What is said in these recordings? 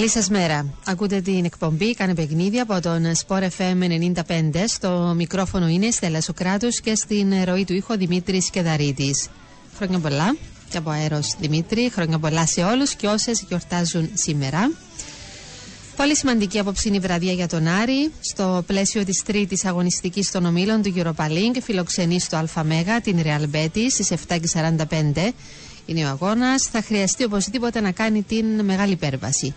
Καλή σας μέρα. Ακούτε την εκπομπή Κάνε παιχνίδι από τον Sport FM 95. Στο μικρόφωνο είναι η Στέλλα Σοκράτους και στην ροή του ήχο Δημήτρης Κεδαρίτης. Χρόνια πολλά και από αέρος Δημήτρη. Χρόνια πολλά σε όλους και όσες γιορτάζουν σήμερα. Πολύ σημαντική απόψινη βραδιά για τον Άρη. Στο πλαίσιο της τρίτης αγωνιστικής των ομίλων του Europa League, φιλοξενεί στο ΑΜΕΓΑ την Real Betis στις 7.45. Είναι ο αγώνας. Θα χρειαστεί οπωσδήποτε να κάνει την μεγάλη υπέρβαση.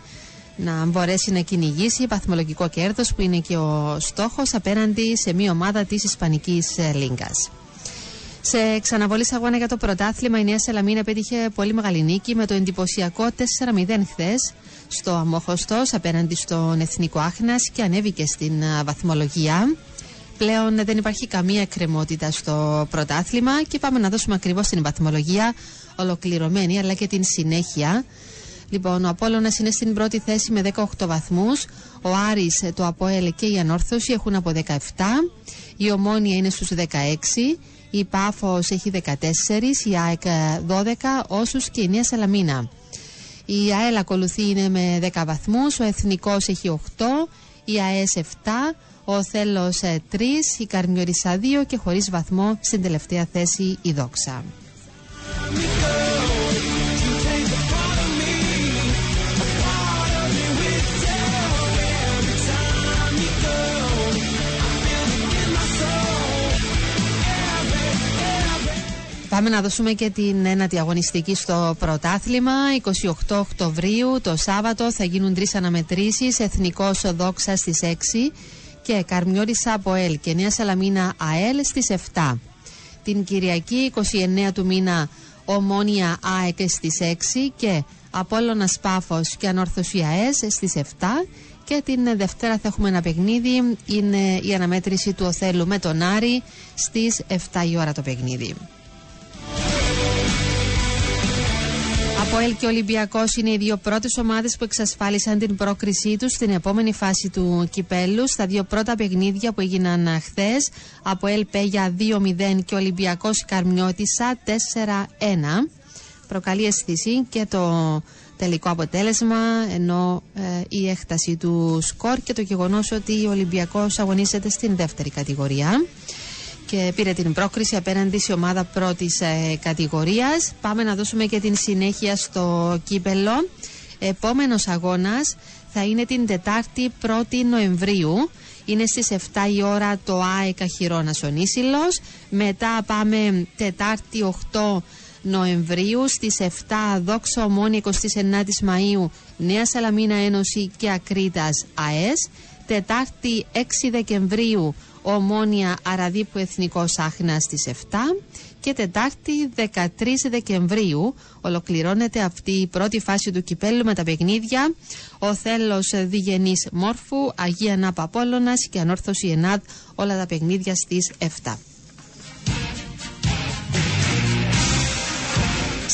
Να μπορέσει να κυνηγήσει βαθμολογικό κέρδος που είναι και ο στόχος απέναντι σε μια ομάδα της Ισπανικής Λίγκας. Σε ξαναβολή αγώνα για το πρωτάθλημα, η Νέα Σελαμίνα πέτυχε πολύ μεγάλη νίκη με το εντυπωσιακό 4-0 χθες στο Αμόχωστος απέναντι στον Εθνικό Άχνα και ανέβηκε στην α, βαθμολογία. Πλέον δεν υπάρχει καμία εκκρεμότητα στο πρωτάθλημα και πάμε να δώσουμε ακριβώς την βαθμολογία ολοκληρωμένη αλλά και την συνέχεια. Λοιπόν, ο Απόλλωνας είναι στην πρώτη θέση με 18 βαθμούς, ο Άρης, το Αποέλ και η Ανόρθωση έχουν από 17, η Ομόνια είναι στους 16, η Πάφος έχει 14, η ΑΕΚ 12, όσους και η Νέα Σαλαμίνα. Η ΑΕΛ ακολουθεί είναι με 10 βαθμούς, ο Εθνικός έχει 8, η ΑΕΣ 7, ο Θέλος 3, η Καρμιωρίσα 2 και χωρίς βαθμό στην τελευταία θέση η Δόξα. Πάμε να δώσουμε και την ένατη αγωνιστική στο πρωτάθλημα. 28 Οκτωβρίου το Σάββατο θα γίνουν τρεις αναμετρήσεις. Εθνικός Δόξα στις 6 και Καρμιόρισα από ΕΛ και Νέα Σαλαμίνα ΑΕΛ στις 7. Την Κυριακή 29 του μήνα Ομόνια ΑΕΚ στις 6 και Απόλλωνας Πάφος και Ανόρθωση ΑΕΣ στις 7 και την Δευτέρα θα έχουμε ένα παιχνίδι, είναι η αναμέτρηση του Οθέλου με τον Άρη στις 7 η ώρα το παιχνίδι. Από ΕΛ και Ολυμπιακός είναι οι δύο πρώτες ομάδες που εξασφάλισαν την πρόκρισή τους στην επόμενη φάση του κυπέλου. Στα δύο πρώτα παιχνίδια που έγιναν χθες, από ΕΛ Πέγια 2-0 και Ολυμπιακός Καρμιώτησα 4-1. Προκαλεί αισθησή και το τελικό αποτέλεσμα, ενώ ε, η έκταση του σκορ και το γεγονός ότι ο Ολυμπιακός αγωνίζεται στην δεύτερη κατηγορία και πήρε την πρόκριση απέναντι σε ομάδα πρώτης ε, κατηγορίας. Πάμε να δώσουμε και την συνέχεια στο κύπελο. Επόμενος αγώνας θα είναι την Τετάρτη 1η Νοεμβρίου. Είναι στις 7 η ώρα το ΑΕΚ Αχυρώνας ο Νήσιλος. Μετά πάμε Τετάρτη 8 Νοεμβρίου στις 7 Δόξα Ομόνια 29 Μαΐου Νέα Σαλαμίνα Ένωση και Ακρίτας ΑΕΣ. Τετάρτη 6 Δεκεμβρίου Ομόνια Αραδίπου Εθνικός Άχνα στις 7 και Τετάρτη 13 Δεκεμβρίου ολοκληρώνεται αυτή η πρώτη φάση του κυπέλου με τα παιχνίδια ο Θέλος Διγενής Μόρφου, Αγία Νάπα Απόλλωνας και Ανόρθωση Ενάδ όλα τα παιχνίδια στις 7.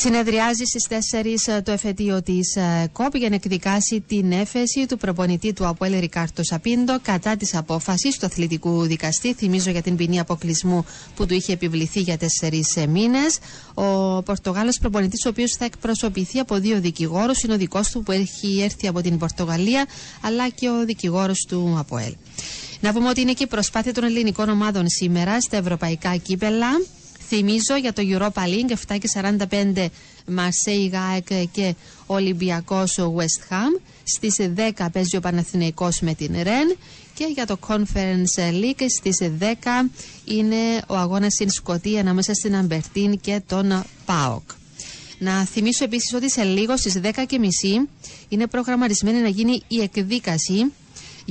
Συνεδριάζει στις 4 το εφετείο της ΚΟΠ για να εκδικάσει την έφεση του προπονητή του Αποέλ Ρικάρτο Σαπίντο κατά της απόφασης του αθλητικού δικαστή. Θυμίζω για την ποινή αποκλεισμού που του είχε επιβληθεί για 4 μήνες. Ο Πορτογάλος προπονητής ο οποίος θα εκπροσωπηθεί από δύο δικηγόρους είναι ο δικός του που έχει έρθει από την Πορτογαλία αλλά και ο δικηγόρος του Αποέλ. Να πούμε ότι είναι και η προσπάθεια των ελληνικών ομάδων σήμερα στα ευρωπαϊκά κύπελα. Θυμίζω για το Europa League 7 και 45 Marseille Gaek και Ολυμπιακός West Ham. Στις 10 παίζει ο Παναθηναϊκός με την Ρεν και για το Conference League στις 10 είναι ο αγώνας στην Σκοτία ανάμεσα στην Αμπερτίν και τον ΠΑΟΚ. Να θυμίσω επίσης ότι σε λίγο στις 10.30 είναι προγραμματισμένη να γίνει η εκδίκαση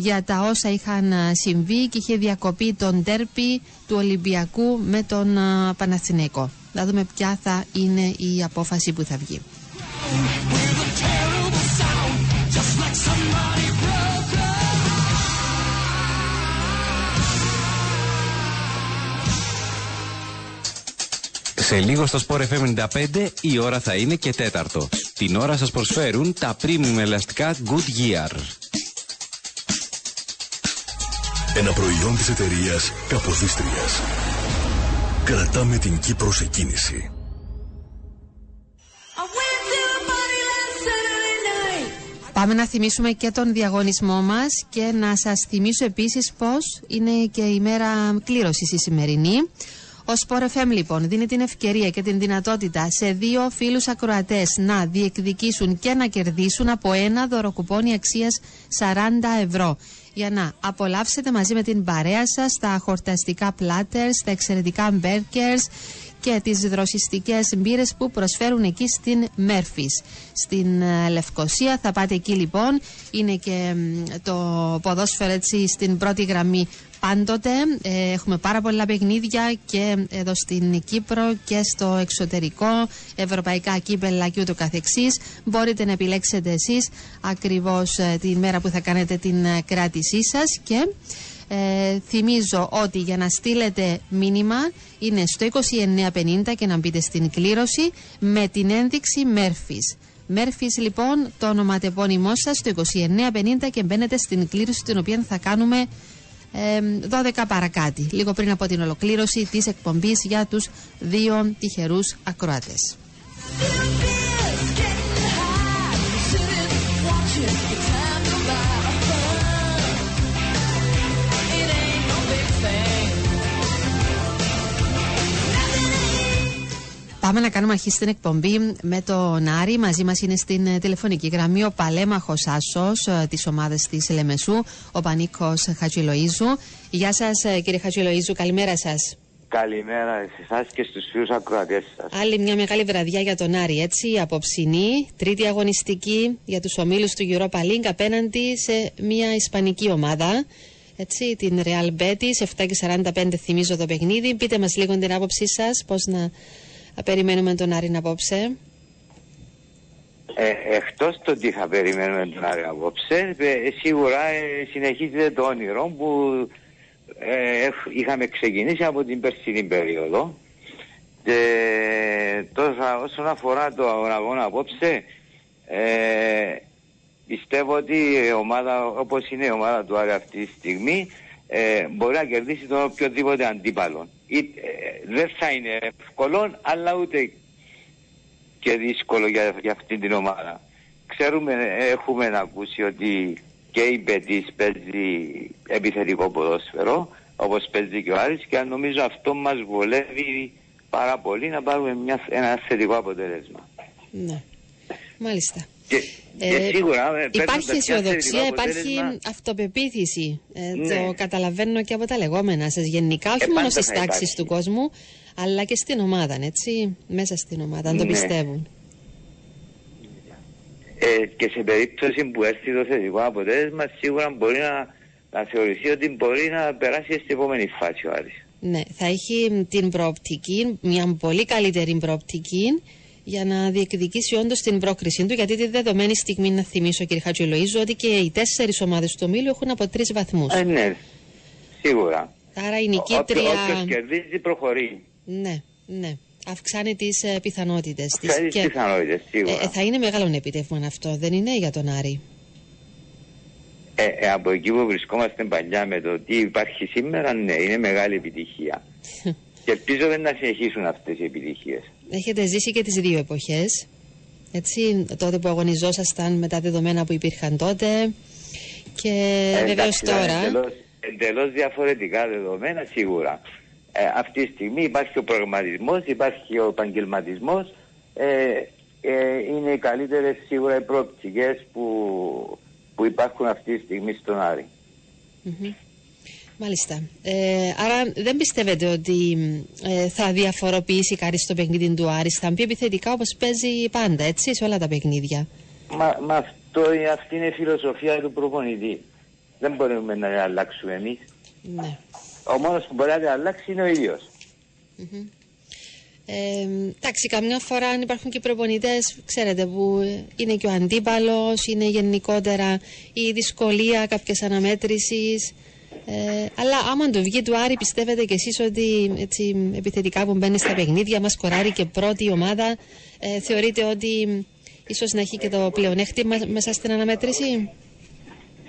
για τα όσα είχαν συμβεί και είχε διακοπεί τον τέρπι του Ολυμπιακού με τον Παναθηναϊκό. Να δούμε ποια θα είναι η απόφαση που θα βγει. Σε λίγο στο Sport FM 95 η ώρα θα είναι και τέταρτο. Την ώρα σας προσφέρουν τα premium ελαστικά Good Year. Ένα προϊόν της εταιρείας Καποδίστριας. Κρατάμε την Κύπρο σε κίνηση. Πάμε να θυμίσουμε και τον διαγωνισμό μας και να σας θυμίσω επίσης πως είναι και η μέρα κλήρωσης η σημερινή. Ο Sport FM λοιπόν δίνει την ευκαιρία και την δυνατότητα σε δύο φίλους ακροατές να διεκδικήσουν και να κερδίσουν από ένα δωροκουπόνι αξίας 40 ευρώ για να απολαύσετε μαζί με την παρέα σας τα χορταστικά πλάτερς, τα εξαιρετικά μπέρκερς και τις δροσιστικές μπύρες που προσφέρουν εκεί στην Μέρφης. Στην ε, Λευκοσία θα πάτε εκεί λοιπόν, είναι και το ποδόσφαιρο έτσι στην πρώτη γραμμή πάντοτε. Ε, έχουμε πάρα πολλά παιχνίδια και εδώ στην Κύπρο και στο εξωτερικό, ευρωπαϊκά κύπελα και ούτω καθεξής. Μπορείτε να επιλέξετε εσείς ακριβώς ε, τη μέρα που θα κάνετε την κράτησή σας και ε, θυμίζω ότι για να στείλετε μήνυμα είναι στο 2950 και να μπείτε στην κλήρωση με την ένδειξη Μέρφης. Μέρφης λοιπόν το ονοματεπώνυμό σας στο 2950 και μπαίνετε στην κλήρωση την οποία θα κάνουμε ε, 12 παρακάτι, λίγο πριν από την ολοκλήρωση της εκπομπής για τους δύο τυχερούς ακροάτες. Πάμε να κάνουμε αρχή στην εκπομπή με τον Άρη. Μαζί μας είναι στην ε, τηλεφωνική γραμμή ο παλέμαχος άσος ε, της ομάδας της Λεμεσού, ο Πανίκος Χατζηλοίζου. Γεια σας, ε, κύριε Χατζηλοίζου, καλημέρα σας. Καλημέρα σε εσάς και στους φίλους ακροατές σας. Άλλη μια μεγάλη βραδιά για τον Άρη, έτσι, απόψινή. Τρίτη αγωνιστική για τους ομίλους του Europa League απέναντι σε μια ισπανική ομάδα. Έτσι, την Real Betis, 7 και 45 θυμίζω το παιχνίδι. Πείτε μας λίγο την άποψή σας, πώς να περιμένουμε τον Άρη απόψε. Ε, εκτός το ότι θα περιμένουμε τον Άρη απόψε, ε, σίγουρα ε, συνεχίζεται το όνειρο που ε, είχαμε ξεκινήσει από την περσινή περίοδο. Και τώρα όσον αφορά το αγώνα απόψε, ε, πιστεύω ότι η ομάδα όπως είναι η ομάδα του Άρη αυτή τη στιγμή ε, μπορεί να κερδίσει τον οποιοδήποτε αντίπαλο. Ε, δεν θα είναι εύκολο, αλλά ούτε και δύσκολο για, για αυτή την ομάδα. Ξέρουμε, έχουμε ακούσει ότι και η Μπετής παίζει επιθετικό ποδόσφαιρο, όπως παίζει και ο Άρης και νομίζω αυτό μας βολεύει πάρα πολύ να πάρουμε μια, ένα θετικό αποτέλεσμα. Ναι, μάλιστα. Και, ε, σίγουρα, ε, υπάρχει αισιοδοξία, υπάρχει αυτοπεποίθηση. Ε, ναι. Το καταλαβαίνω και από τα λεγόμενα σας γενικά, όχι μόνο στις τάξεις του κόσμου, αλλά και στην ομάδα, έτσι, μέσα στην ομάδα, αν το ναι. πιστεύουν. Ε, και σε περίπτωση που έρθει το θετικό αποτέλεσμα, σίγουρα μπορεί να, να θεωρηθεί ότι μπορεί να περάσει στην επόμενη φάση ο Άρης. Ναι, θα έχει την προοπτική, μια πολύ καλύτερη προοπτική για να διεκδικήσει όντως την πρόκρισή του. Γιατί τη δεδομένη στιγμή, να θυμίσω, κύριε Χατζηλοίζου, ότι και οι τέσσερις ομάδες του ομίλου έχουν από τρεις βαθμούς. Ε, ναι, σίγουρα. Άρα η νικήτρια. Όποιος κερδίζει, προχωρεί. Ναι, ναι. Αυξάνει τις ε, πιθανότητες της. Αυξάνει τις πιθανότητες, σίγουρα. Ε, θα είναι μεγάλο επίτευγμα αυτό, δεν είναι για τον Άρη; Ε, ε, από εκεί που βρισκόμαστε παλιά με το τι υπάρχει σήμερα, ναι, είναι μεγάλη επιτυχία. και ελπίζω να συνεχίσουν αυτές οι επιτυχίες. Έχετε ζήσει και τις δύο εποχές. Έτσι, τότε που αγωνιζόσασταν με τα δεδομένα που υπήρχαν τότε και ε, βεβαίως τώρα. Εντελώ διαφορετικά δεδομένα σίγουρα. Ε, αυτή τη στιγμή υπάρχει ο προγραμματισμός, υπάρχει ο επαγγελματισμός. Ε, ε, είναι οι καλύτερες σίγουρα οι προοπτικέ που, που υπάρχουν αυτή τη στιγμή στον Άρη. Μάλιστα. Ε, άρα δεν πιστεύετε ότι ε, θα διαφοροποιήσει κάτι στο παιχνίδι του Άρη. Θα μπει επιθετικά όπως παίζει πάντα, έτσι, σε όλα τα παιχνίδια. Μα, μα αυτό, αυτή είναι η φιλοσοφία του προπονητή. Δεν μπορούμε να αλλάξουμε εμείς. Ναι. Ο μόνος που μπορεί να αλλάξει είναι ο ίδιος. Mm-hmm. Ε, εντάξει, καμιά φορά αν υπάρχουν και προπονητές, ξέρετε, που είναι και ο αντίπαλος, είναι γενικότερα η δυσκολία κάποιας αναμέτρησης Ε, αλλά άμα το βγει του Άρη, πιστεύετε κι εσείς ότι έτσι, επιθετικά που μπαίνει στα παιχνίδια μας κοράρει και πρώτη ομάδα, ε, θεωρείτε ότι ίσως να έχει και το πλεονέκτημα μέσα στην αναμέτρηση;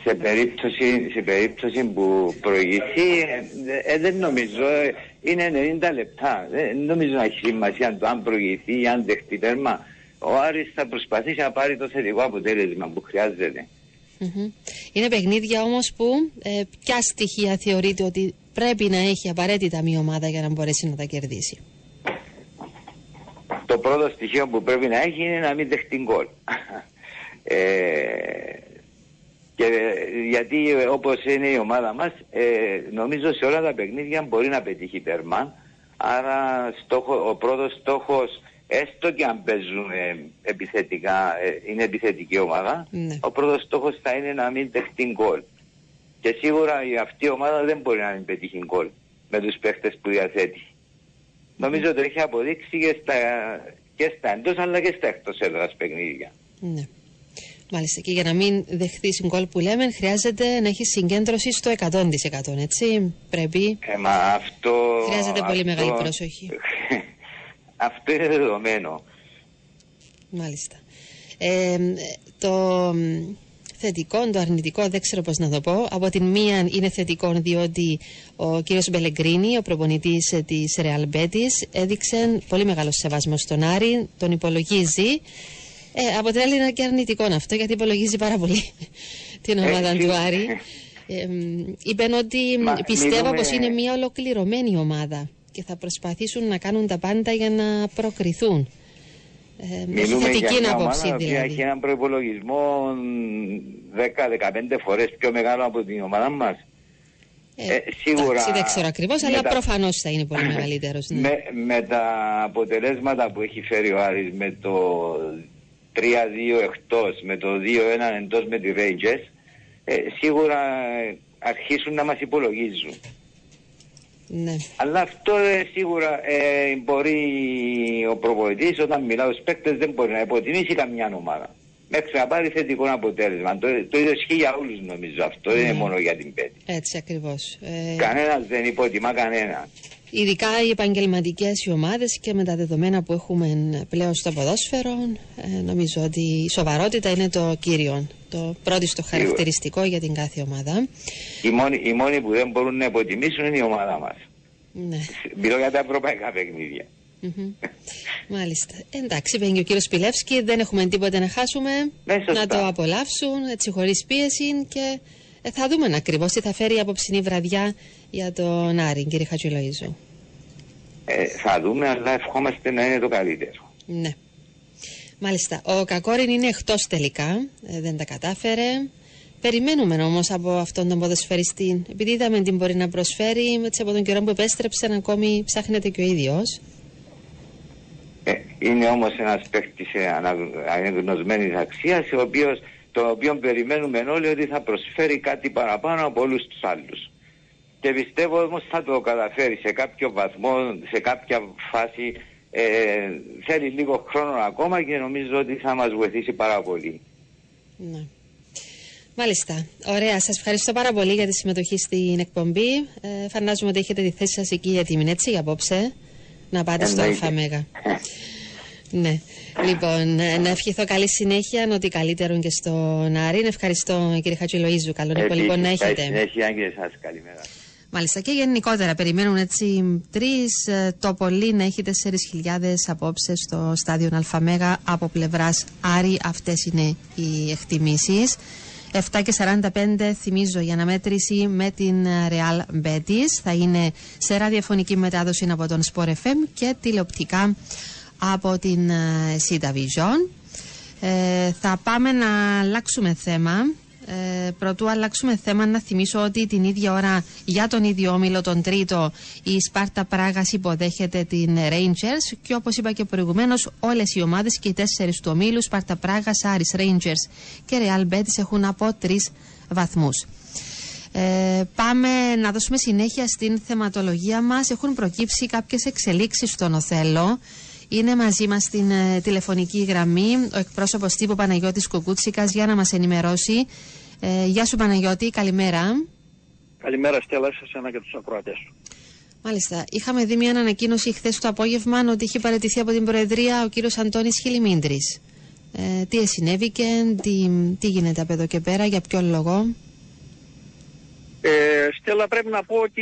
Σε περίπτωση, σε περίπτωση που προηγηθεί, ε, ε, δεν νομίζω, ε, είναι 90 λεπτά. Δεν νομίζω να έχει σημασία το αν προηγηθεί ή αν δεχτεί τέρμα. Ο Άρης θα προσπαθήσει να πάρει το θετικό αποτέλεσμα που χρειάζεται. Μμμ. Είναι παιχνίδια όμως που ε, ποια στοιχεία θεωρείτε ότι πρέπει να έχει απαραίτητα μια ομάδα για να μπορέσει να τα κερδίσει; Το πρώτο στοιχείο που πρέπει να έχει είναι να μην δεχτεί γκολ. ε, και ε, γιατί ε, όπως είναι η ομάδα μας, ε, νομίζω σε όλα τα παιχνίδια μπορεί να πετύχει τερμά. Άρα στόχο, ο πρώτος στόχος, έστω και αν παίζουν ε, επιθετικά, ε, είναι επιθετική ομάδα, Ναι. ο πρώτος στόχος θα είναι να μην δεχτεί γκολ. Και σίγουρα η αυτή η ομάδα δεν μπορεί να μην πετύχει γκολ με τους παίχτες που διαθέτει. Νομίζω ότι έχει αποδείξει και στα, και στα εντός αλλά και στα εκτός έδρας παιχνίδια. Ναι. Μάλιστα. Και για να μην δεχθείς γκολ που λέμε, χρειάζεται να έχεις συγκέντρωση στο 100%. Έτσι. Πρέπει; Ε, μα αυτό... Χρειάζεται πολύ αυτό- μεγάλη προσοχή. αυτό είναι δεδομένο. Μάλιστα. Ε, το μ, θετικό, το αρνητικό, δεν ξέρω πώς να το πω. Από την μία είναι θετικό διότι ο κύριος Μπελεγκρίνη, ο προπονητής ε, της Real Betis, έδειξε πολύ μεγάλο σεβασμό στον Άρη, τον υπολογίζει. Ε, από την άλλη είναι και αρνητικό αυτό γιατί υπολογίζει πάρα πολύ την Ε, ομάδα του σίγουρα. Άρη. Ε, μ, είπαν ότι μ, Μα, πιστεύω μιλούμε- πως είναι μια ολοκληρωμένη ομάδα και θα προσπαθήσουν να κάνουν τα πάντα για να προκριθούν. Ε, έχει Μιλούμε για θετική μια άποψη ομάδα που έχει δηλαδή. έναν προπολογισμό 10-15 φορές πιο μεγάλο από την ομάδα μας. Ε, ε, σίγουρα εντάξει, δεν ξέρω ακριβώς, με αλλά τα- προφανώς θα είναι πολύ μεγαλύτερος. Ναι. Με, με τα αποτελέσματα που έχει φέρει ο Άρης με το 3-2 εκτός, με το 2-1 εντός με τη Rangers, ε, σίγουρα ε, αρχίσουν να μας υπολογίζουν. Ναι. Αλλά αυτό ε, σίγουρα ε, μπορεί ο προπονητής όταν μιλά στους παίκτες δεν μπορεί να υποτιμήσει καμιά ομάδα. Μέχρι να πάρει θετικό αποτέλεσμα. Το, το ίδιο ισχύει για όλους νομίζω αυτό, δεν είναι μόνο για την πέτη. Έτσι ακριβώς. Ε, Κανένας δεν υποτιμά κανένα. Ειδικά οι επαγγελματικές οι ομάδες και με τα δεδομένα που έχουμε πλέον στο ποδόσφαιρο, ε, νομίζω ότι η σοβαρότητα είναι το κύριο. Το πρώτο στο χαρακτηριστικό για την κάθε ομάδα. Οι μόνοι, οι μόνοι που δεν μπορούν να υποτιμήσουν είναι η ομάδα μας. Ναι. Μιλώ για τα ευρωπαϊκά παιχνίδια. Μμμ. Μάλιστα. Εντάξει, είπε και ο κύριος Πιλεύσκη, δεν έχουμε τίποτε να χάσουμε. Ναι, σωστά. να το απολαύσουν έτσι χωρίς πίεση και ε, θα δούμε ακριβώς τι θα φέρει η απόψινή βραδιά για τον Άρη, κύριε Χατζηλοίζου. Ε, θα δούμε, αλλά ευχόμαστε να είναι το καλύτερο. Ναι. Μάλιστα. Ο Κακόριν είναι εκτός τελικά. ε, δεν τα κατάφερε. Περιμένουμε όμως από αυτόν τον ποδοσφαιριστή. Επειδή είδαμε τι μπορεί να προσφέρει, έτσι από τον καιρό που επέστρεψε, ακόμη ψάχνεται και ο ίδιος. Ε, είναι όμως ένας παίκτης ε, ανα- αναγνωσμένης αξίας, ο οποίος, το οποίο περιμένουμε όλοι ότι θα προσφέρει κάτι παραπάνω από όλους τους άλλους. Και πιστεύω όμως θα το καταφέρει σε κάποιο βαθμό, σε κάποια φάση. Ε, θέλει λίγο χρόνο ακόμα και νομίζω ότι θα μας βοηθήσει πάρα πολύ. Ναι. Μάλιστα. Ωραία. Σας ευχαριστώ πάρα πολύ για τη συμμετοχή στην εκπομπή. Ε, φαντάζομαι ότι έχετε τη θέση σας εκεί έτοιμη, έτσι, για απόψε. Να πάτε στο Εννοείται. ΑΜΕΓΑ. ναι. Λοιπόν, ε, να ευχηθώ καλή συνέχεια, ότι καλύτερον και στον Άρη. Ευχαριστώ, κύριε Χατζηλοίζου. Καλό Επίσης, λοιπόν να καλή έχετε. συνέχεια και εσάς καλημέρα. Μάλιστα και γενικότερα περιμένουν έτσι τρεις, το πολύ να έχει 4.000 απόψε στο στάδιο Αλφαμέγα από πλευράς Άρη. Αυτές είναι οι εκτιμήσεις. 7 και 45 θυμίζω για αναμέτρηση με την Real Betis. Θα είναι σε ραδιοφωνική μετάδοση από τον Sport FM και τηλεοπτικά από την ε, C Vision. Ε, θα πάμε να αλλάξουμε θέμα. Ε, πρωτού αλλάξουμε θέμα, να θυμίσω ότι την ίδια ώρα για τον ίδιο όμιλο, τον τρίτο, η Σπάρτα Πράγας υποδέχεται την Rangers και όπως είπα και προηγουμένως όλες οι ομάδες και οι τέσσερις του ομίλου, Σπάρτα Πράγας, Άρης, Rangers και Real Betis έχουν από τρεις βαθμούς. Ε, πάμε να δώσουμε συνέχεια στην θεματολογία μας. Έχουν προκύψει κάποιες εξελίξεις στον Οθέλο. Είναι μαζί μας στην ε, τηλεφωνική γραμμή ο εκπρόσωπος τύπου Παναγιώτης Κουκούτσικας για να μας ενημερώσει. Ε, γεια σου Παναγιώτη, καλημέρα. Καλημέρα Στέλλα, σε εσένα και τους ακροατές σου. Μάλιστα. Είχαμε δει μια ανακοίνωση χθες το απόγευμα ότι είχε παραιτηθεί από την Προεδρία ο κύριος Αντώνης Χιλιμίντρης. Ε, τι συνέβηκε, τι, τι γίνεται από εδώ και πέρα, για ποιο λόγο; Ε, Στέλλα, πρέπει να πω ότι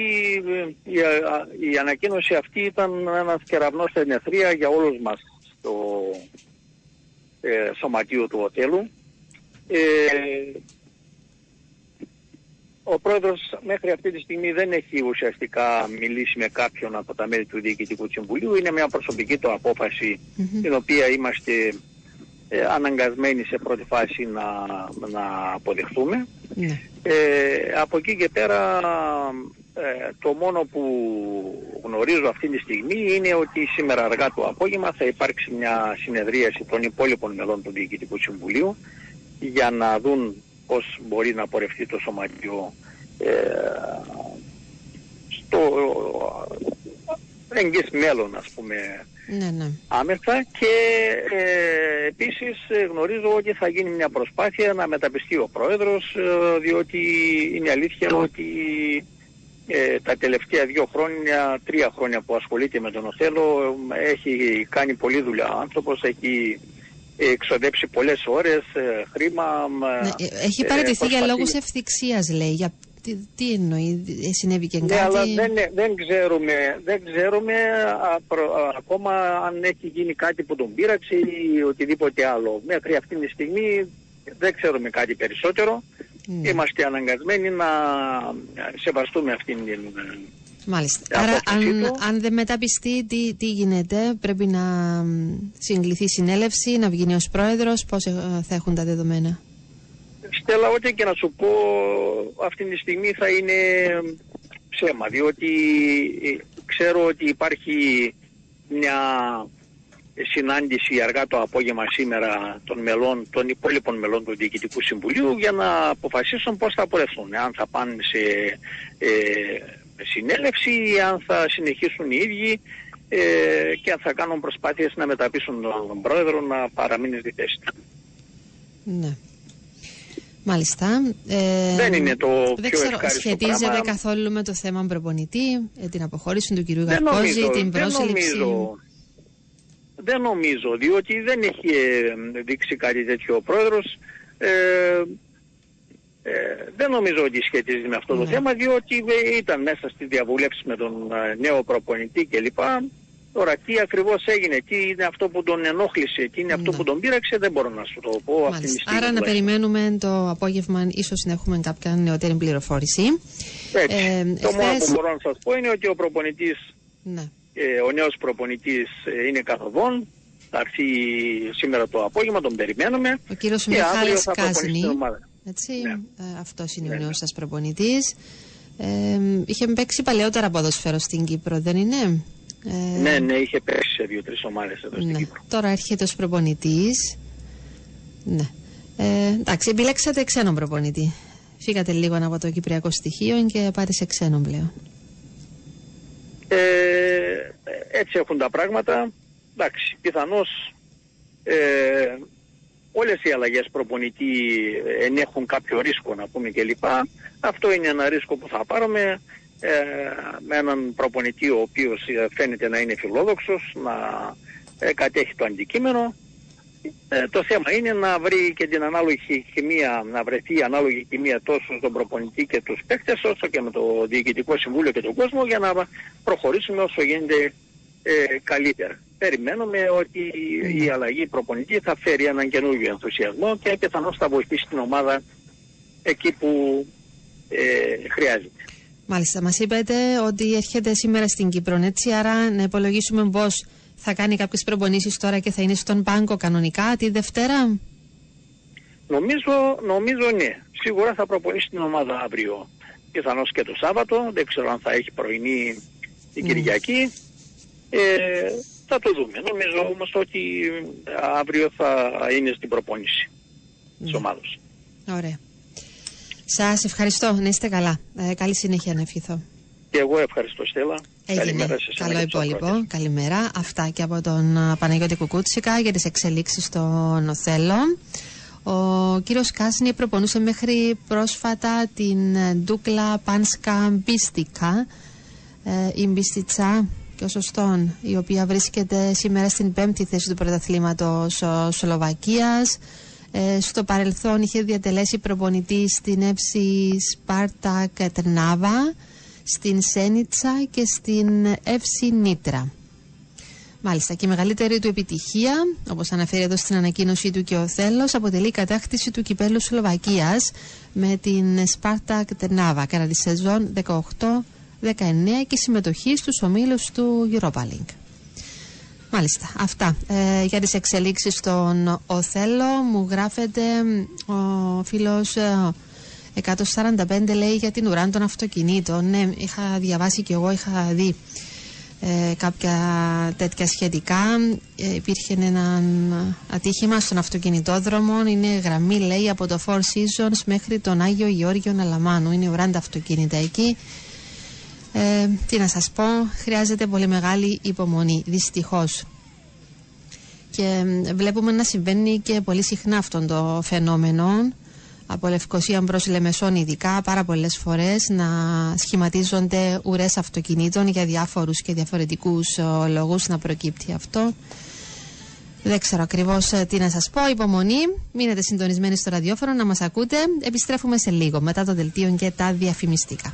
ε, η, α- η ανακοίνωση αυτή ήταν ένας κεραυνός στην εθρία για όλους μας στο ε, σωματείο του οτέλου. Ε, ο πρόεδρος μέχρι αυτή τη στιγμή δεν έχει ουσιαστικά μιλήσει με κάποιον από τα μέλη του Διοικητικού Συμβουλίου. Είναι μια προσωπική του απόφαση την οποία είμαστε ε, αναγκασμένοι σε πρώτη φάση να, να αποδεχτούμε. Ναι. Ε, από εκεί και πέρα ε, το μόνο που γνωρίζω αυτή τη στιγμή είναι ότι σήμερα αργά το απόγευμα θα υπάρξει μια συνεδρίαση των υπόλοιπων μελών του Διοικητικού Συμβουλίου για να δουν πώς μπορεί να πορευτεί το σωματείο ε, στο εγγύς μέλλον ας πούμε Ναι, ναι. άμεσα και ε, επίσης ε, γνωρίζω ότι θα γίνει μια προσπάθεια να μεταπιστεί ο πρόεδρος ε, διότι είναι αλήθεια ότι ε, τα τελευταία δύο χρόνια, τρία χρόνια που ασχολείται με τον Οθέλο ε, έχει κάνει πολλή δουλειά ο άνθρωπος, έχει εξοδέψει πολλές ώρες, ε, χρήμα. Ναι, ε, έχει ε, παραιτηθεί για προσπαθεί- λόγους ευθυξίας λέει. Για... Τι, τι εννοεί, ε, συνέβη και Ναι, κάτι; αλλά δεν, δεν ξέρουμε, δεν ξέρουμε α, προ- α, ακόμα αν έχει γίνει κάτι που τον πείραξε ή οτιδήποτε άλλο. Μέχρι αυτή τη στιγμή δεν ξέρουμε κάτι περισσότερο. Ναι. Είμαστε αναγκασμένοι να σεβαστούμε αυτήν την... Μάλιστα. Η Άρα, απόφασή αν, του. αν δεν μεταπιστεί, τι, τι γίνεται, πρέπει να μ, συγκληθεί συνέλευση, να βγει νέος πρόεδρος, πώς ε, θα έχουν τα δεδομένα; Στέλλα, ό,τι και να σου πω αυτή τη στιγμή θα είναι ψέμα, διότι ε, ξέρω ότι υπάρχει μια συνάντηση αργά το απόγευμα σήμερα των μελών, των υπόλοιπων μελών του Διοικητικού Συμβουλίου για να αποφασίσουν πώς θα πορευθούν. Αν θα πάνε σε ε, συνέλευση ή αν θα συνεχίσουν οι ίδιοι ε, και αν θα κάνουν προσπάθειες να μεταπίσουν τον πρόεδρο να παραμείνει στη θέση του. Ναι. Μάλιστα. Ε, Δεν είναι το δεν πιο ξέρω, ευχάριστο σχετίζεται πράγμα. καθόλου με το θέμα προπονητή, ε, την αποχώρηση του κυρίου Δεν Γαρκόζη, νομίζω, την δεν πρόσληψη; νομίζω, δεν νομίζω, διότι δεν έχει ε, δείξει κάτι τέτοιο ο πρόεδρος. Ε, ε, δεν νομίζω ότι σχετίζεται με αυτό το Ναι. θέμα, διότι ε, ήταν μέσα στη διαβούλευση με τον ε, νέο προπονητή κλπ. Τώρα τι ακριβώς έγινε, τι είναι αυτό που τον ενόχλησε, τι είναι αυτό Ναι. που τον πείραξε, δεν μπορώ να σου το πω αυτή τη Μάλιστα. στιγμή. Άρα να τουλάχιστον. περιμένουμε το απόγευμα, ίσως να έχουμε κάποια νεότερη πληροφόρηση. Έτσι. Ε, το μόνο εχθές- που μπορώ να σας πω είναι ότι ο προπονητής Ναι. Ε, ο νέος προπονητής ε, είναι καθοδόν. Θα έρθει σήμερα το απόγευμα, τον περιμένουμε. Ο κύριος Και αύριο Μιχάλης θα προπονήσει Κάζνη, την ομάδα. Έτσι, Ναι. ε, αυτός είναι Ναι, ο ναι. νέος σας προπονητής. Ε, είχε παίξει παλαιότερα ποδοσφαίρο στην Κύπρο, δεν είναι; Ε, Ναι, ναι, είχε πέσει σε δύο-τρεις ομάδες εδώ στην ναι. Κύπρο. Τώρα έρχεται ως προπονητής. Ναι. Ε, εντάξει, επιλέξατε ξένον προπονητή. Φύγατε λίγο από το κυπριακό στοιχείο και πάτε σε ξένον πλέον. Ε, έτσι έχουν τα πράγματα. Εντάξει, πιθανώς ε, όλες οι αλλαγές προπονητή ενέχουν κάποιο ρίσκο να πούμε κλπ. Αυτό είναι ένα ρίσκο που θα πάρουμε ε, με έναν προπονητή ο οποίος ε, φαίνεται να είναι φιλόδοξος, να ε, κατέχει το αντικείμενο. Ε, το θέμα είναι να βρει και την ανάλογη χημεία, να βρεθεί η ανάλογη χημεία τόσο στον προπονητή και τους παίκτες όσο και με το Διοικητικό Συμβούλιο και τον κόσμο για να προχωρήσουμε όσο γίνεται ε, καλύτερα. Περιμένουμε ότι η αλλαγή προπονητή θα φέρει έναν καινούργιο ενθουσιασμό και πιθανώς θα βοηθήσει την ομάδα εκεί που ε, χρειάζεται. Μάλιστα, μας είπατε ότι έρχεται σήμερα στην Κύπρο, έτσι, άρα να υπολογίσουμε πώς θα κάνει κάποιες προπονήσεις τώρα και θα είναι στον πάγκο κανονικά τη Δευτέρα; Νομίζω, νομίζω ναι. Σίγουρα θα προπονήσει την ομάδα αύριο. Πιθανώς και το Σάββατο. Δεν ξέρω αν θα έχει πρωινή την Ναι. Κυριακή. Ε, θα το δούμε. Νομίζω όμως ότι αύριο θα είναι στην προπόνηση της Ναι. ομάδας. Ωραία. Σας ευχαριστώ, να είστε καλά. Ε, καλή συνέχεια να ευχηθώ. Και εγώ ευχαριστώ Στέλλα. Έγινε. Καλημέρα σε εσένα Καλό και τους υπόλοιπο. ακροατές. Καλημέρα. Αυτά και από τον α, Παναγιώτη Κουκούτσικα για τις εξελίξεις στον Οθέλο. Ο κύριος Κάσνη προπονούσε μέχρι πρόσφατα την ε, Ντούκλα Πάνσκα Μπίστικα ε, η Μπίστιτσα και ο Σωστόν, η οποία βρίσκεται σήμερα στην πέμπτη θέση του πρωταθλήματος Σλοβακίας. Ε, στο παρελθόν είχε διατελέσει προπονητή στην ΕΦΣΙ Σπάρτα Τρνάβα, στην Σένιτσα και στην ΕΦΣΙ Νίτρα. Μάλιστα, και η μεγαλύτερη του επιτυχία, όπως αναφέρει εδώ στην ανακοίνωσή του και ο Θέλος, αποτελεί η κατάκτηση του κυπέλου Σλοβακίας με την Σπάρτα Τρνάβα κατά τη σεζόν 18-19 και συμμετοχή στους ομίλους του Europa League. Μάλιστα, αυτά. Ε, για τις εξελίξεις στον Οθέλο μου γράφεται ο φίλος 145 ε, λέει για την ουράν των αυτοκινήτων. Ναι, είχα διαβάσει και εγώ, είχα δει ε, κάποια τέτοια σχετικά. Ε, υπήρχε ένα ατύχημα στον αυτοκινητόδρομο. Είναι γραμμή, λέει, από το Four Seasons μέχρι τον Άγιο Γεώργιο Ναλαμάνου. Είναι ουράντα αυτοκίνητα εκεί. Ε, τι να σας πω, χρειάζεται πολύ μεγάλη υπομονή, δυστυχώς. Και βλέπουμε να συμβαίνει και πολύ συχνά αυτό το φαινόμενο από Λευκοσία προς Λεμεσόν ειδικά πάρα πολλές φορές να σχηματίζονται ουρές αυτοκινήτων για διάφορους και διαφορετικούς ε, λόγους να προκύπτει αυτό. Δεν ξέρω ακριβώς ε, τι να σας πω. Υπομονή. Μείνετε συντονισμένοι στο ραδιόφωνο να μας ακούτε. Επιστρέφουμε σε λίγο μετά το δελτίο και τα διαφημιστικά.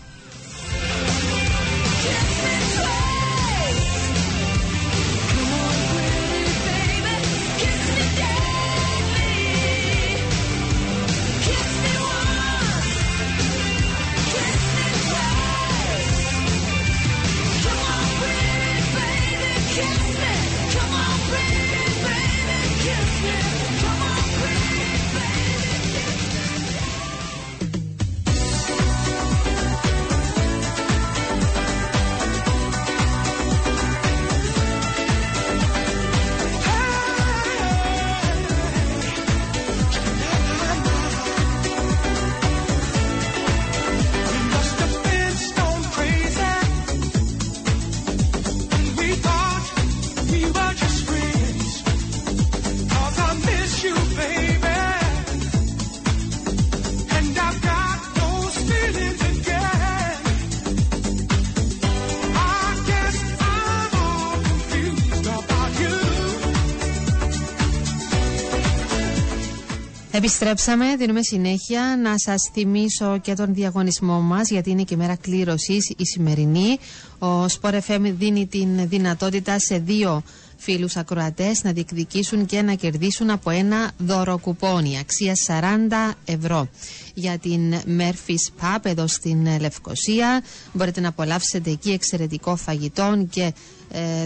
Επιστρέψαμε, δίνουμε συνέχεια να σας θυμίσω και τον διαγωνισμό μας γιατί είναι και μέρα κλήρωσης η σημερινή. Ο Sport FM δίνει την δυνατότητα σε δύο φίλους ακροατές να διεκδικήσουν και να κερδίσουν από ένα δώρο κουπόνι αξία 40 ευρώ για την Murphy's Pub εδώ στην Λευκοσία. Μπορείτε να απολαύσετε εκεί εξαιρετικό φαγητό και ε,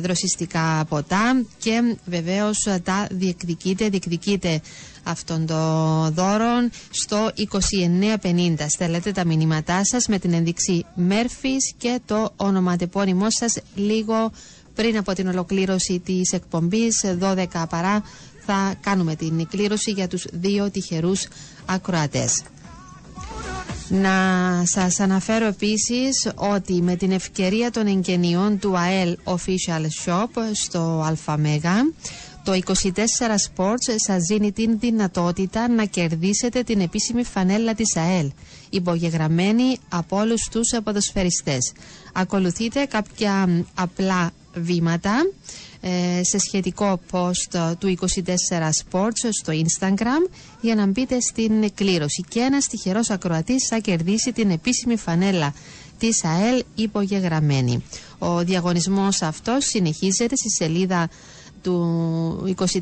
δροσιστικά ποτά και βεβαίως τα διεκδικείτε, διεκδικείτε αυτών των δώρων στο 2950. Στέλνετε τα μηνύματά σας με την ενδείξη Murphy's και το ονοματεπώνυμό σας λίγο πριν από την ολοκλήρωση της εκπομπής 12 παρά θα κάνουμε την κλήρωση για τους δύο τυχερούς ακροατές. Να σας αναφέρω επίσης ότι με την ευκαιρία των εγγενειών του ΑΕΛ Official Shop στο ΑΜΕΓΑ το 24 Sports σας δίνει την δυνατότητα να κερδίσετε την επίσημη φανέλα της ΑΕΛ, υπογεγραμμένη από όλους τους ποδοσφαιριστές. Ακολουθείτε κάποια απλά βήματα ε, σε σχετικό post του 24 Sports στο Instagram για να μπείτε στην κλήρωση και ένας τυχερός ακροατής θα κερδίσει την επίσημη φανέλα της ΑΕΛ υπογεγραμμένη. Ο διαγωνισμός αυτός συνεχίζεται στη σελίδα του 24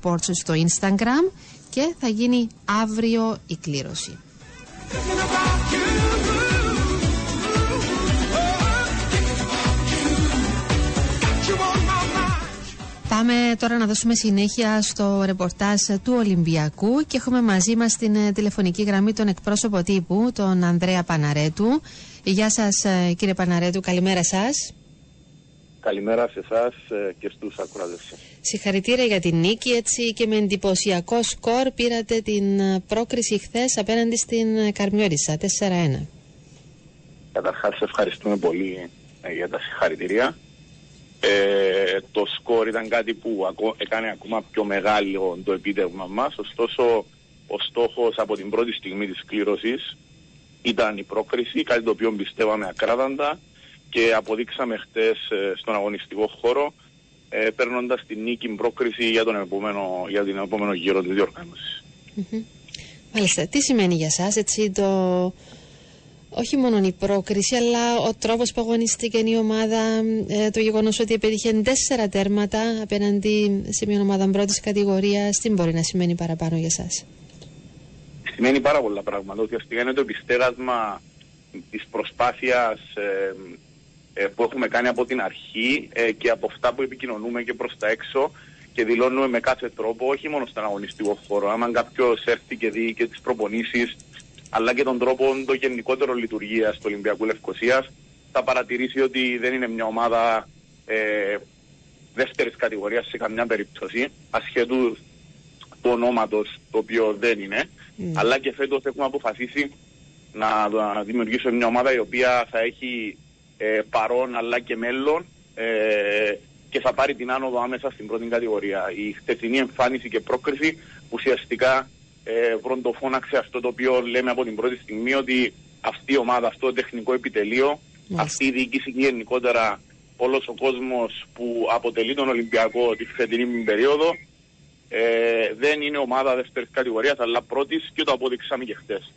Sports στο Instagram και θα γίνει αύριο η κλήρωση. Πάμε τώρα να δώσουμε συνέχεια στο ρεπορτάζ του Ολυμπιακού και έχουμε μαζί μας την ε, τηλεφωνική γραμμή τον εκπρόσωπο τύπου, τον Ανδρέα Παναρέτου. Γεια σας ε, κύριε Παναρέτου, καλημέρα σας. Καλημέρα σε εσάς ε, και στους ακροατές Συγχαρητήρια για την νίκη έτσι και με εντυπωσιακό σκορ πήρατε την πρόκριση χθες απέναντι στην Καρμιόρισα 4-1. Καταρχάς ευχαριστούμε πολύ για τα συγχαρητήρια. Ε, το σκορ ήταν κάτι που έκανε ακόμα πιο μεγάλο το επίτευγμα μας, ωστόσο ο στόχος από την πρώτη στιγμή της κλήρωσης ήταν η πρόκριση, κάτι το οποίο πιστεύαμε ακράδαντα και αποδείξαμε χτες ε, στον αγωνιστικό χώρο ε, παίρνοντας την νίκη πρόκριση για, τον επόμενο, για την επόμενο γύρο της διοργάνωσης. Μάλιστα. Τι σημαίνει για σας έτσι το... Όχι μόνο η πρόκριση, αλλά ο τρόπος που αγωνίστηκε η ομάδα, ε, το γεγονός ότι επέτυχε τέσσερα τέρματα απέναντι σε μια ομάδα πρώτης κατηγορίας, τι μπορεί να σημαίνει παραπάνω για σας; Σημαίνει πάρα πολλά πράγματα. Ουσιαστικά είναι το επιστέγασμα της προσπάθειας ε, ε, που έχουμε κάνει από την αρχή ε, και από αυτά που επικοινωνούμε και προς τα έξω και δηλώνουμε με κάθε τρόπο, όχι μόνο στον αγωνιστικό χώρο. Άμα κάποιος έρθει και δει και τις προπονήσεις, αλλά και τον τρόπο το γενικότερο λειτουργίας του Ολυμπιακού Λευκοσίας, θα παρατηρήσει ότι δεν είναι μια ομάδα ε, δεύτερης κατηγορίας σε καμιά περίπτωση, ασχετού του ονόματος το οποίο δεν είναι. Αλλά και φέτος έχουμε αποφασίσει να, να δημιουργήσουμε μια ομάδα η οποία θα έχει ε, παρόν αλλά και μέλλον ε, και θα πάρει την άνοδο άμεσα στην πρώτη κατηγορία. Η χτεσινή εμφάνιση και πρόκριση ουσιαστικά ε, βροντοφώναξε αυτό το οποίο λέμε από την πρώτη στιγμή ότι αυτή η ομάδα, αυτό το τεχνικό επιτελείο, αυτή η διοίκηση και γενικότερα όλος ο κόσμος που αποτελεί τον Ολυμπιακό τη φετινή περίοδο ε, δεν είναι ομάδα δεύτερης κατηγορίας αλλά πρώτης και το απόδειξαμε και χτες.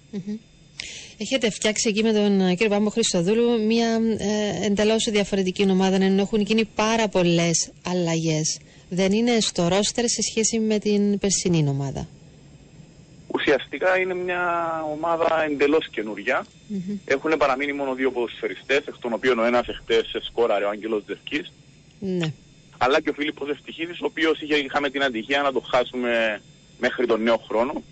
Έχετε φτιάξει εκεί με τον ε, κύριο Πάμπο Χριστοδούλου μια ε, εντελώς διαφορετική ομάδα, ενώ έχουν γίνει πάρα πολλές αλλαγές. Δεν είναι στο ρόστερ σε σχέση με την περσινή ομάδα. Ουσιαστικά είναι μια ομάδα εντελώς καινούρια. Mm-hmm. Έχουν παραμείνει μόνο δύο ποδοσφαιριστές, εκ των οποίων ο ένας εχθές σκόραρε ο Άγγελος Δευκή. Ναι. Αλλά και ο Φίλιππος Ευτυχίδης, ο οποίος είχαμε την αντυχία να το χάσουμε μέχρι τον νέο χρόνο.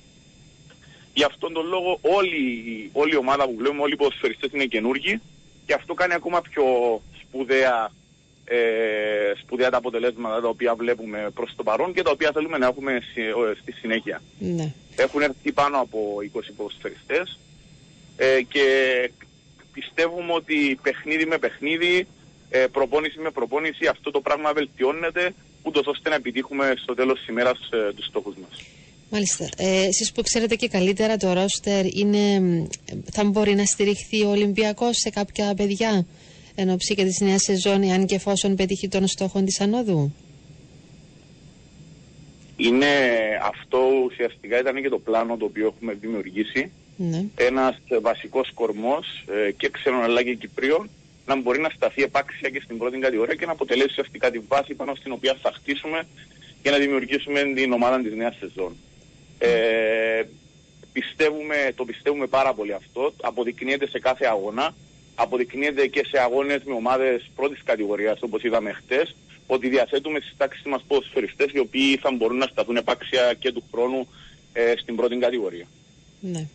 Γι' αυτόν τον λόγο όλη, όλη η ομάδα που βλέπουμε, όλοι οι ποδοσφαιριστές είναι καινούργοι και αυτό κάνει ακόμα πιο σπουδαία, ε, σπουδαία τα αποτελέσματα τα οποία βλέπουμε προς το παρόν και τα οποία θέλουμε να έχουμε στη συνέχεια. Ναι. Έχουν έρθει πάνω από 20 ποδοσφαιριστές ε, και πιστεύουμε ότι παιχνίδι με παιχνίδι, ε, προπόνηση με προπόνηση αυτό το πράγμα βελτιώνεται ούτως ώστε να επιτύχουμε στο τέλος της ημέρας ε, τους στόχους μας. Μάλιστα. Ε, εσείς που ξέρετε και καλύτερα το ρόστερ, είναι, θα μπορεί να στηριχθεί ο Ολυμπιακός σε κάποια παιδιά εν ώψη και της νέας σεζόν, αν και εφόσον πετύχει των στόχων της ανόδου; Είναι αυτό ουσιαστικά ήταν και το πλάνο το οποίο έχουμε δημιουργήσει. Ναι. Ένας βασικός κορμός ε, και ξένων αλλά και Κυπρίων να μπορεί να σταθεί επάξια και στην πρώτη κατηγορία και να αποτελέσει ουσιαστικά τη βάση πάνω στην οποία θα χτίσουμε για να δημιουργήσουμε την ομάδα της νέας σεζόν. Ε, πιστεύουμε, το πιστεύουμε πάρα πολύ αυτό. Αποδεικνύεται σε κάθε αγώνα. Αποδεικνύεται και σε αγώνες με ομάδες πρώτης κατηγορίας όπως είδαμε χτες ότι διαθέτουμε στις τάξεις μας ποδοσφαιριστές οι οποίοι θα μπορούν να σταθούν επάξια και του χρόνου ε, στην πρώτη κατηγορία. Ναι,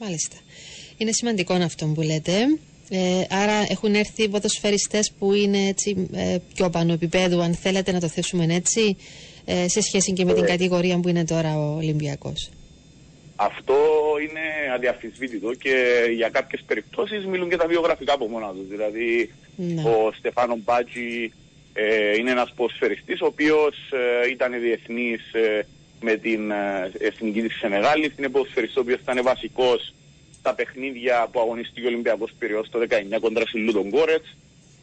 μάλιστα. Είναι σημαντικό αυτό που λέτε. Ε, άρα έχουν έρθει ποδοσφαιριστές που είναι έτσι, ε, πιο πάνω επίπεδου, αν θέλετε να το θέσουμε έτσι, ε, σε σχέση και με την ε. κατηγορία που είναι τώρα ο Ολυμπιακός. Αυτό είναι αδιαφυσβήτητο και για κάποιες περιπτώσεις μιλούν και τα βιογραφικά από μόνα τους. Δηλαδή Ναι. ο Στεφάνο Μπάτζη ε, είναι ένας ποσφαιριστής ο οποίος ε, ήταν διεθνής ε, με την ε, εθνική της Σενεγάλης. Είναι ποσφαιριστής ο οποίος ήταν βασικός στα παιχνίδια που αγωνιστεί ο Ολυμπιακός Πυραιός το 19 κοντρα στη Λούτον Γκόρετς.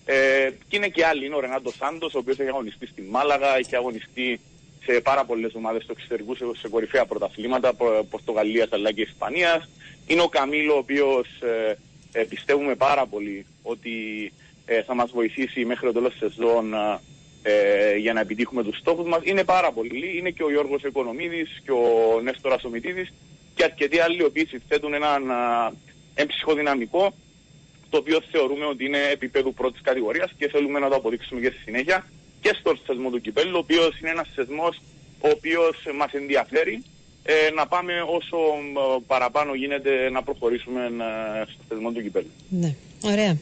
Ε, και είναι και άλλοι, είναι ο Ρενάντος Σάντος ο οποίος έχει αγωνιστεί στη Μάλαγα, έχει αγωνιστεί σε πάρα πολλές ομάδες του εξωτερικού σε, σε κορυφαία πρωταθλήματα Πο- Πορτογαλίας αλλά και Ισπανίας. Είναι ο Καμίλο, ο οποίος ε, ε, πιστεύουμε πάρα πολύ ότι ε, θα μας βοηθήσει μέχρι το τέλος της σεζόν ε, για να επιτύχουμε τους στόχους μας. Είναι πάρα πολλοί. Είναι και ο Γιώργος Οικονομίδης και ο Νέστορας Ομιτίδη και αρκετοί άλλοι οι οποίοι συνθέτουν έναν α, έμψυχο δυναμικό το οποίο θεωρούμε ότι είναι επίπεδου πρώτης κατηγορίας και θέλουμε να το αποδείξουμε και στη συνέχεια και στον θεσμό του κυπέλου, ο οποίος είναι ένας θεσμό ο οποίος μας ενδιαφέρει ε, να πάμε όσο ε, παραπάνω γίνεται να προχωρήσουμε ε, στο θεσμό του κυπέλου. Ναι, ωραία.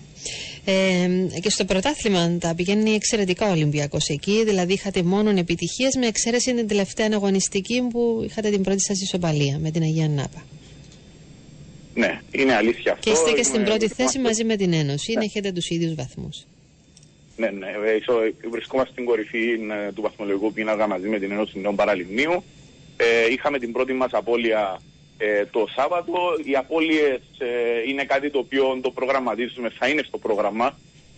Ε, και στο πρωτάθλημα τα πηγαίνει εξαιρετικά ο Ολυμπιακός εκεί, δηλαδή είχατε μόνο επιτυχίες με εξαίρεση την τελευταία αγωνιστική που είχατε την πρώτη σας ισοπαλία με την Αγία Νάπα. Ναι, είναι αλήθεια αυτό. Και είστε και στην Είμαι- πρώτη θέση βρισκόμαστε- μαζί με την Ένωση, Ναι. να έχετε τους ίδιους βαθμούς. Ναι, ναι. ε, ισο- Βρισκόμαστε στην κορυφή ε, του βαθμολογικού πίνακα μαζί με την Ένωση Νέων Παραλιμνίου. Ε, είχαμε την πρώτη μας απώλεια ε, το Σάββατο. Οι απώλειες ε, είναι κάτι το οποίο το προγραμματίζουμε, θα είναι στο πρόγραμμα.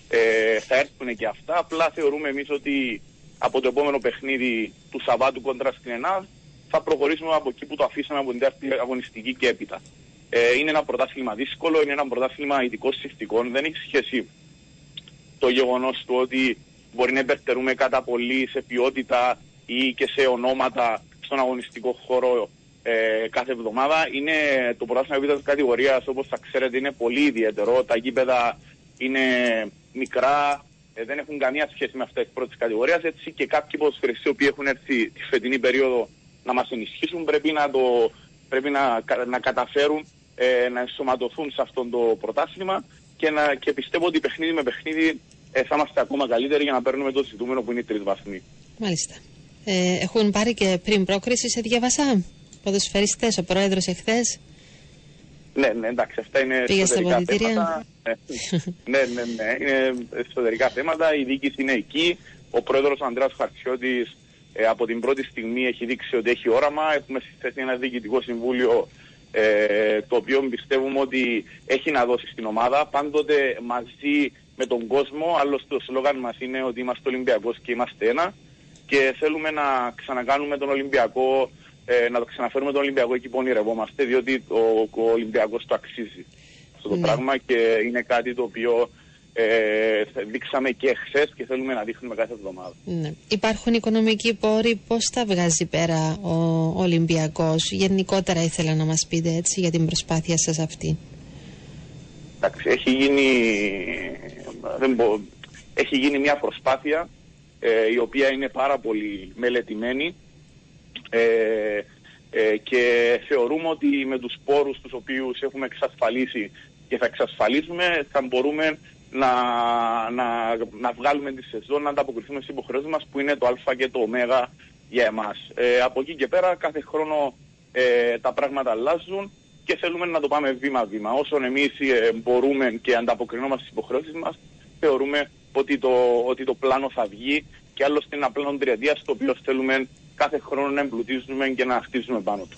Ε, θα έρθουν και αυτά. Απλά θεωρούμε εμείς ότι από το επόμενο παιχνίδι του Σαββάτου κοντρά στην ΕΝΑΔ θα προχωρήσουμε από εκεί που το αφήσαμε από την δεύτερη αγωνιστική και έπειτα. Ε, είναι ένα πρωτάθλημα δύσκολο, είναι ένα πρωτάθλημα ειδικών συστικών. Δεν έχει σχέση το γεγονός του ότι μπορεί να υπερτερούμε κατά πολύ σε ποιότητα ή και σε ονόματα στον αγωνιστικό χώρο ε, κάθε εβδομάδα. Είναι το πρωτάθλημα επίπεδο κατηγορίας, όπως θα ξέρετε, είναι πολύ ιδιαίτερο. Τα γήπεδα είναι μικρά, ε, δεν έχουν καμία σχέση με αυτά τη πρώτης κατηγορίας. Έτσι και κάποιοι ποδοσφαιριστές που έχουν έρθει τη φετινή περίοδο να μας ενισχύσουν πρέπει να, το, πρέπει να, να καταφέρουν ε, να ενσωματωθούν σε αυτό το πρωτάθλημα και, να, και πιστεύω ότι παιχνίδι με παιχνίδι ε, θα είμαστε ακόμα καλύτεροι για να παίρνουμε το ζητούμενο που είναι η τρίτη βαθμή. Μάλιστα. Ε, έχουν πάρει και πριν πρόκριση σε διαβασά ποδοσφαιριστές, ο πρόεδρος εχθές. Ναι, ναι, εντάξει, αυτά είναι Πήγε στα εσωτερικά πολιτήρια. θέματα. ναι, ναι, ναι, είναι εσωτερικά θέματα. Η διοίκηση είναι εκεί. Ο πρόεδρος ο Ανδρέας Χαρτσιώτης ε, από την πρώτη στιγμή έχει δείξει ότι έχει όραμα. Έχουμε συστήσει ένα διοικητικό συμβούλιο ε, το οποίο πιστεύουμε ότι έχει να δώσει στην ομάδα. Πάντοτε μαζί με τον κόσμο, άλλωστε το σλόγαν μας είναι ότι είμαστε Ολυμπιακός και είμαστε ένα και θέλουμε να ξανακάνουμε τον Ολυμπιακό, ε, να το ξαναφέρουμε τον Ολυμπιακό εκεί που ονειρευόμαστε, διότι ο, ο Ολυμπιακός το αξίζει αυτό το Ναι. πράγμα και είναι κάτι το οποίο ε, δείξαμε και χθες και θέλουμε να δείχνουμε κάθε εβδομάδα. Ναι. Υπάρχουν οικονομικοί πόροι, πώς τα βγάζει πέρα ο Ολυμπιακός; Γενικότερα ήθελα να μας πείτε έτσι για την προσπάθεια σας αυτή. Εντάξει, έχει γίνει, δεν μπο- έχει γίνει μια προσπάθεια ε, η οποία είναι πάρα πολύ μελετημένη ε, ε, και θεωρούμε ότι με τους πόρους τους οποίους έχουμε εξασφαλίσει και θα εξασφαλίσουμε θα μπορούμε να, να, να βγάλουμε τη σεζόν, να ανταποκριθούμε στις υποχρεώσεις μας που είναι το α και το ω για εμάς. Ε, από εκεί και πέρα κάθε χρόνο ε, τα πράγματα αλλάζουν και θέλουμε να το πάμε βήμα-βήμα. Όσον εμείς ε, μπορούμε και ανταποκρινόμαστε στις υποχρεώσεις μας, θεωρούμε ότι το, ότι το πλάνο θα βγει και άλλωστε είναι ένα πλάνο τριετίας το οποίο θέλουμε κάθε χρόνο να εμπλουτίζουμε και να χτίζουμε πάνω του.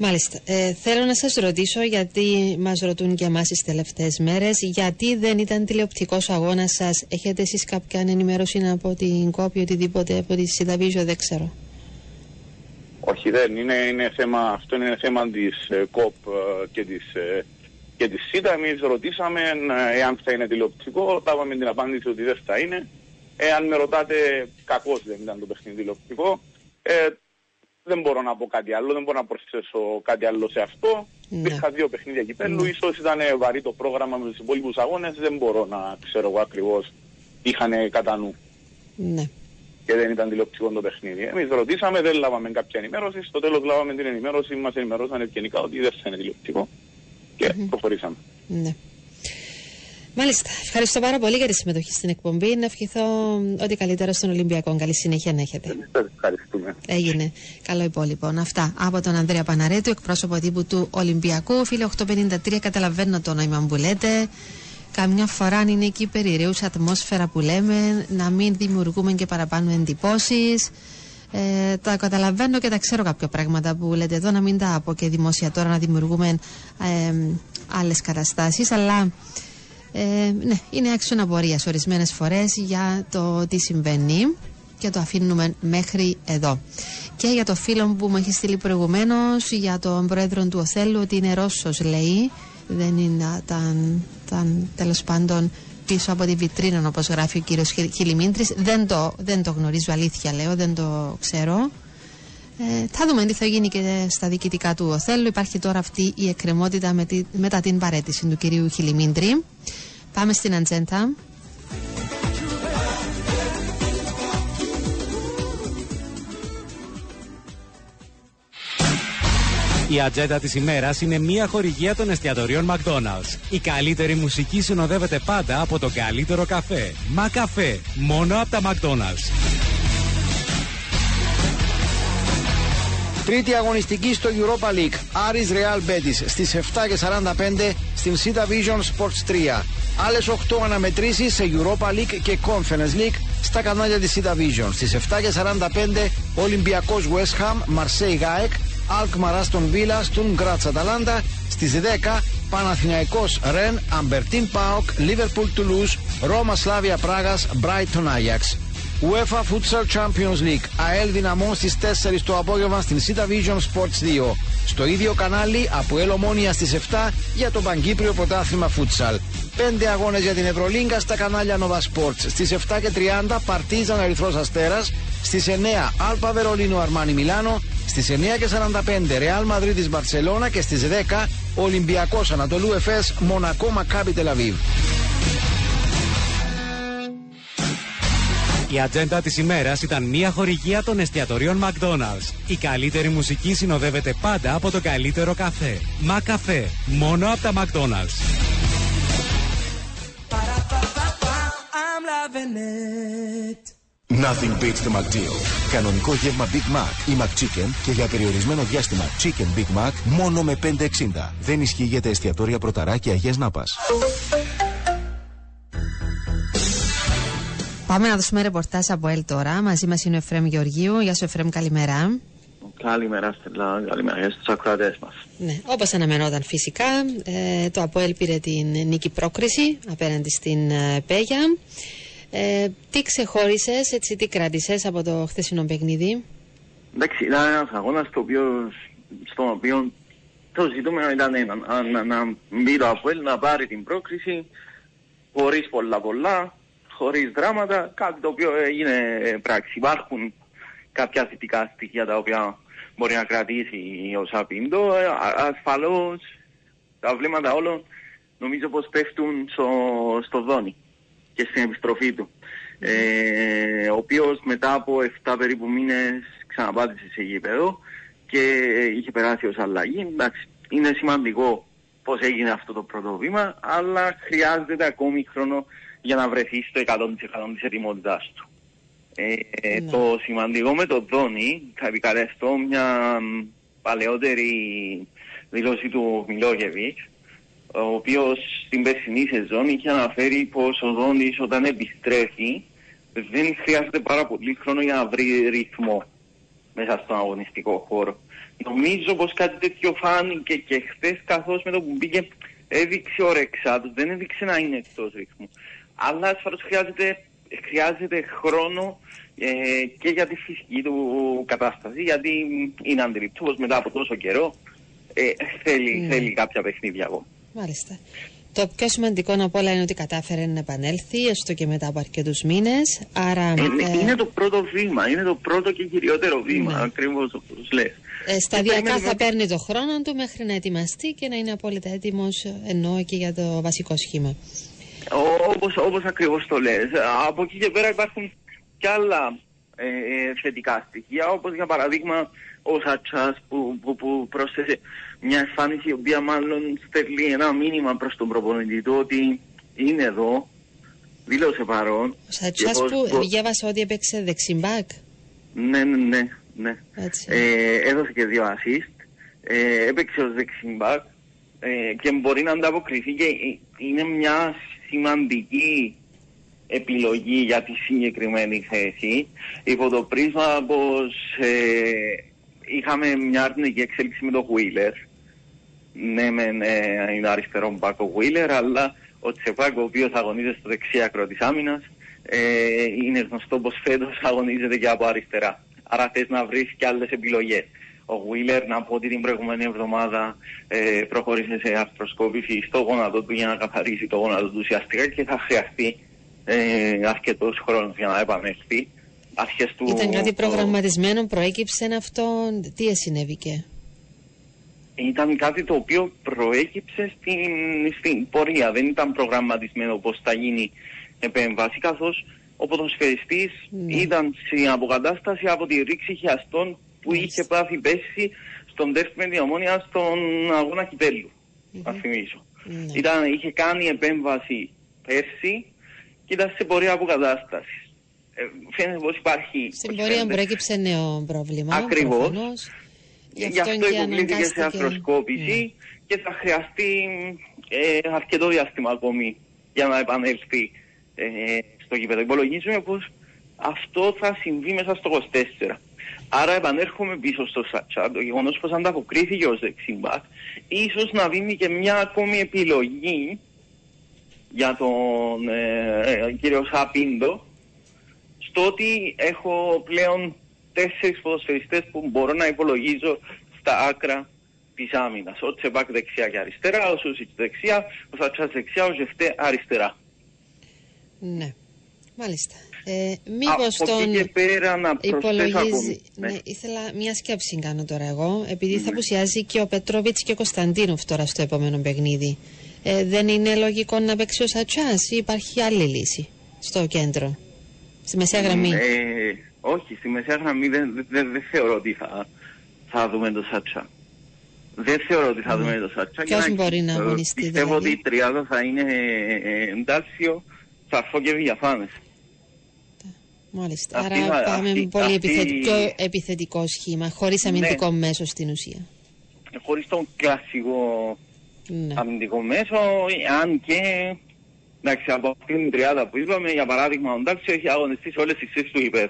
Μάλιστα. Ε, θέλω να σας ρωτήσω, γιατί μας ρωτούν και εμάς τις τελευταίες μέρες, γιατί δεν ήταν τηλεοπτικός ο αγώνας σας; Έχετε εσείς κάποια ενημέρωση από την κόπη, οτιδήποτε, από τη Σιδαβίζο, δεν ξέρω. Όχι, δεν είναι, είναι θέμα, αυτό είναι θέμα της ε, ΚΟΠ ε, και της, ε, και της ΣΥΤΑ. Εμείς ρωτήσαμε ε, εάν θα είναι τηλεοπτικό, λάβαμε την απάντηση ότι δεν θα είναι. Εάν με ρωτάτε, κακώς δεν ήταν το παιχνίδι τηλεοπτικό. Ε, δεν μπορώ να πω κάτι άλλο, δεν μπορώ να προσθέσω κάτι άλλο σε αυτό. Ναι. Υπήρχαν δύο παιχνίδια κυπέλου, ίσως ήταν βαρύ το πρόγραμμα με τους υπόλοιπους αγώνες, δεν μπορώ να ξέρω εγώ ακριβώς τι είχαν κατά νου Ναι. και δεν ήταν τηλεοπτικό το παιχνίδι. Εμείς ρωτήσαμε, δεν λάβαμε κάποια ενημέρωση. Στο τέλος λάβαμε την ενημέρωση, μας ενημερώσαν ευγενικά ότι δεν θα είναι τηλεοπτικό. Και προχωρήσαμε. Ναι. Μάλιστα. Ευχαριστώ πάρα πολύ για τη συμμετοχή στην εκπομπή. Να ευχηθώ ό,τι καλύτερο στον Ολυμπιακό. Καλή συνέχεια να έχετε. Σας ευχαριστούμε. Έγινε. Καλό υπόλοιπο. Αυτά από τον Ανδρέα Παναρέτου, εκπρόσωπο τύπου του Ολυμπιακού. Φίλε 853, καταλαβαίνω το νόημα που λέτε. Καμιά φορά αν είναι εκεί περιραίουσα ατμόσφαιρα που λέμε, να μην δημιουργούμε και παραπάνω εντυπώσεις. Ε, τα καταλαβαίνω και τα ξέρω κάποια πράγματα που λέτε εδώ, να μην τα πω και δημόσια τώρα να δημιουργούμε ε, άλλες καταστάσεις, αλλά ε, ναι, είναι άξιο απορία ορισμένες φορές για το τι συμβαίνει και το αφήνουμε μέχρι εδώ. Και για το φίλο μου που μου έχει στείλει προηγουμένως, για τον πρόεδρο του Οθέλου, ότι είναι Ρώσος, λέει. Δεν είναι ήταν, ήταν τέλος πάντων πίσω από τη βιτρίνα, όπως γράφει ο κύριος Χιλιμίντρης. Δεν το, δεν το γνωρίζω, αλήθεια λέω, δεν το ξέρω. Ε, θα δούμε τι θα γίνει και στα διοικητικά του Οθέλου. Υπάρχει τώρα αυτή η εκκρεμότητα με τη- μετά την παρέτηση του κυρίου Χιλιμίντρη. Πάμε στην Ατζέντα. Η ατζέντα της ημέρας είναι μια χορηγία των εστιατορίων McDonald's. Η καλύτερη μουσική συνοδεύεται πάντα από τον καλύτερο καφέ. Μα καφέ, μόνο από τα McDonald's. Τρίτη αγωνιστική στο Europa League. Άρης Real Betis στις 7.45 στην Cita Vision Sports 3. Άλλες 8 αναμετρήσεις σε Europa League και Conference League στα κανάλια της Cita Vision. Στις 7.45 Ολυμπιακός West Ham, Marseille Gaek, Αλκμαρ Άστον Βίλα, Στουν Γκράτς Αταλάντα. Στις 10 Παναθηναϊκός Ρεν, Αμπερτίν Πάοκ, Λίβερπουλ Τουλούς, Ρώμα Σλάβια Πράγας, Μπράιτον Άγιαξ. UEFA Futsal Champions League. ΑΕΛ Δυναμών στις 4 το απόγευμα στην Cita Vision Sports 2. Στο ίδιο κανάλι από Ελομόνια στις 7 για το Παγκύπριο Πρωτάθλημα Futsal. Πέντε αγώνες για την Ευρωλίγκα στα κανάλια Nova Sports. Στις 7 και 30 Παρτίζαν Ερυθρός Αστέρας. Στις 9 Άλπα Βερολίνο Αρμάνι Μιλάνο. Στις 9 και 45 Ρεάλ Μαδρίτης Μπαρσελώνα και στις 10 Ολυμπιακός Ανατολού Εφές Μονακό Μακάμπι Τελαβίβ. Η ατζέντα της ημέρας ήταν μια χορηγία των εστιατορίων McDonald's. Η καλύτερη μουσική συνοδεύεται πάντα από το καλύτερο καφέ. Μα καφέ, μόνο από τα McDonald's. I'm loving it. Nothing beats the McDeal. Κανονικό γεύμα Big Mac ή McChicken και για περιορισμένο διάστημα Chicken Big Mac μόνο με 5,60. Δεν ισχύει για τα εστιατόρια Πρωταρά και Αγίας Νάπας. Πάμε να δώσουμε ρεπορτάζ από ΕΛ τώρα. Μαζί μας είναι ο Εφρέμ Γεωργίου. Γεια σου, Εφρέμ, καλημέρα. Καλημέρα, Στελά. Καλημέρα στου ακροατές μας. Ναι, όπως αναμενόταν φυσικά, ε, το ΑΠΟΕΛ πήρε την νίκη πρόκριση απέναντι στην ε, Πέγια. Ε, τι ξεχώρισες, έτσι, τι κράτησες από το χθεσινό παιχνίδι; Εντάξει, ήταν ένας αγώνας στο οποίο, στον οποίο το ζητούμενο ήταν ένα. Να, να, να μπει το ΑΠΟΕΛ να πάρει την πρόκριση χωρίς πολλά πολλά, χωρίς δράματα, κάτι το οποίο έγινε ε, πράξη. Υπάρχουν κάποια θετικά στοιχεία τα οποία μπορεί να κρατήσει ο Σαπίντο. Ε, α- ασφαλώς τα βλέμματα όλων νομίζω πως πέφτουν στο, στο δόνι και στην επιστροφή του. Ε, ο οποίος μετά από 7 περίπου μήνες ξαναπάτησε σε γήπεδο και είχε περάσει ως αλλαγή. Εντάξει, είναι σημαντικό πώς έγινε αυτό το πρώτο βήμα, αλλά χρειάζεται ακόμη χρόνο για να βρεθεί στο 100% της ετοιμότητάς του. Ε, Το σημαντικό με τον Δόνι, θα επικαλεστώ μια μ, παλαιότερη δήλωση του Μιλόγεβιτς, ο οποίος στην περσινή σεζόν είχε αναφέρει πως ο Δόνης όταν επιστρέφει δεν χρειάζεται πάρα πολύ χρόνο για να βρει ρυθμό μέσα στον αγωνιστικό χώρο. Νομίζω πως κάτι τέτοιο φάνηκε και χθες καθώς με το που μπήκε έδειξε όρεξά του, δεν έδειξε να είναι εκτός ρυθμού. Αλλά ασφαλώς χρειάζεται, χρειάζεται χρόνο ε, και για τη φυσική του κατάσταση, γιατί είναι αντιληπτός πως μετά από τόσο καιρό ε, θέλει, Ναι. θέλει κάποια παιχνίδια ακόμα. Μάλιστα. Το πιο σημαντικό απ' όλα είναι ότι κατάφερε να επανέλθει, έστω και μετά από αρκετούς μήνες. Άρα. Είναι, ε, είναι το πρώτο βήμα, είναι το πρώτο και κυριότερο βήμα, Ναι. ακριβώς όπως λες. Ε, σταδιακά περιμένουμε θα ότι- παίρνει το χρόνο του μέχρι να ετοιμαστεί και να είναι απόλυτα έτοιμος εννοώ και για το βασικό σχήμα. Ο- όπως, όπως ακριβώς το λες. Από εκεί και πέρα υπάρχουν και άλλα ε, ε, θετικά στοιχεία, όπως για παραδείγμα ο Σατσάς που, που, που πρόσθεσε μια εμφάνιση η οποία μάλλον στέλνει ένα μήνυμα προς τον προπονητή του ότι είναι εδώ, δήλωσε παρόν. Ο Σατσάς και πως- που πως- διάβασα ότι έπαιξε δεξιμπάκ; Ναι, ναι, ναι. ναι. Έτσι. Ε, έδωσε και δύο assist. Ε, έπαιξε ως δεξιμπάκ ε, και μπορεί να ανταποκριθεί και ε, είναι μια σημαντική επιλογή για τη συγκεκριμένη θέση υπό το πρίσμα πως ε, είχαμε μια αρνητική εξέλιξη με το Wheeler. Ναι, μεν ε, είναι αριστερό μπακ ο Wheeler, αλλά ο Τσεπάκ, ο οποίος αγωνίζεται στο δεξί άκρο της άμυνας, ε, είναι γνωστό πως φέτος αγωνίζεται και από αριστερά. Άρα θες να βρεις και άλλες επιλογές. Ο Wheeler, να πω ότι την προηγούμενη εβδομάδα ε, προχώρησε σε αρθροσκόπηση στο γόνατο του για να καθαρίσει το γόνατο του ουσιαστικά και θα χρειαστεί ε, αρκετός χρόνος για να επανέλθει. Αρχές του... Ήταν κάτι προγραμματισμένο, προέκυψε αυτό. Τι συνέβηκε. ήταν κάτι το οποίο προέκυψε στην, στην πορεία. Δεν ήταν προγραμματισμένο πώς θα γίνει επέμβαση, καθώς ο ποδοσφαιριστής ήταν στην αποκατάσταση από τη ρήξη χιαστών που είχε πάθει πέσει στον τεστ με την ομόνια στον αγώνα κυπέλου, να θυμίσω. Ήταν, είχε κάνει επέμβαση πέρσι και ήταν σε πορεία αποκατάστασης. Ε, φαίνεται πως υπάρχει... Στην πως πορεία φαίνεται, προέκυψε νέο πρόβλημα. Ακριβώς. προφανώς. Γι' Γι' αυτό αυτό και υποβλήθηκε σε αναγκάστηκε. αρθροσκόπηση και θα χρειαστεί ε, αρκετό διάστημα ακόμη για να επανέλθει ε, στο γήπεδο. Υπολογίζουμε πως αυτό θα συμβεί μέσα στο 24. Άρα επανέρχομαι πίσω στο Σατσά, το γεγονός πως ανταποκρίθηκε ως δεξιμπάκ, ίσως να δίνει και μια ακόμη επιλογή για τον ε, ε, κύριο Σαπίντο, στο ότι έχω πλέον τέσσερις ποδοσφαιριστές που μπορώ να υπολογίζω στα άκρα της άμυνας. Ο Τσεμπάκ δεξιά και αριστερά, ο Σούσιτς δεξιά, ο Σατσάς δεξιά, ο Ζευτέ αριστερά. Ναι. Μάλιστα. Ε, μήπως Από εκεί τον και πέρα να προσθέσω υπολογίζει... ακόμη. Ναι. Ναι. ήθελα μια σκέψη να κάνω τώρα εγώ. Επειδή θα Ναι. απουσιάζει και ο Πετρόβιτς και ο Κωνσταντίνοφ τώρα στο επόμενο παιχνίδι. Ε, δεν είναι λογικό να παίξει ο Σατσάς ή υπάρχει άλλη λύση στο κέντρο, στη μεσαία γραμμή; Ε, όχι, στη μεσαία γραμμή δεν, δεν, δεν θεωρώ ότι θα, θα δούμε το Σάτσα. Δεν θεωρώ ότι θα Ναι. δούμε το Σάτσα. Ποιος Και μπορεί να ε, αγωνιστεί, Πιστεύω δηλαδή; ότι η τριάδα θα είναι ε, Ντάλσιο, Σαρφό και Βιαφάνες. Μάλιστα. αυτή Άρα θα- πάμε αυτή- με πολύ αυτή- επιθετικό, επιθετικό σχήμα, χωρίς Ναι. αμυντικό μέσο στην ουσία. Χωρίς τον κλασικό Ναι. αμυντικό μέσο, αν και εντάξει, από αυτήν την τριάδα που είπαμε, για παράδειγμα, ο Ντάλσιο έχει αγωνιστεί σε όλες τις θέσεις του υπέρ.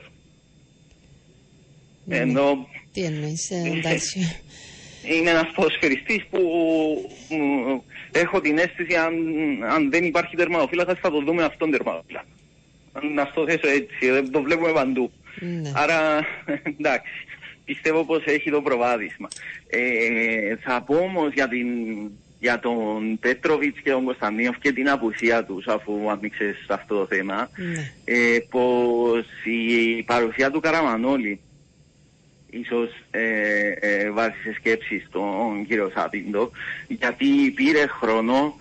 Ναι. Ενώ Τι εννοείς, ε, εντάξει. είναι ένας ποδοσφαιριστής που μ, έχω την αίσθηση αν, αν δεν υπάρχει τερματοφύλακας θα το δούμε αυτόν τερματοφύλακα. Να στο θέσω έτσι, δεν το βλέπουμε παντού. Ναι. Άρα εντάξει, πιστεύω πως έχει το προβάδισμα. Ε, θα πω όμως για, την, για τον Πέτροβιτς και τον Κωνσταντίνοφ και την απουσία τους αφού άνοιξες αυτό το θέμα Ναι. ε, πως η παρουσία του Καραμανόλη ίσως ε, ε, βάζει σε σκέψη στον κύριο Σάπιντο γιατί πήρε χρόνο,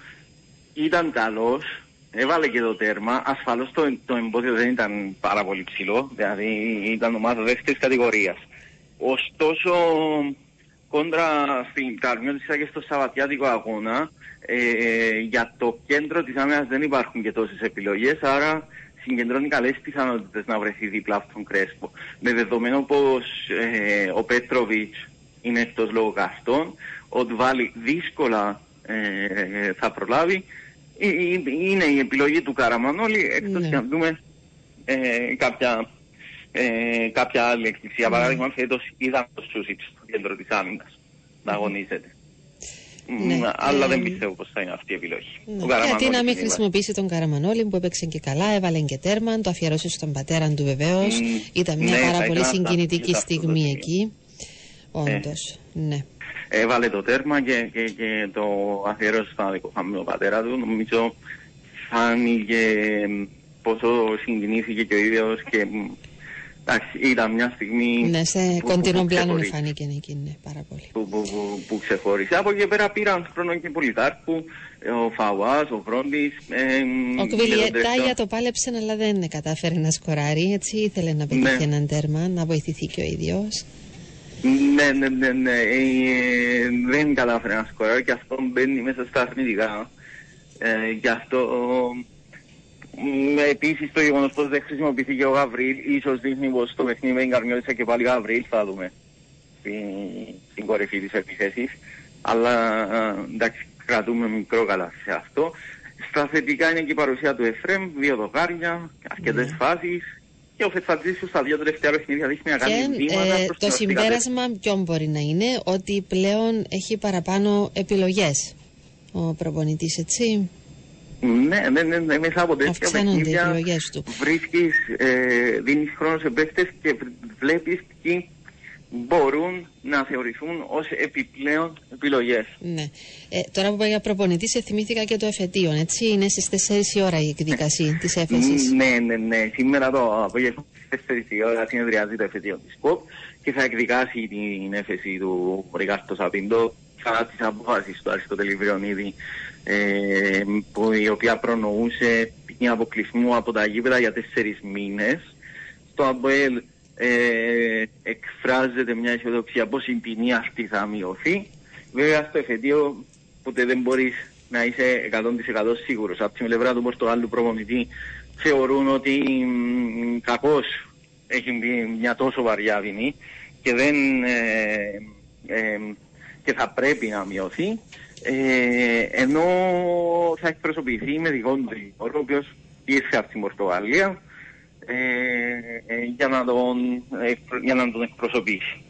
ήταν καλός, έβαλε και το τέρμα, ασφαλώς το, το εμπόδιο δεν ήταν πάρα πολύ ψηλό, δηλαδή ήταν ομάδα δεύτερης κατηγορίας. Ωστόσο, κόντρα στην Καρμιώτησα και στο Σαββατιάτικο αγώνα, ε, για το κέντρο της άμυνας δεν υπάρχουν και τόσες επιλογές, άρα συγκεντρώνει καλές πιθανότητες να βρεθεί δίπλα από τον Κρέσπο. Με δεδομένο πως ε, ο Πέτροβιτς είναι εκτός λόγω καυτών, ο Ντβάλι δύσκολα ε, θα προλάβει, Ε, ε, είναι η επιλογή του Καραμανόλη, εκτός Ναι. και αν δούμε ε, κάποια, ε, κάποια άλλη έκπληξη. Για παράδειγμα, φέτος είδαμε το Σούσιτς στο κέντρο της άμυνας να αγωνίζεται. Ναι. Μ, Αλλά Ε, δεν πιστεύω πως θα είναι αυτή η επιλογή. Ναι. Ο Γιατί Καραμανόλης να μην είναι η χρησιμοποιήσει τον Καραμανόλη που έπαιξε και καλά, έβαλε και τέρμα, το αφιερώσει στον πατέρα του βεβαίως. Μμ, Ήταν μια ναι, πάρα θα πολύ ήθελα να συγκινητική σταθώ σε αυτός το στιγμή σημείο. εκεί. Όντως. Ναι. Έβαλε το τέρμα και, και, και το αφιέρωσε στον αδικοχαμένο πατέρα του. Νομίζω φάνηκε μ, πόσο συγκινήθηκε και ο ίδιος και μ, εντάξει, ήταν μια στιγμή Ναι, σε που- που- κοντινό που πλάνο ξεχωρίζει. φάνηκε εκεί, ναι, πάρα πολύ. που, που, που, που ξεχώρισε. Από εκεί πέρα πήραν χρόνο και Πολυτάρκου, ε, ο Φαουάς, ο Φρόντις. Ε, μ, Ο και τον τελευταίο- Κβιλιετάγια το πάλεψε, αλλά δεν κατάφερε να σκοράρει. Έτσι ήθελε να πετύχει Ναι. έναν τέρμα, να βοηθηθεί και ο ίδιος. Ναι, ναι, ναι, ναι. Ε, δεν κατάφερε να σκοράρει και αυτό μπαίνει μέσα στα αρνητικά. Ε, γι' αυτό ε, επίσης το γεγονός πως δεν χρησιμοποιήθηκε ο Γαβρίλ ίσως δείχνει πως το παιχνίδι με εγκαρμιώτησα και πάλι Γαβρίλ θα δούμε στην, στην κορυφή της επιθέσης. Αλλά ε, εντάξει κρατούμε μικρό καλά σε αυτό. Στα θετικά είναι και η παρουσία του Εφρέμ, δύο δοκάρια, αρκετές φάσεις και ο Φετφατζήσιος στα δύο τελευταία παιχνίδια δείχνει να κάνει Και βήματα ε, προς το την ορθή συμπέρασμα ποιο μπορεί να είναι ότι πλέον έχει παραπάνω επιλογές ο προπονητής, έτσι. Ναι, ναι, ναι, ναι, μέσα από τέτοια Αυξάνονται οι παιχνίδια επιλογές του. βρίσκεις, ε, δίνεις χρόνο σε παίχτες και βρ- βλέπεις ποιοι μπορούν να θεωρηθούν ως επιπλέον επιλογές. Ναι. Ε, τώρα που είπα για προπονητής, σε θυμήθηκα και το εφετείο, έτσι; Είναι στις 4 η ώρα η εκδίκαση της έφεσης. Ναι, ναι, ναι. Σήμερα το απόγευμα στις 4 η ώρα συνεδριάζει το εφετείο της ΚΟΠ και θα εκδικάσει την έφεση του Ρικάρτο Σαπίντο κατά της απόφασης του Αριστοτέλη Βριονίδη ε, που, η οποία προνοούσε ποινή αποκλεισμού από τα γήπεδα για τέσσερις μήνες. Στο ΑΜΠΟΕΛ ε, εκφράζεται μια αισιοδοξία πως η ποινή αυτή θα μειωθεί. Βέβαια στο εφετείο ποτέ δεν μπορείς να είσαι 100% σίγουρος. Από την πλευρά του Πορτογάλου προπονητή θεωρούν ότι μ, κακώς έχει μπει μια τόσο βαριά ποινή και δεν ε, ε, και θα πρέπει να μειωθεί ε, ενώ θα εκπροσωπηθεί με δικό του δικηγόρο ο οποίος ήρθε από την Πορτογαλία ε, ε, για, να τον, εκπρο- για να τον εκπροσωπήσει.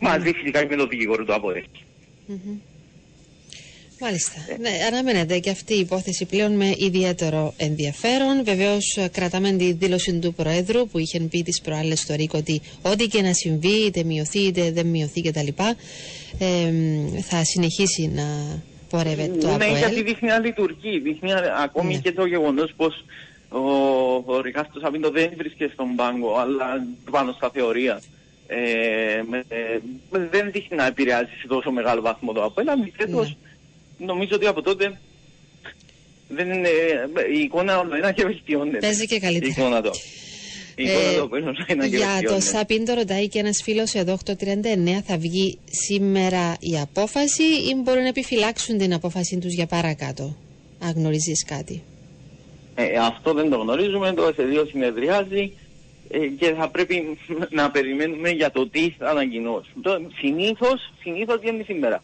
Μαζί φυσικά και με τον δικηγόρο του ΑΠΟΕ. Μμμ. Μάλιστα. Ναι, αναμένεται και αυτή η υπόθεση πλέον με ιδιαίτερο ενδιαφέρον. Βεβαίως, κρατάμε τη δήλωση του Προέδρου που είχε πει τι προάλλες στο ΡΙΚ ότι ό,τι και να συμβεί, είτε μειωθεί είτε δεν μειωθεί κτλ., ε, θα συνεχίσει να πορεύεται το ναι, ΑΠΟΕΛ. γιατί δείχνει να λειτουργεί. Δείχνει να- ακόμη Ναι. και το γεγονός πως ο, ο Ρικάστο Σαβίντο δεν βρίσκεται στον πάγκο, αλλά πάνω στα θεωρία. Ε, με- ε, με- δεν δείχνει να επηρεάζει σε τόσο μεγάλο βαθμό το ΑΠΟΕΛ. Αντιθέτω, Ναι. νομίζω ότι από τότε δεν είναι, η εικόνα όλο ένα και βελτιώνεται. Παίζει και καλύτερα. Η εικόνα του. Η εικόνα Ε, του ΑΠΟΕΛ όλο ένα και Για το βελτιώνεται. ΣΑΠΗΝ ρωτάει και ένας φίλος εδώ, 839, θα βγει σήμερα η απόφαση ή μπορεί να επιφυλάξουν την απόφαση τους για παρακάτω. Αν γνωρίζεις κάτι. Ε, αυτό δεν το γνωρίζουμε, το ΕΣΕ2 συνεδριάζει ε, και θα πρέπει να περιμένουμε για το τι θα ανακοινώσουν. Το, συνήθως, συνήθως βγαίνει σήμερα.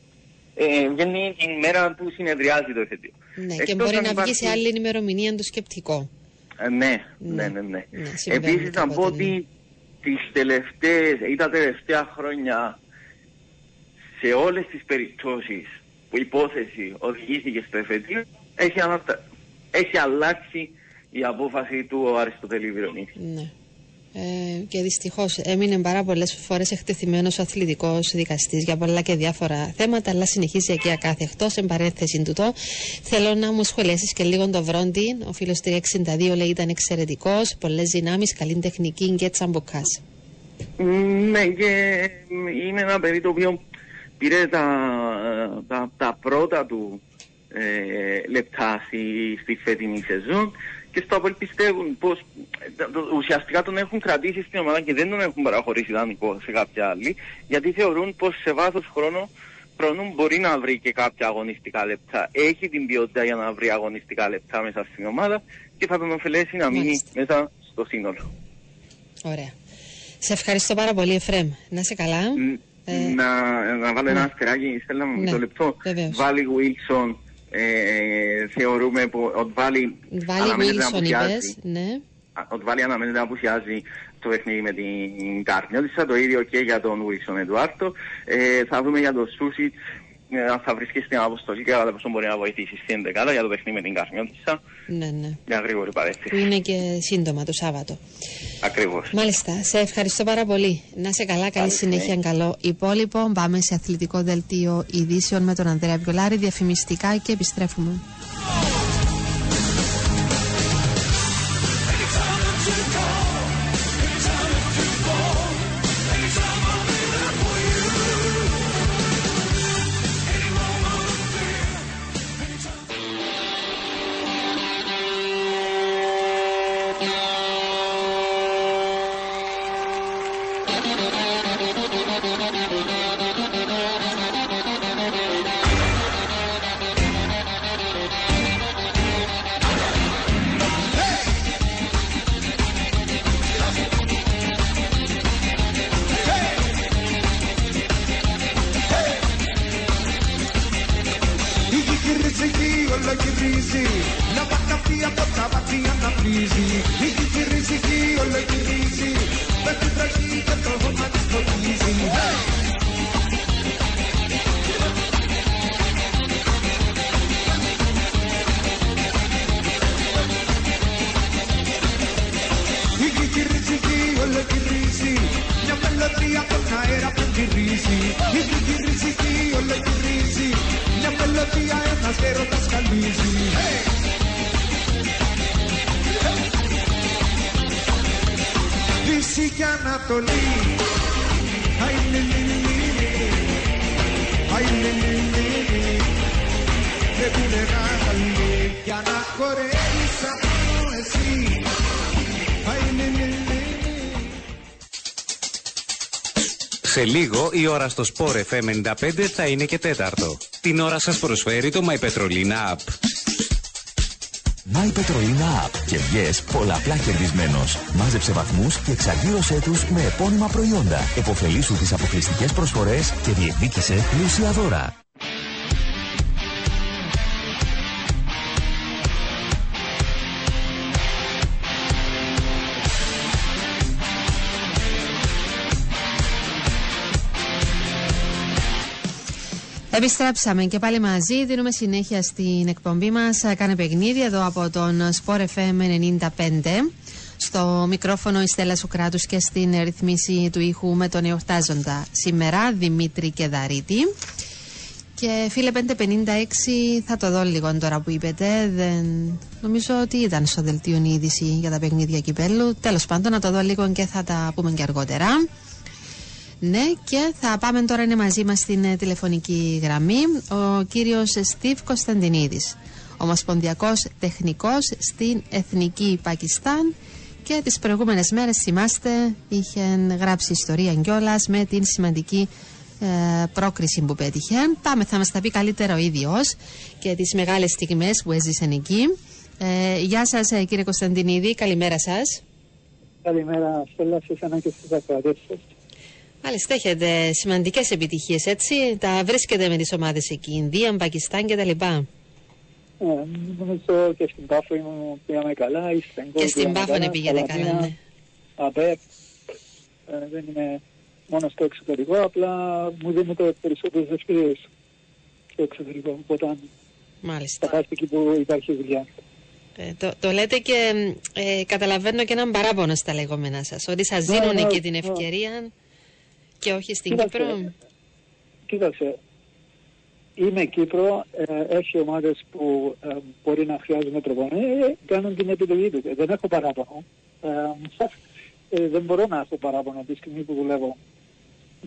Ε, βγαίνει την μέρα που συνεδριάζει το ΕΣΕ2. Ναι, και Εκτός μπορεί αν να υπάρχει- βγει σε άλλη ημερομηνία το σκεπτικό. Ε, ναι, Ναι. ναι, ναι, ναι. Ναι, συμβαίνει Επίσης να πω κάποτε, ναι. ότι τις τελευταίες ή τα τελευταία χρόνια σε όλες τις περιπτώσεις που η υπόθεση οδηγήθηκε στο ΕΦΕΤΙΟ έχει, ανατα... έχει αλλάξει η απόφαση του Αριστοτέλη Βυρονίδη. Ναι. Ε, και δυστυχώς έμεινε πάρα πολλές φορές εκτεθειμένος ο αθλητικός δικαστής για πολλά και διάφορα θέματα, αλλά συνεχίζει εκεί ακάθεκτο. Εν παρένθεση τούτο, θέλω να μου σχολιάσεις και λίγο το Βρόντι. Ο φίλος 362 λέει ήταν εξαιρετικός, πολλές δυνάμεις, καλή τεχνική και τσαμπουκάς. Ναι, και είναι ένα παιδί το οποίο πήρε τα, τα, τα πρώτα του ε, λεπτά στη, στη φετινή σεζόν και στο Απόλ πιστεύουν πως ε, το- ουσιαστικά τον έχουν κρατήσει στην ομάδα και δεν τον έχουν παραχωρήσει δανεικό σε κάποια άλλη γιατί θεωρούν πως σε βάθος χρόνου χρόνου μπορεί να βρει και κάποια αγωνιστικά λεπτά. Έχει την ποιότητα για να βρει αγωνιστικά λεπτά μέσα στην ομάδα και θα τον ωφελέσει να μείνει Μάλιστα. μέσα στο σύνολο. Ωραία. Σε ευχαριστώ πάρα πολύ, Εφρέμ. Να είσαι καλά. Ε, να, να βάλω ένα αστεράκι, στέλνα μου Ναι, μισό λεπτό. βεβαίως. Βάλει Wilson, ε, θεωρούμε που ο Βάλει Βάλει αναμένεται να Wilson, απουσιάζει. είπες. Ναι. Α, Ο Βάλει αναμένεται να απουσιάζει το παιχνίδι με την Καρνιώτησα, το ίδιο και για τον Wilson Εντουάρτο. Ε, θα δούμε για τον Σούσιτς ε, αν θα βρίσκεις στην αποστολή και κατά πόσο μπορεί να βοηθήσεις στην 11 για το παιχνίδι με την Καρνιώτησα. Ναι, ναι. Μια γρήγορη Που παρέθεση. είναι και σύντομα το Σάββατο. Ακριβώς. Μάλιστα, σε ευχαριστώ πάρα πολύ. Να σε καλά, καλή Καλή συνέχεια, συνέχεια. καλό υπόλοιπο. Πάμε σε αθλητικό δελτίο ειδήσεων με τον Ανδρέα Βιολάρη, διαφημιστικά και επιστρέφουμε. Η ώρα στο Sport FM 95 θα είναι και τέταρτο. Την ώρα σας προσφέρει το My Petrolina App. My Petrolina App και βγες πολλαπλά κερδισμένος. Μάζεψε βαθμούς και εξαργύρωσέ τους με επώνυμα προϊόντα. Εποφελήσου τις αποκλειστικές προσφορές και διεκδίκησε πλούσια δώρα. Επιστρέψαμε και πάλι μαζί. Δίνουμε συνέχεια στην εκπομπή μας. Κάνε παιχνίδι εδώ από τον Sport FM 95. Στο μικρόφωνο η Στέλλα Σουκράτους και στην ρυθμίση του ήχου με τον εορτάζοντα σήμερα Δημήτρη Κεδαρίτη. Και φίλε 556 θα το δω λίγο τώρα που είπετε. Δεν... Νομίζω ότι ήταν στο δελτίο η είδηση για τα παιχνίδια κυπέλου. Τέλος πάντων να το δω λίγο και θα τα πούμε και αργότερα. Ναι, και θα πάμε τώρα είναι μαζί μας στην ε, τηλεφωνική γραμμή ο κύριος Στίβ Κωνσταντινίδης, ομοσπονδιακός τεχνικός στην Εθνική Πακιστάν και τις προηγούμενες μέρες θυμάστε είχε γράψει ιστορία κιόλας με την σημαντική ε, πρόκριση που πέτυχε. Πάμε, θα μας τα πει καλύτερα ο ίδιος και τις μεγάλες στιγμές που έζησαν εκεί. Ε, γεια σας ε, κύριε Κωνσταντινίδη, καλημέρα σας. Καλημέρα, Στέλλα, σε εσένα και στις ακροατές σας. Μάλιστα, έχετε σημαντικές επιτυχίες, έτσι. Τα βρίσκετε με τις ομάδες εκεί, Ινδία, Πακιστάν κτλ. Ε, νομίζω και στην Πάφο πήγαμε καλά. Και στην Πάφο ναι, πήγαινε καλά, ναι. ΑΠΕΠ. Ε, δεν είναι μόνος στο εξωτερικό, απλά μου δίνεται περισσότερε ευκαιρίες στο εξωτερικό. Οπότε Μάλιστα. θα εκεί που υπάρχει δουλειά. Ε, το, το λέτε και ε, καταλαβαίνω και έναν παράπονο στα λεγόμενά σας, ότι σας δίνουν ναι, και την ευκαιρία και όχι στην κοίταξε, Κύπρο; Κοίταξε, είμαι Κύπρο, ε, έχει ομάδες που ε, μπορεί να χρειάζονται προπονή, ε, κάνουν την επιλογή τους. Δεν έχω παράπονο. Ε, ε, δεν μπορώ να έχω παράπονο τη στιγμή που δουλεύω.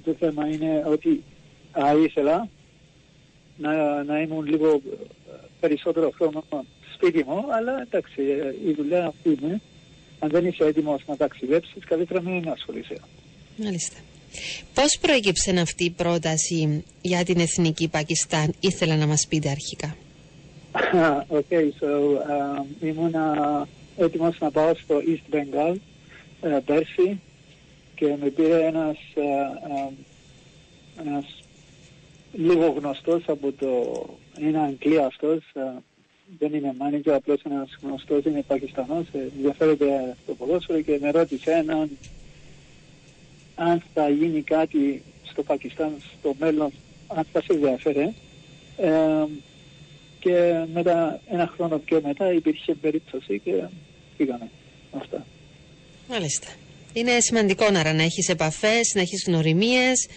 Το θέμα είναι ότι α, ήθελα να, να ήμουν λίγο ε, περισσότερο χρόνο σπίτι μου, αλλά εντάξει, ε, η δουλειά αυτή είναι. Αν δεν είσαι έτοιμος να ταξιδέψεις, καλύτερα μην ασχολείσαι. Μάλιστα. Πώς προέκυψε αυτή η πρόταση για την Εθνική Πακιστάν, ήθελα να μας πείτε αρχικά. okay, so um, ήμουν έτοιμος να πάω στο East Bengal uh, πέρσι και με πήρε ένας, uh, um, ένας λίγο γνωστός από το... είναι Αγγλία αυτός, uh, δεν είναι manager, απλώς ένας γνωστός, είναι Πακιστανός, ενδιαφέρεται το ποδόσφαιρο και με ρώτησε έναν αν θα γίνει κάτι στο Πακιστάν στο μέλλον, αν θα σε ενδιαφέρει. Ε, και μετά, ένα χρόνο πιο μετά υπήρχε περίπτωση και πήγαμε αυτά. Μάλιστα. Είναι σημαντικό να έχεις επαφές, να έχεις γνωριμίες.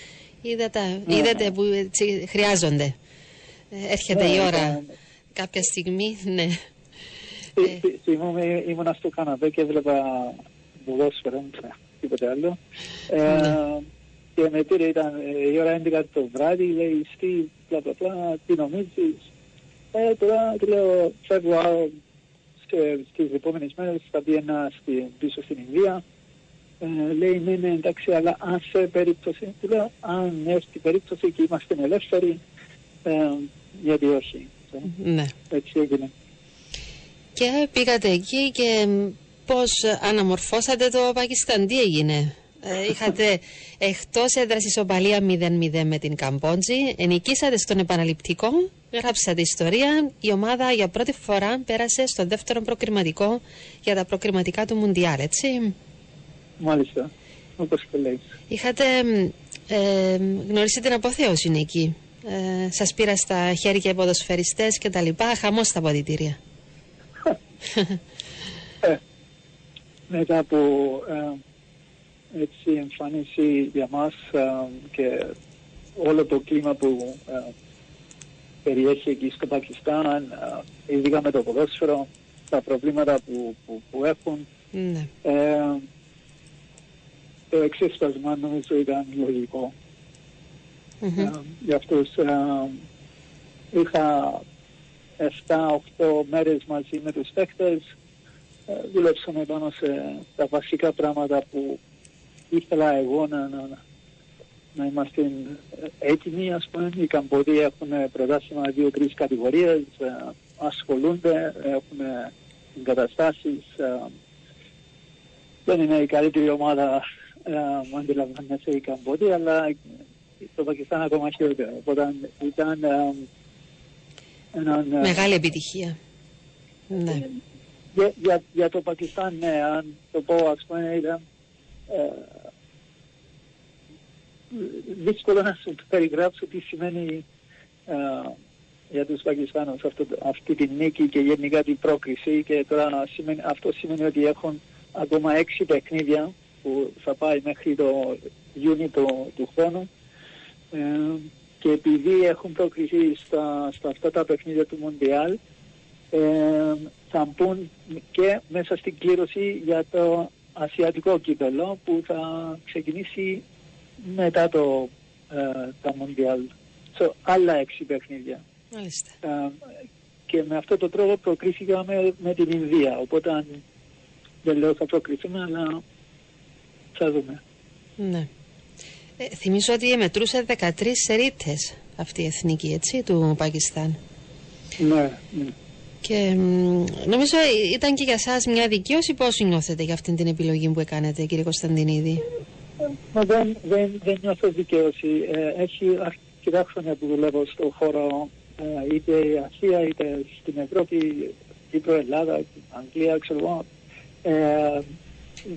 Είδατε, ναι, είδατε ναι. που έτσι χρειάζονται. Ε, έρχεται η ναι, ώρα κάποια στιγμή, ναι. Θυμούμαι ήμουν στο Καναδά και έβλεπα ποδόσφαιρο, τίποτε άλλο. Ε, ναι. Και με πήρε, ήταν ε, η ώρα 11 το βράδυ, λέει, στη, πλα, πλα, πλα, τι νομίζεις. Ε, τώρα, του λέω, φεύγω στις επόμενες μέρες, θα πήγαινα στη, πίσω στην Ινδία. Ε, λέει, ναι, ναι, εντάξει, αλλά αν σε περίπτωση, του λέω, αν έρθει περίπτωση και είμαστε ελεύθεροι, ε, γιατί όχι. Ναι. Έτσι έγινε. Και πήγατε εκεί και πώς αναμορφώσατε το Πακιστάν, τι έγινε; Ε, είχατε εκτός έδρας ισοπαλία 0-0 με την Καμπότζη, ενικήσατε στον επαναληπτικό, γράψατε ιστορία, η ομάδα για πρώτη φορά πέρασε στο δεύτερο προκριματικό για τα προκριματικά του Μουντιάλ, έτσι; Μάλιστα, όπως το λέεις. Είχατε ε, γνωρίσει την αποθέωση εκεί. Ε, σας πήρα στα χέρια οι ποδοσφαιριστές και τα λοιπά, χαμός στα ποδητήρια. Ε, μετά από ε, έτσι εμφάνιση για μας ε, και όλο το κλίμα που ε, περιέχει εκεί στο Πακιστάν, ε, ειδικά με το ποδόσφαιρο, τα προβλήματα που, που, που έχουν. Ναι. Ε, το εξέσπασμα νομίζω ήταν λογικό. Mm-hmm. Ε, για αυτούς ε, είχα 7-8 μέρες μαζί με τους παίκτες ε, δουλέψαμε πάνω σε τα βασικά πράγματα που ήθελα εγώ να, να, να είμαστε έτοιμοι, ας πούμε. Οι Καμποδοί έχουν πρωτάθλημα δύο-τρεις κατηγορίες, ε, ασχολούνται, έχουν εγκαταστάσεις. Ε, δεν είναι η καλύτερη ομάδα, μου αντιλαμβάνεσαι, η Καμποδοί, αλλά το Πακιστάν ακόμα χειρότερα. Οπότε ήταν έναν... Μεγάλη επιτυχία. Ναι για, για, για το Πακιστάν, ναι, αν το πω ας πούμε ήταν ε, δύσκολο να σου περιγράψω τι σημαίνει ε, για τους Πακιστάνους αυτό, αυτή τη νίκη και γενικά την πρόκριση και τώρα σημαίνει, αυτό σημαίνει ότι έχουν ακόμα έξι παιχνίδια που θα πάει μέχρι το Ιούνιο του, του χρόνου. Ε, και επειδή έχουν προκριθεί στα, στα αυτά τα παιχνίδια του Μοντιάλ ε, θα μπουν και μέσα στην κλήρωση για το ασιατικό κύπελο που θα ξεκινήσει μετά το ε, τα Μοντιάλ. So, άλλα έξι παιχνίδια. Μάλιστα. Ε, και με αυτό το τρόπο προκρίθηκαμε με την Ινδία. Οπότε αν δεν λέω θα προκριθούμε, αλλά θα δούμε. Ναι. Ε, θυμίζω ότι μετρούσε 13 σερίτες αυτή η εθνική, έτσι, του Πακιστάν. Ναι, ναι. Και μ, νομίζω ήταν και για σας μια δικαίωση. Πώς νιώθετε για αυτή την επιλογή που έκανετε, κύριε Κωνσταντινίδη; Μα δεν, δεν, δεν νιώθω δικαίωση. Ε, έχει αρκετά χρόνια που δουλεύω στον χώρο ε, είτε η Ασία είτε στην Ευρώπη, Κύπρο, Ελλάδα, Αγγλία, ξέρω εγώ. Ε,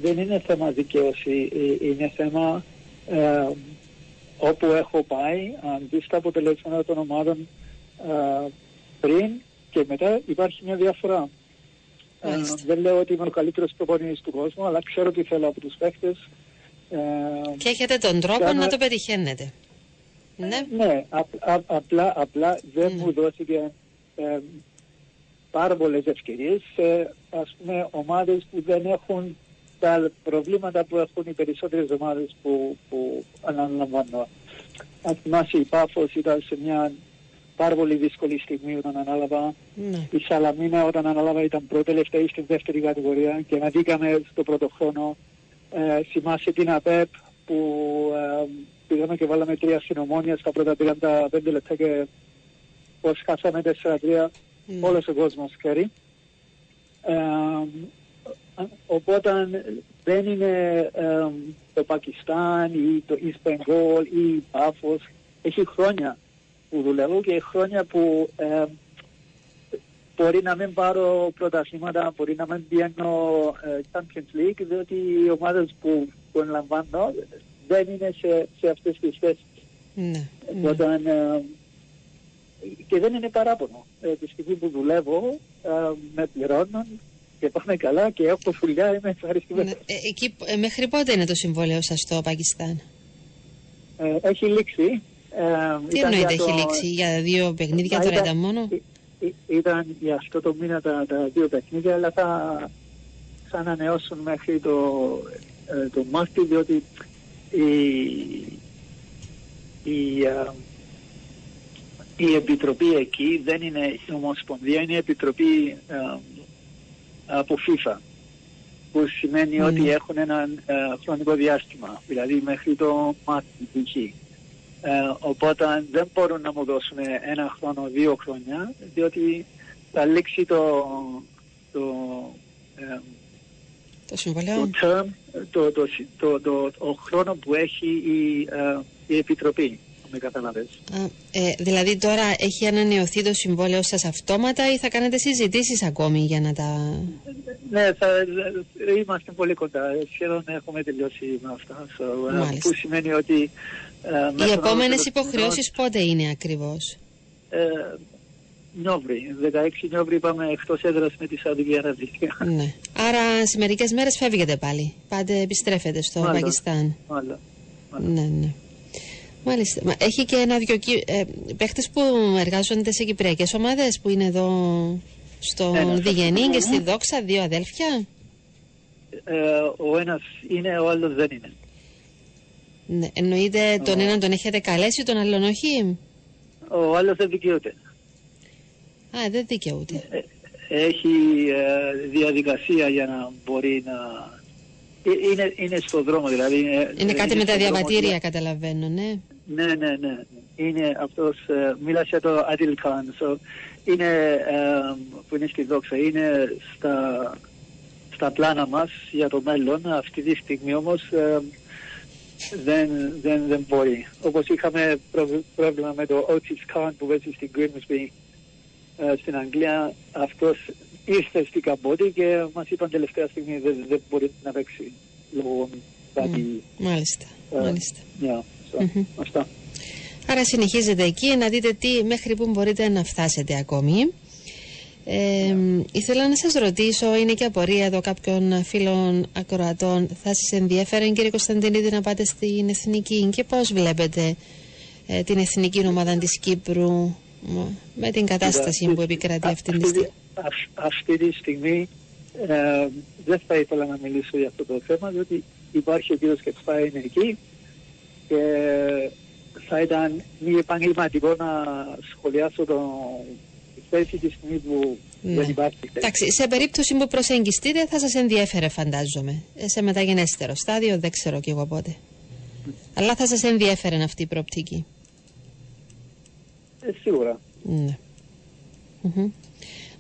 δεν είναι θέμα δικαίωση, ε, είναι θέμα ε, όπου έχω πάει, αν δεις τα αποτελέσματα των ομάδων ε, πριν και μετά υπάρχει μια διαφορά. Ε, δεν λέω ότι είμαι ο καλύτερος προπονητής του κόσμου, αλλά ξέρω τι θέλω από τους παίχτες. Ε, Και έχετε τον τρόπο κάνω- να το πετυχαίνετε. Ναι. ναι, απ- απ- απλά, απλά δεν μου δόθηκε ε, πάρα πολλές ευκαιρίες σε ας πούμε ομάδες που δεν έχουν τα προβλήματα που έχουν οι περισσότερες ομάδες που, που αναλαμβάνω. Αν θυμάσαι η Πάφος ήταν σε μια πάρα πολύ δύσκολη στιγμή όταν ανάλαβα. Ναι. Η Σαλαμίνα όταν ανάλαβα ήταν πρώτη τελευταία στην δεύτερη κατηγορία και να δίκαμε στο πρώτο χρόνο. Ε, θυμάσαι την ΑΠΕΠ που ε, πήγαμε και βάλαμε τρία συνομόνια στα πρώτα 35 λεπτά και πώς χάσαμε 4-3 όλος ο κόσμος ξέρει. Ε, οπότε δεν είναι ε, το Πακιστάν ή το East Bengal ή η Πάφος. Έχει χρόνια που δουλεύω και χρόνια που ε, μπορεί να μην πάρω πρωταθλήματα, μπορεί να μην πιένω ε, Champions League, διότι οι ομάδες που, που ελαμβάνω δεν είναι σε, σε αυτές τις θέσεις. Ναι. Όταν, ε, και δεν είναι παράπονο. Ε, τη στιγμή που δουλεύω, ε, με πληρώνουν και πάμε καλά και έχω δουλειά, είμαι ευχαριστημένος. Ε, εκεί, ε, μέχρι πότε είναι το συμβόλαιο σας στο Πακιστάν; Ε, έχει λήξει. Ε, Τι ήταν εννοείται για έχει το- λήξει, για δύο παιχνίδια Α, τώρα ήταν- ήταν μόνο; Ή- Ήταν για αυτό το μήνα τα, τα δύο παιχνίδια, αλλά θα, θα ανανεώσουν μέχρι το, ε, το Μάρτιο, διότι η, η, ε, η επιτροπή εκεί δεν είναι η Ομοσπονδία, είναι η επιτροπή ε, από FIFA που σημαίνει ότι έχουν ένα ε, χρονικό διάστημα, δηλαδή μέχρι το Μάρτιο π.χ. Ε, οπότε δεν μπορούν να μου δώσουν ένα χρόνο, δύο χρόνια, διότι θα λήξει το, το, ε, Το συμβολέο. το term, το, το, το, το, ο χρόνο που έχει η, ε, η Επιτροπή, αν με καταλαβες. Α, ε, δηλαδή τώρα έχει ανανεωθεί το συμβόλαιο σας αυτόματα ή θα κάνετε συζητήσεις ακόμη για να τα... Ναι, θα, ε, είμαστε πολύ κοντά. Ε, Σχεδόν έχουμε τελειώσει με αυτά. So, ε, Μάλιστα. που σημαίνει ότι... ε, Οι μέχρι επόμενες το τέλος του υποχρεώσεις πότε είναι ακριβώς; μηνός, ε, Νιόβρη, 16 Νιόβρη πάμε εκτός έδρας με τη Σαουδική Αραβία. Ναι. Άρα σε μερικές μέρες φεύγετε πάλι. Πάτε, επιστρέφετε στο Μάλλον. Πακιστάν. Μάλλον. Ναι, ναι. Μάλιστα. Μα έχει και ένα-δυο κυ... ε, παίχτες που εργάζονται σε κυπριακές ομάδες που είναι εδώ στον Ένας Διγενή και αυτός, στη ναι. Δόξα, δύο αδέλφια; Ε, ο ένας είναι, ο άλλος δεν είναι. Ναι. Εννοείται τον έναν τον έχετε καλέσει, τον άλλον όχι; Ο άλλος δεν δικαιούται. Α, δεν δικαιούται. Έχει ε, διαδικασία για να μπορεί να... Ε, Είναι, είναι στο δρόμο δηλαδή. Είναι, Είναι κάτι με τα στο δρόμο διαβατήρια, καταλαβαίνω, ναι. Ναι, ναι, ναι. Είναι αυτός, ε, μίλασε για το Adil Khan. So, είναι, ε, που είναι στη δόξα, είναι στα, στα πλάνα μας για το μέλλον. Αυτή τη στιγμή όμως ε, δεν, δεν, δεν μπορεί. Όπως είχαμε προβ- πρόβλημα με το Otis Khan που παίζει στην Grimsby ε, στην Αγγλία, αυτός ήρθε στην Καμπότη και μας είπαν τελευταία στιγμή δεν, δεν μπορεί να παίξει λόγω κάτι... Μάλιστα. ε, Μάλιστα. yeah, so, Μμμ. αυτά. Άρα συνεχίζετε εκεί να δείτε τι μέχρι που μπορείτε να φτάσετε ακόμη. Ε, ήθελα να σας ρωτήσω, είναι και απορία εδώ κάποιων φίλων ακροατών, θα σας ενδιαφέρει κύριε Κωνσταντινίδη να πάτε στην Εθνική και πώς βλέπετε ε, την Εθνική Ομάδα της Κύπρου με την κατάσταση που επικρατεί αυτή τη στιγμή; Αυτή τη στιγμή ε, δεν θα ήθελα να μιλήσω για αυτό το θέμα, διότι υπάρχει ο κύριος Κετσπά είναι εκεί και θα ήταν μη επαγγελματικό να σχολιάσω το θέση τη στιγμή που ναι. δεν υπάρχει θέση. Εντάξει, σε περίπτωση που προσεγγιστείτε θα σας ενδιέφερε φαντάζομαι. Ε, σε μεταγενέστερο στάδιο δεν ξέρω κι εγώ πότε. Αλλά θα σας ενδιέφερε αυτή η προοπτική. Ε, σίγουρα. Ναι.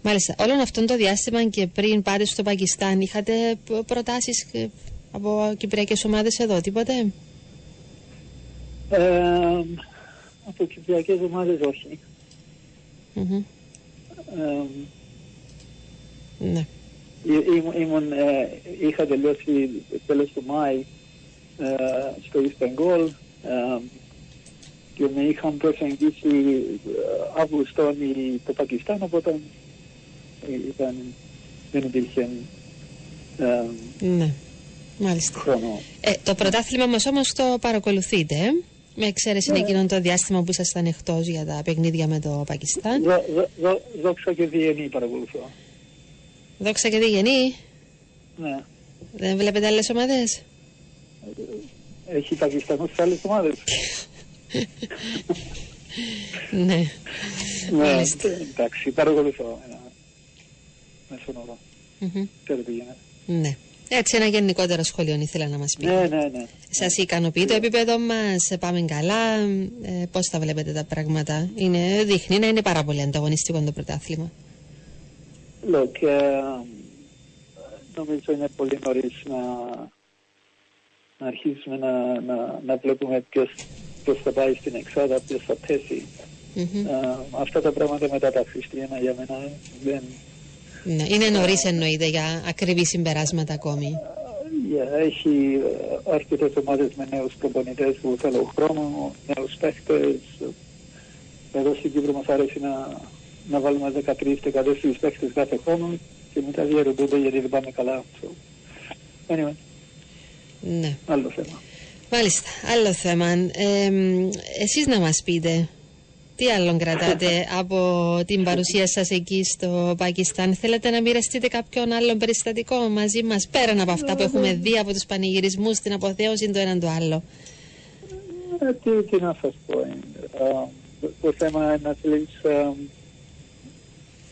Μάλιστα. Όλο αυτό το διάστημα και πριν πάτε στο Πακιστάν είχατε προτάσεις ε, από κυπριακές ομάδες εδώ, τίποτε; Ε, από κυπριακές ομάδες όχι. Mm-hmm. Ε, ναι. Ήμουν, ε, είχα τελειώσει τέλος του Μάη ε, στο East Bengal ε, και με είχαν προσεγγίσει Αύγουστον το Πακιστάν οπότε ήταν, δεν υπήρχε ναι. Μάλιστα. χρόνο. Ε, το πρωτάθλημα μας όμως το παρακολουθείτε, ε; Με εξαίρεση ναι. εκείνον το διάστημα που ήσασταν εκτός για τα παιχνίδια με το Πακιστάν. Δο, δο, δόξα και διενή παρακολουθώ. Δόξα και διενή. Ναι. Δεν βλέπετε άλλες ομάδες; Έχει Πακιστανούς σε άλλες ομάδες. ναι. ναι εντάξει, παρακολουθώ. Μέσω όρο. Ξέρω τι γίνεται. Ναι. Έτσι, ένα γενικότερο σχόλιο ήθελα να μας πείτε. Ναι, ναι, ναι. Σας ικανοποιεί το επίπεδο μας, πάμε καλά. Ε, Πώς θα βλέπετε τα πράγματα, είναι, Δείχνει να είναι πάρα πολύ ανταγωνιστικό το πρωτάθλημα. Look, uh, νομίζω είναι πολύ νωρίς να, να αρχίσουμε να, να, να βλέπουμε ποιος θα πάει στην εξάδα, ποιος θα πέσει. Mm-hmm. Uh, αυτά τα πράγματα μετά τα Χριστιανά για μένα δεν, ναι, είναι νωρίς εννοείται για ακριβή συμπεράσματα ακόμη. Yeah, έχει αρκετές ομάδες με νέους προπονητέ που θέλουν χρόνο, νέους παίχτες. Εδώ στην Κύπρο μας αρέσει να, να βάλουμε 13-14 παίχτες κάθε χρόνο και μετά διαρροντούνται γιατί δεν πάνε καλά. So, anyway. Ναι. Άλλο θέμα. Μάλιστα, άλλο θέμα. Ε, εσείς να μας πείτε, τι άλλον κρατάτε από την παρουσία σας εκεί στο Πακιστάν; Θέλετε να μοιραστείτε κάποιον άλλον περιστατικό μαζί μας πέραν από αυτά που έχουμε δει από τους πανηγυρισμούς, την αποθέωση το έναν το άλλο; Ε, τι, τι να σας πω. Ε, το θέμα είναι να θέλεις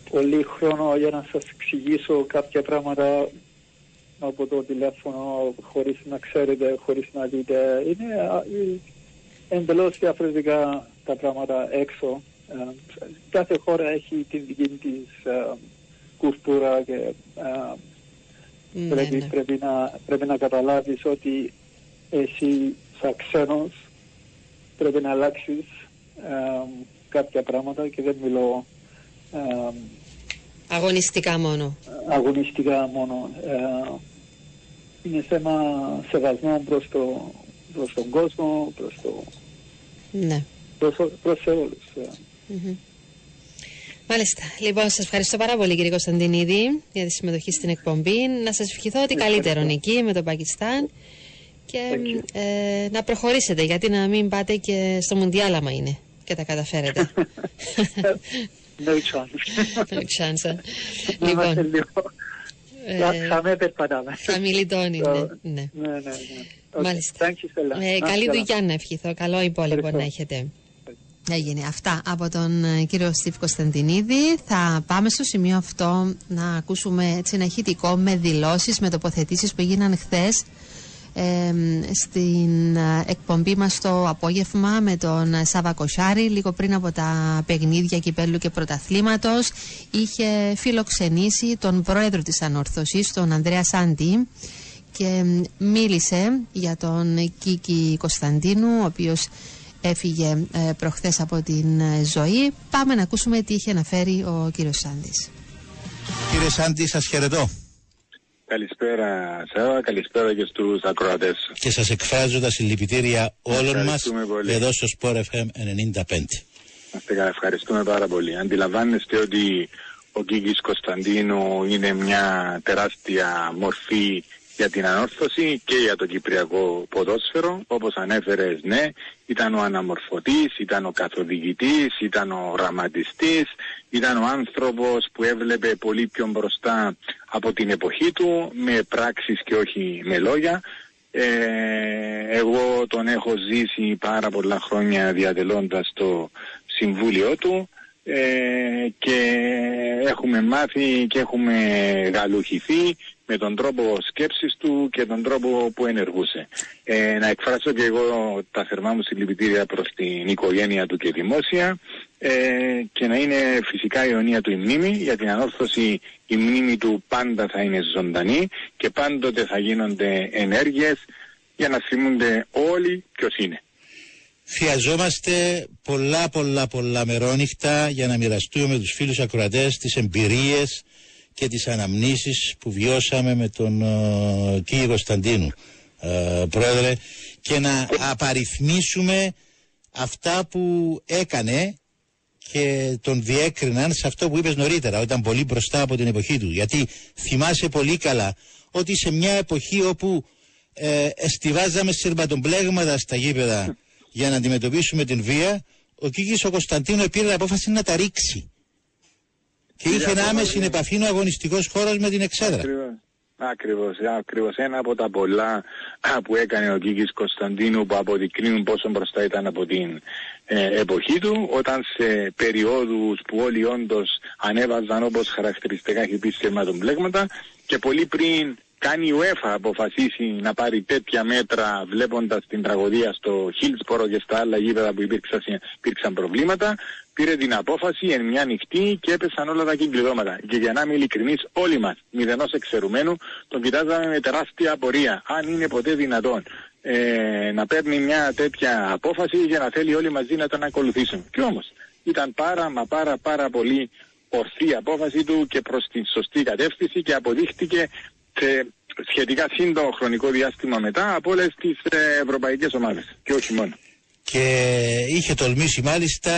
πολύ χρόνο για να σας εξηγήσω κάποια πράγματα από το τηλέφωνο χωρίς να ξέρετε, χωρίς να δείτε. Είναι εντελώς διαφορετικά τα πράγματα έξω. Ε, κάθε χώρα έχει την δική της ε, κουλτούρα και ε, Ναι, πρέπει, ναι. πρέπει, να, πρέπει να καταλάβεις ότι εσύ σαν ξένος πρέπει να αλλάξεις ε, κάποια πράγματα και δεν μιλώ ε, Αγωνιστικά μόνο. αγωνιστικά μόνο. Ε, είναι θέμα σεβασμό προς, το, προς τον κόσμο, προς, το, Ναι. Προς, προς όλους. ε. Μμμ. Μάλιστα. Λοιπόν, σας ευχαριστώ πάρα πολύ, κύριε Κωνσταντινίδη, για τη συμμετοχή στην εκπομπή. Να σας ευχηθώ ότι καλύτερον εκεί με το Πακιστάν και ε, να προχωρήσετε, γιατί να μην πάτε και στο Μουντιάλ άμα είναι και τα καταφέρετε. No chance. No chance, ε. Να είμαστε λοιπόν, λίγο- ε, Θα- Θα με περπατάμε. χαμηλιτών είναι. So, Ναι. Ναι, ναι, ναι. Okay. Μάλιστα. Thank you, Stella. Ε, Να καλή είστε δουλειά να ευχηθώ. Καλό υπόλοιπο Ευχαριστώ. να έχετε. Έγινε αυτά από τον ε, κύριο Στίβ Κωνσταντινίδη. Θα πάμε στο σημείο αυτό να ακούσουμε έτσι ένα ηχητικό με δηλώσεις, με τοποθετήσεις που έγιναν χθες ε, στην ε, εκπομπή μας το απόγευμα με τον ε, Σάβα Κοσάρη λίγο πριν από τα παιχνίδια κυπέλου και πρωταθλήματος είχε φιλοξενήσει τον πρόεδρο της Ανόρθωσης τον Ανδρέα Σάντι και μ, μίλησε για τον Κίκη Κωνσταντίνου ο οποίος έφυγε ε, προχθές από την ε, ζωή πάμε να ακούσουμε τι είχε αναφέρει ο κύριος Σάντης Κύριε Σάντι, σας χαιρετώ. Καλησπέρα Σάβα, καλησπέρα και στους ακροατές. Και σας εκφράζω τα συλληπιτήρια όλων μας Ευχαριστούμε πολύ. εδώ στο Sport FM 95. Είστε καλά, ευχαριστούμε πάρα πολύ. Αντιλαμβάνεστε ότι ο Κίκης Κωνσταντίνου είναι μια τεράστια μορφή για την ανόρθωση και για το κυπριακό ποδόσφαιρο. Όπως ανέφερες, ναι, ήταν ο αναμορφωτής, ήταν ο καθοδηγητής, ήταν ο γραμματιστής, ήταν ο άνθρωπος που έβλεπε πολύ πιο μπροστά από την εποχή του, με πράξεις και όχι με λόγια. Ε, εγώ τον έχω ζήσει πάρα πολλά χρόνια διατελώντας το συμβούλιο του ε, και έχουμε μάθει και έχουμε γαλουχηθεί με τον τρόπο σκέψης του και τον τρόπο που ενεργούσε. Ε, να εκφράσω και εγώ τα θερμά μου συλληπιτήρια προς την οικογένεια του και δημόσια ε, και να είναι φυσικά η αιωνία του η μνήμη για την ανόρθωση η μνήμη του πάντα θα είναι ζωντανή και πάντοτε θα γίνονται ενέργειες για να θυμούνται όλοι ποιος είναι. Χρειαζόμαστε πολλά πολλά πολλά μερόνυχτα για να μοιραστούμε με τους φίλους ακροατές τις εμπειρίες και τις αναμνήσεις που βιώσαμε με τον uh, κύριο Κωνσταντίνου ε, πρόεδρε και να απαριθμίσουμε αυτά που έκανε και τον διέκριναν σε αυτό που είπες νωρίτερα, όταν πολύ μπροστά από την εποχή του. Γιατί θυμάσαι πολύ καλά ότι σε μια εποχή όπου ε, εστιβάζαμε σειρματοπλέγματα στα γήπεδα για να αντιμετωπίσουμε την βία, ο Κίκης ο Κωνσταντίνο πήρε απόφαση να τα ρίξει. Και είχε ένα άμεση επαφή ο αγωνιστικός χώρος με την εξέδρα. Ακριβώς, ακριβώς. Ένα από τα πολλά α, που έκανε ο Κίκης Κωνσταντίνου που αποδεικνύουν πόσο μπροστά ήταν από την ε, εποχή του όταν σε περιόδους που όλοι όντως ανέβαζαν όπως χαρακτηριστικά έχει πει μπλέγματα και πολύ πριν κάνει η UEFA αποφασίσει να πάρει τέτοια μέτρα βλέποντας την τραγωδία στο Χίλσπορο και στα άλλα γήπεδα που υπήρξαν, υπήρξαν προβλήματα πήρε την απόφαση εν μια νυχτή και έπεσαν όλα τα κυκλειδώματα. Και για να είμαι ειλικρινής όλοι μας, μηδενός εξαιρουμένου, τον κοιτάζαμε με τεράστια απορία. Αν είναι ποτέ δυνατόν ε, να παίρνει μια τέτοια απόφαση για να θέλει όλοι μαζί να τον ακολουθήσουν. Και όμως ήταν πάρα μα πάρα πάρα πολύ ορθή η απόφαση του και προς την σωστή κατεύθυνση και αποδείχτηκε σε σχετικά σύντομο χρονικό διάστημα μετά από όλες τις ε, ευρωπαϊκές ομάδες και όχι μόνο. Και είχε τολμήσει μάλιστα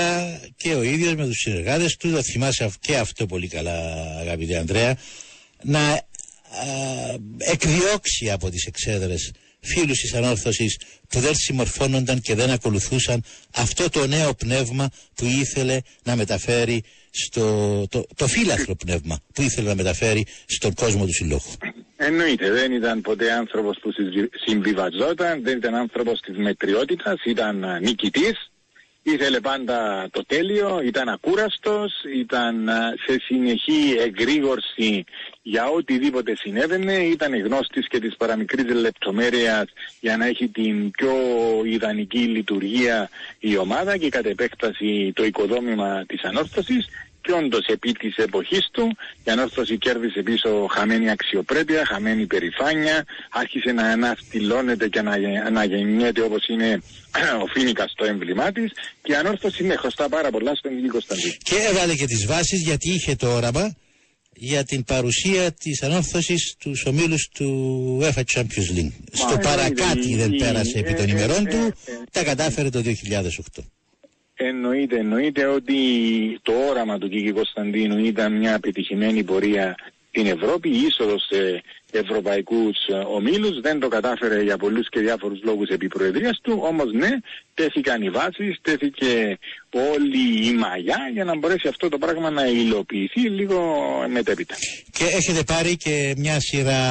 και ο ίδιος με τους συνεργάτες του, θα θυμάσαι και αυτό πολύ καλά αγαπητέ Ανδρέα, να α, εκδιώξει από τις εξέδρες φίλους της ανόρθωσης που δεν συμμορφώνονταν και δεν ακολουθούσαν αυτό το νέο πνεύμα που ήθελε να μεταφέρει στο, το, το φύλαθρο πνεύμα που ήθελε να μεταφέρει στον κόσμο του συλλόγου. Εννοείται, δεν ήταν ποτέ άνθρωπος που συμβιβαζόταν, δεν ήταν άνθρωπος της μετριότητας, ήταν νικητής, ήθελε πάντα το τέλειο, ήταν ακούραστος, ήταν σε συνεχή εγρήγορση για οτιδήποτε συνέβαινε, ήταν γνώστης και της παραμικρής λεπτομέρειας για να έχει την πιο ιδανική λειτουργία η ομάδα και κατ' επέκταση το οικοδόμημα της ανόρθωσης και όντως επί της εποχής του η ανόρθωση κέρδισε πίσω χαμένη αξιοπρέπεια, χαμένη περηφάνεια, άρχισε να αναστηλώνεται και να αναγεννιέται όπως είναι ο Φίνικας στο έμβλημά της και η ανόρθωση είναι χρωστά πάρα πολλά στον Κίκη Κωνσταντίνο. Και έβαλε και τις βάσεις γιατί είχε το όραμα για την παρουσία της ανόρθωσης του ομίλους του UEFA Champions League. Στο παρακάτι δεν πέρασε επί των ημερών του, τα κατάφερε το 2008. Εννοείται, εννοείται ότι το όραμα του Κίκη Κωνσταντίνου ήταν μια επιτυχημένη πορεία στην Ευρώπη, η είσοδος σε ευρωπαϊκούς ομίλους, δεν το κατάφερε για πολλούς και διάφορους λόγους επί προεδρίας του, όμως ναι, τέθηκαν οι βάσεις, τέθηκε όλη η μαγιά για να μπορέσει αυτό το πράγμα να υλοποιηθεί λίγο μετέπειτα. Και έχετε πάρει και μια σειρά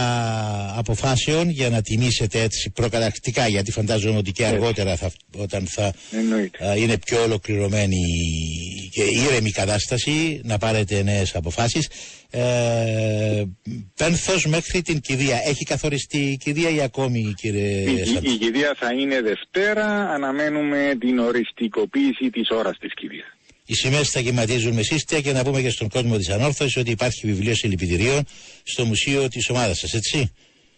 αποφάσεων για να τιμήσετε έτσι προκαταρκτικά, γιατί φαντάζομαι ότι και αργότερα θα, όταν θα α, είναι πιο ολοκληρωμένη και ήρεμη κατάσταση να πάρετε νέες αποφάσεις. Ε, πένθος μέχρι την κηδεία. Έχει καθοριστεί η κηδεία ή ακόμη κύριε Η, η, η κηδεία θα είναι Δευτέρα, αναμένουμε την οριστικοποίηση της ώρας της κηδείας. Οι σημαίες θα κυματίζουν με σύστια και να πούμε και στον κόσμο της Ανόρθωσης ότι υπάρχει βιβλίο συλληπιτηρίων στο μουσείο της ομάδας σας, έτσι;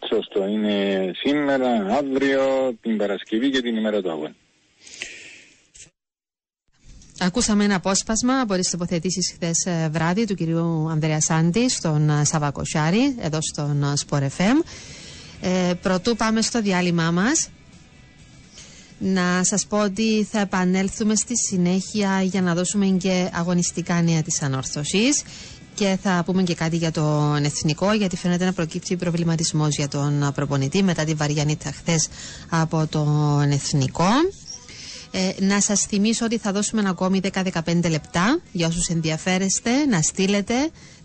Σωστό. Είναι σήμερα, αύριο, την Παρασκευή και την ημέρα του αγώνα. Ακούσαμε ένα απόσπασμα από τις τοποθετήσεις χθες βράδυ του κυρίου Ανδρέα Σάντη στον ε, Σαββακο Σιάρη, εδώ στον ε, Sport FM. Ε, πρωτού πάμε στο διάλειμμά μας να σας πω ότι θα επανέλθουμε στη συνέχεια για να δώσουμε και αγωνιστικά νέα της ανόρθωσης και θα πούμε και κάτι για τον εθνικό γιατί φαίνεται να προκύπτει προβληματισμός για τον προπονητή μετά τη βαριανίτα χθες από τον εθνικό. Ε, να σας θυμίσω ότι θα δώσουμε ακόμη 10-15 λεπτά για όσους ενδιαφέρεστε να στείλετε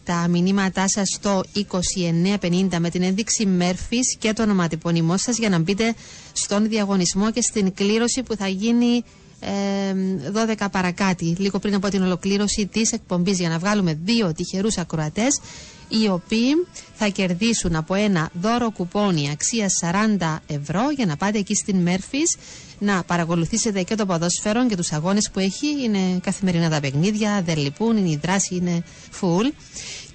τα μηνύματά σας στο 2950 με την ένδειξη Μέρφης και το ονοματεπώνυμό σας για να μπείτε στον διαγωνισμό και στην κλήρωση που θα γίνει 12 παρακάτι, λίγο πριν από την ολοκλήρωση της εκπομπής για να βγάλουμε δύο τυχερούς ακροατές οι οποίοι θα κερδίσουν από ένα δώρο κουπόνι αξίας 40 ευρώ για να πάτε εκεί στην Μέρφης να παρακολουθήσετε και το ποδόσφαιρο και τους αγώνες που έχει. Είναι καθημερινά τα παιχνίδια, δεν λυπούν, η δράση είναι full.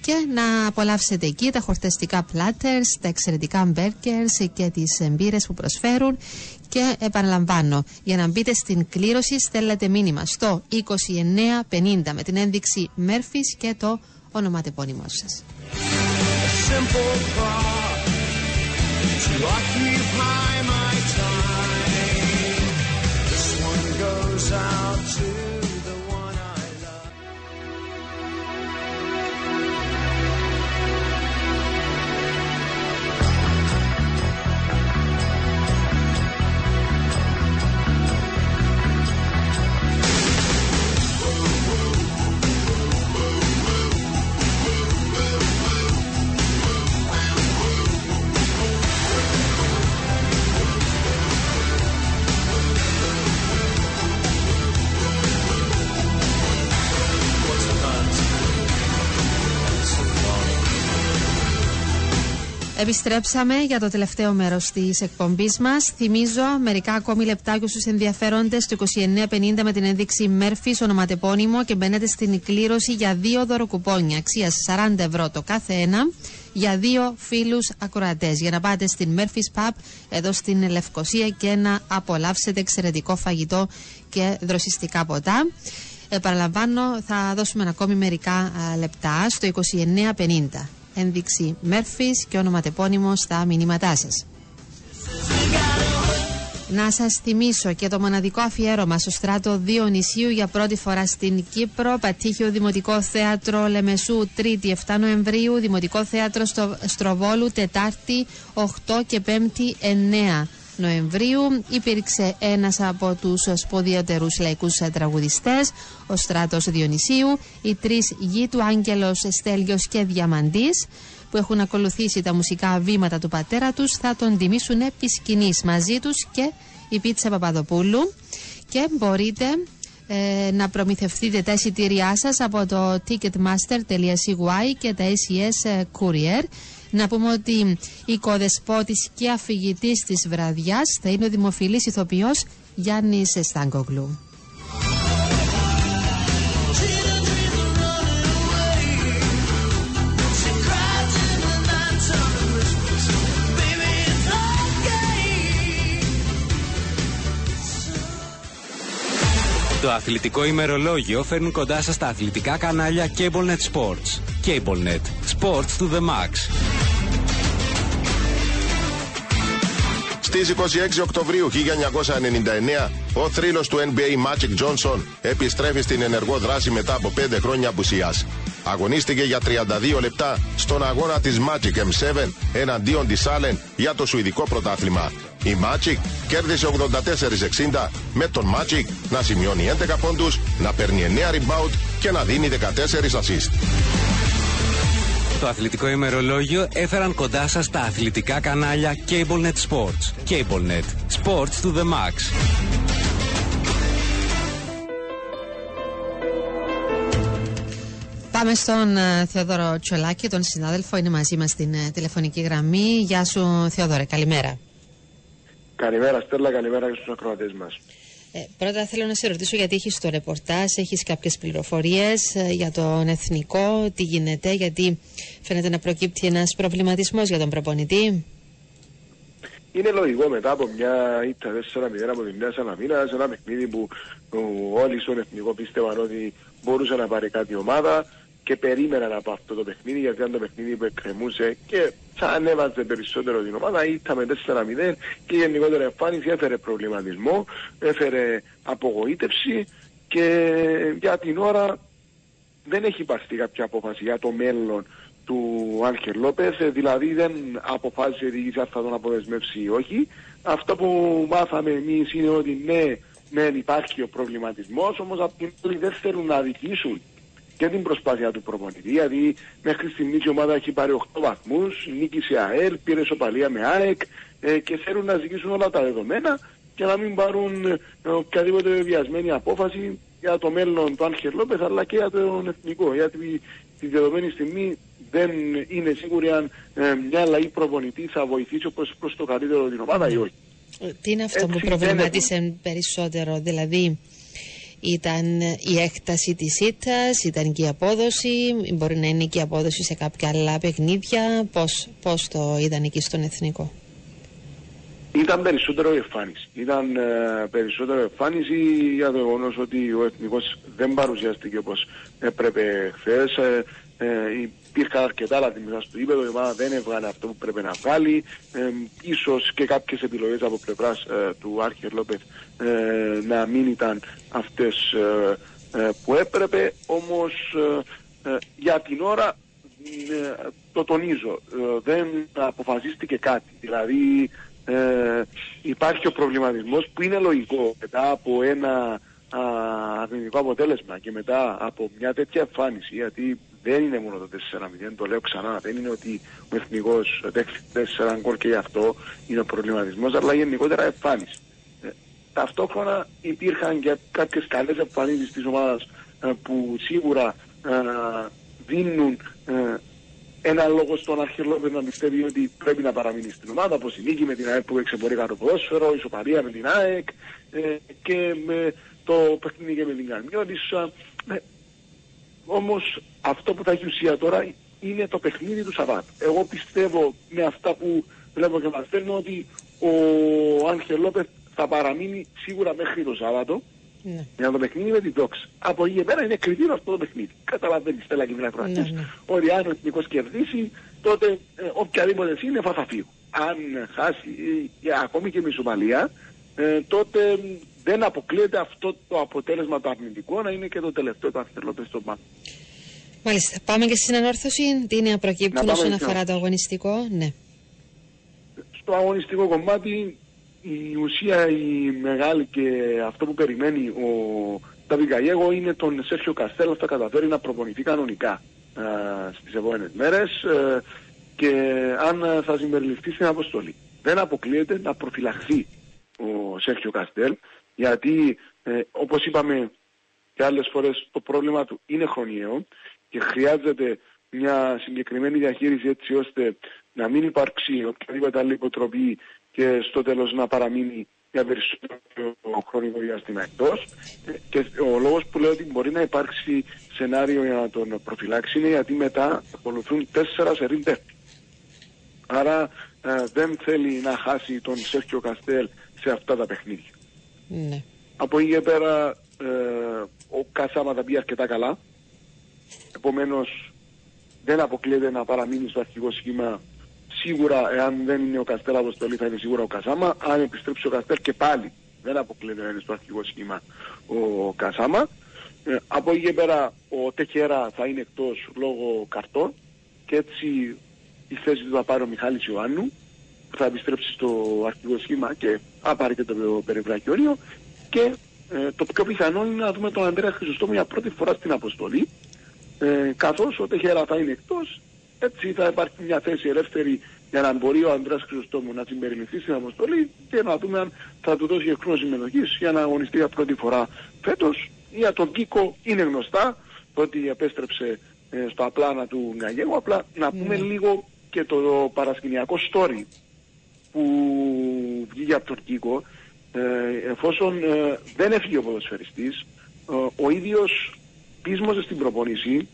Και να απολαύσετε εκεί τα χορταστικά platters, τα εξαιρετικά μπέρκερς και τις μπύρες που προσφέρουν. Και επαναλαμβάνω, για να μπείτε στην κλήρωση στέλνετε μήνυμα στο 2950 με την ένδειξη Murphys και το ονοματεπώνυμό σας. sound. Επιστρέψαμε για το τελευταίο μέρος της εκπομπής μας. Θυμίζω μερικά ακόμη λεπτάκια στου ενδιαφέροντε το 2950 με την ένδειξη Μέρφυς, ονοματεπώνυμο και μπαίνετε στην κλήρωση για δύο δωροκουπόνια αξία 40 ευρώ το κάθε ένα για δύο φίλους ακροατές. Για να πάτε στην Murphy's Pub εδώ στην Λευκοσία και να απολαύσετε εξαιρετικό φαγητό και δροσιστικά ποτά. Επαναλαμβάνω, θα δώσουμε ακόμη μερικά λεπτά στο 2950 ένδειξη Μέρφης και ονοματεπώνυμο στα μηνύματά σας. Να σας θυμίσω και το μοναδικό αφιέρωμα στο στράτο Διονυσίου για πρώτη φορά στην Κύπρο, Πατήχιο Δημοτικό Θέατρο Λεμεσού, 3η 7 Νοεμβρίου, Δημοτικό Θέατρο στο Στροβόλου, Τετάρτη 8 και 5η 9 Νοεμβρίου υπήρξε ένας από τους σπουδαιότερους λαϊκούς τραγουδιστές, ο Στράτος Διονυσίου, οι τρεις γη του Άγγελος Στέλιος και Διαμαντής, που έχουν ακολουθήσει τα μουσικά βήματα του πατέρα τους, θα τον τιμήσουν επί σκηνής μαζί τους και η Πίτσα Παπαδοπούλου. Και μπορείτε ε, να προμηθευτείτε τα εισιτήριά σας από το ticketmaster.cy και τα SES Courier να πούμε ότι η κοδεσπότης και αφηγητής της βραδιάς θα είναι ο δημοφιλής ηθοποιός Γιάννης Στάγκογλου. Το αθλητικό ημερολόγιο φέρνουν κοντά σας τα αθλητικά κανάλια CableNet Sports. CableNet. Sports to the max. Στις 26 Οκτωβρίου 1999, ο θρύλος του NBA Magic Johnson επιστρέφει στην ενεργό δράση μετά από 5 χρόνια απουσίας. Αγωνίστηκε για 32 λεπτά στον αγώνα της Magic M7 εναντίον της Allen για το Σουηδικό πρωτάθλημα. Η Magic κέρδισε 84-60 με τον Magic να σημειώνει 11 πόντους, να παίρνει 9 rebound και να δίνει 14 assist. Το αθλητικό ημερολόγιο έφεραν κοντά σας τα αθλητικά κανάλια CableNet Sports. CableNet. Sports to the max. Πάμε στον uh, Θεόδωρο Τσολάκη, τον συνάδελφο, είναι μαζί μας στην uh, τηλεφωνική γραμμή. Γεια σου Θεόδωρε, καλημέρα. Καλημέρα Στέλλα, καλημέρα και στους ακροατές μας. Ε, πρώτα θέλω να σε ρωτήσω γιατί έχεις το ρεπορτάζ, έχεις κάποιες πληροφορίες ε, για τον εθνικό, τι γίνεται, γιατί φαίνεται να προκύπτει ένας προβληματισμός για τον προπονητή. είναι λογικό μετά από μια ήττα 4-0 από την Νέα Σαλαμίνα, σε ένα παιχνίδι που που όλοι στον εθνικό πίστευαν ότι μπορούσε να πάρει κάτι ομάδα και περίμεναν από αυτό το παιχνίδι γιατί ήταν το παιχνίδι που εκκρεμούσε και θα ανέβαζε περισσότερο την ομάδα, ήταν με 4-0 και η γενικότερη εμφάνιση έφερε προβληματισμό, έφερε απογοήτευση και για την ώρα δεν έχει υπάρξει κάποια απόφαση για το μέλλον του Άλκερ Λόπεθ, δηλαδή δεν αποφάσισε η διοίκηση αν θα τον αποδεσμεύσει ή όχι. Αυτό που μάθαμε εμείς είναι ότι ναι, ναι υπάρχει ο προβληματισμός, όμως απ' την άλλη δεν θέλουν να αδικήσουν και την προσπάθεια του προπονητή. Δηλαδή μέχρι στιγμής η ομάδα έχει πάρει 8 βαθμούς, νίκησε ΑΕΛ, πήρε σοπαλία με ΑΕΚ ε, και θέλουν να ζητήσουν όλα τα δεδομένα και να μην πάρουν ε, οποιαδήποτε βιασμένη απόφαση για το μέλλον του Άγχερ Λόπεθ αλλά και για τον εθνικό. Γιατί τη δεδομένη στιγμή δεν είναι σίγουροι αν ε, μια αλλαγή προπονητή θα βοηθήσει όπως προς το καλύτερο την ομάδα ή όχι. Ε, τι είναι αυτό που προβλημάτισε περισσότερο, δηλαδή ήταν η έκταση της ήττας, ήταν και η απόδοση, μπορεί να είναι και η απόδοση σε κάποια άλλα παιχνίδια, πώς, πώς το είδαν εκεί στον Εθνικό; Ήταν περισσότερο η εμφάνιση. Ήταν ε, περισσότερο εμφάνιση για το γεγονός ότι ο εθνικός δεν παρουσιάστηκε όπως έπρεπε χθες. Ε, ε, υπήρχαν αρκετά λάθη μέσα στο ύπεδο, η ομάδα δεν έβγαλε αυτό που πρέπει να βγάλει. Ε, ίσως και κάποιες επιλογές από πλευράς ε, του Άρχερ Λόπεθ ε, να μην ήταν αυτές ε, ε, που έπρεπε, όμως για την ώρα το τονίζω, δεν αποφασίστηκε κάτι. Δηλαδή υπάρχει ο προβληματισμός που είναι λογικό μετά από ένα αρνητικό αποτέλεσμα και μετά από μια τέτοια εμφάνιση γιατί δεν είναι μόνο το 4-0, το λέω ξανά, δεν είναι ότι ο εθνικός δέχτηκε 4 γκολ και γι' αυτό είναι ο προβληματισμός, αλλά γενικότερα εμφάνιση. Ε, ταυτόχρονα υπήρχαν και κάποιες καλές εμφανίσεις της ομάδας ε, που σίγουρα ε, δίνουν ε, ένα λόγο στον Αρχιλόπεδο να πιστεύει ότι πρέπει να παραμείνει στην ομάδα, όπως η νίκη με την ΑΕΚ που εξεπορεί το ποδόσφαιρο, η ισοπαλία με την ΑΕΚ ε, και με το παιχνίδι με την Καρμιώτησα. Ε, όμως αυτό που θα έχει ουσία τώρα είναι το παιχνίδι του Σαββάτ. Εγώ πιστεύω με αυτά που βλέπω και μαθαίνω ότι ο Άγχελ Λόπεθ θα παραμείνει σίγουρα μέχρι το Σάββατο ναι. για το παιχνίδι με την Δόξα. Από εκεί πέρα είναι κριτήριο αυτό το παιχνίδι. Καταλαβαίνεις Στέλλα και μην ναι, ναι. Ότι αν ο εθνικός κερδίσει τότε ε, οποιαδήποτε είναι θα, θα φύγει. Αν χάσει ε, ακόμη και με Σομαλία ε, τότε δεν αποκλείεται αυτό το αποτέλεσμα το αρνητικό να είναι και το τελευταίο του Άγχελ στο μάτι. Μάλιστα. Πάμε και στην ανόρθωση. Τι νέα προκύπτουν όσον αφορά το αγωνιστικό; Ναι. Στο αγωνιστικό κομμάτι η ουσία η μεγάλη και αυτό που περιμένει ο Νταβι είναι τον Σέρχιο Καστέλο θα καταφέρει να προπονηθεί κανονικά α, στις επόμενες μέρες ε, και αν θα συμπεριληφθεί στην αποστολή. Δεν αποκλείεται να προφυλαχθεί ο Σέρχιο Καστέλ γιατί ε, όπως είπαμε και άλλες φορές το πρόβλημα του είναι χρονιαίο και χρειάζεται μια συγκεκριμένη διαχείριση έτσι ώστε να μην υπάρξει οποιαδήποτε άλλη υποτροπή και στο τέλος να παραμείνει για περισσότερο χρονικό διάστημα εκτός. Και ο λόγος που λέω ότι μπορεί να υπάρξει σενάριο για να τον προφυλάξει είναι γιατί μετά ακολουθούν τέσσερα σερήν Άρα ε, δεν θέλει να χάσει τον Σέρχιο Καστέλ σε αυτά τα παιχνίδια. Ναι. Από εκεί πέρα ε, ο Κασάμα θα μπει αρκετά καλά. Επομένως δεν αποκλείεται να παραμείνει στο αρχικό σχήμα σίγουρα εάν δεν είναι ο Καστέλ αποστολή θα είναι σίγουρα ο Κασάμα. Αν επιστρέψει ο Καστέλ και πάλι δεν αποκλείεται να είναι στο αρχικό σχήμα ο Κασάμα. Ε, από εκεί πέρα ο Τεχέρα θα είναι εκτός λόγω καρτών και έτσι η θέση του θα πάρει ο Μιχάλης Ιωάννου που θα επιστρέψει στο αρχικό σχήμα και θα πάρει και το περιβρακιόριο και ε, το πιο πιθανό είναι να δούμε τον Ανδρέα Χρυσοστόμου για πρώτη φορά στην αποστολή ε, καθώς ο Τεχέρα θα είναι εκτός, έτσι θα υπάρχει μια θέση ελεύθερη για να μπορεί ο Ανδρέας Χρυσοστόμου να συμπεριληφθεί στην αποστολή και να δούμε αν θα του δώσει χρόνο συμμετοχής για να αγωνιστεί για πρώτη φορά φέτος. Για τον Κίκο είναι γνωστά ότι επέστρεψε ε, στα πλάνα του Γκαγέγου. Απλά να πούμε ναι. λίγο και το παρασκηνιακό story που βγήκε από τον Κίκο. Ε, εφόσον ε, δεν έφυγε ο ποδοσφαιριστής, ε, ο ίδιος πείσμωσε στην προπόνηση,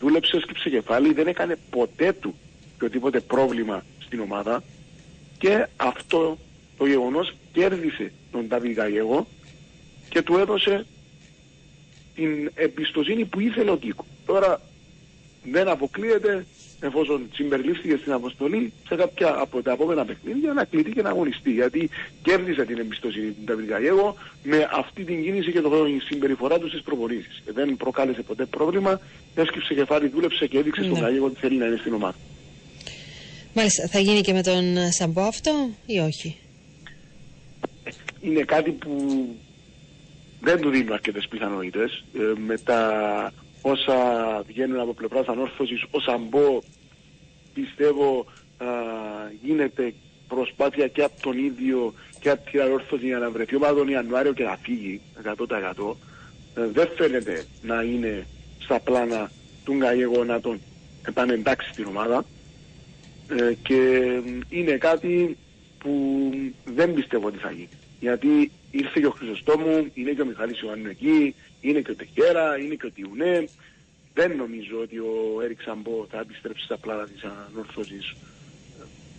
δούλεψε, σκύψε κεφάλι, δεν έκανε ποτέ του οποιοδήποτε πρόβλημα στην ομάδα Και αυτό το γεγονός κέρδισε τον Νταβί Γαγέγο και του έδωσε την εμπιστοσύνη που ήθελε ο Κίκο. Τώρα δεν αποκλείεται εφόσον συμπεριλήφθηκε στην αποστολή σε κάποια από τα επόμενα παιχνίδια να κληθεί και να αγωνιστεί. Γιατί κέρδισε την εμπιστοσύνη του Νταβίδ Γαγέγο με αυτή την κίνηση και το συμπεριφορά του στις προπονήσεις. Δεν προκάλεσε ποτέ πρόβλημα, έσκυψε κεφάλι, δούλεψε και έδειξε στον Ναι. Γαγέγο ότι θέλει να είναι στην ομάδα. Μάλιστα, θα γίνει και με τον Σαμπό αυτό ή όχι; είναι κάτι που δεν του δίνουν αρκετές πιθανότητες. Ε, με τα όσα βγαίνουν από πλευράς ανόρθωσης, ο Σαμπό πιστεύω α, γίνεται προσπάθεια και από τον ίδιο και από την ανόρθωση για να βρεθεί ομάδα τον Ιανουάριο και να φύγει 100%. Ε, δεν φαίνεται να είναι στα πλάνα του Γκαγέγο να τον επανεντάξει στην ομάδα ε, και είναι κάτι που δεν πιστεύω ότι θα γίνει. Γιατί ήρθε και ο Χρυσοστόμου, είναι και ο Μιχάλης Ιωάννου εκεί, είναι και ο Τεχέρα, είναι και ο Τιουνέ. Δεν νομίζω ότι ο Έρικ Σαμπό θα επιστρέψει στα πλάνα της ανορθώσης.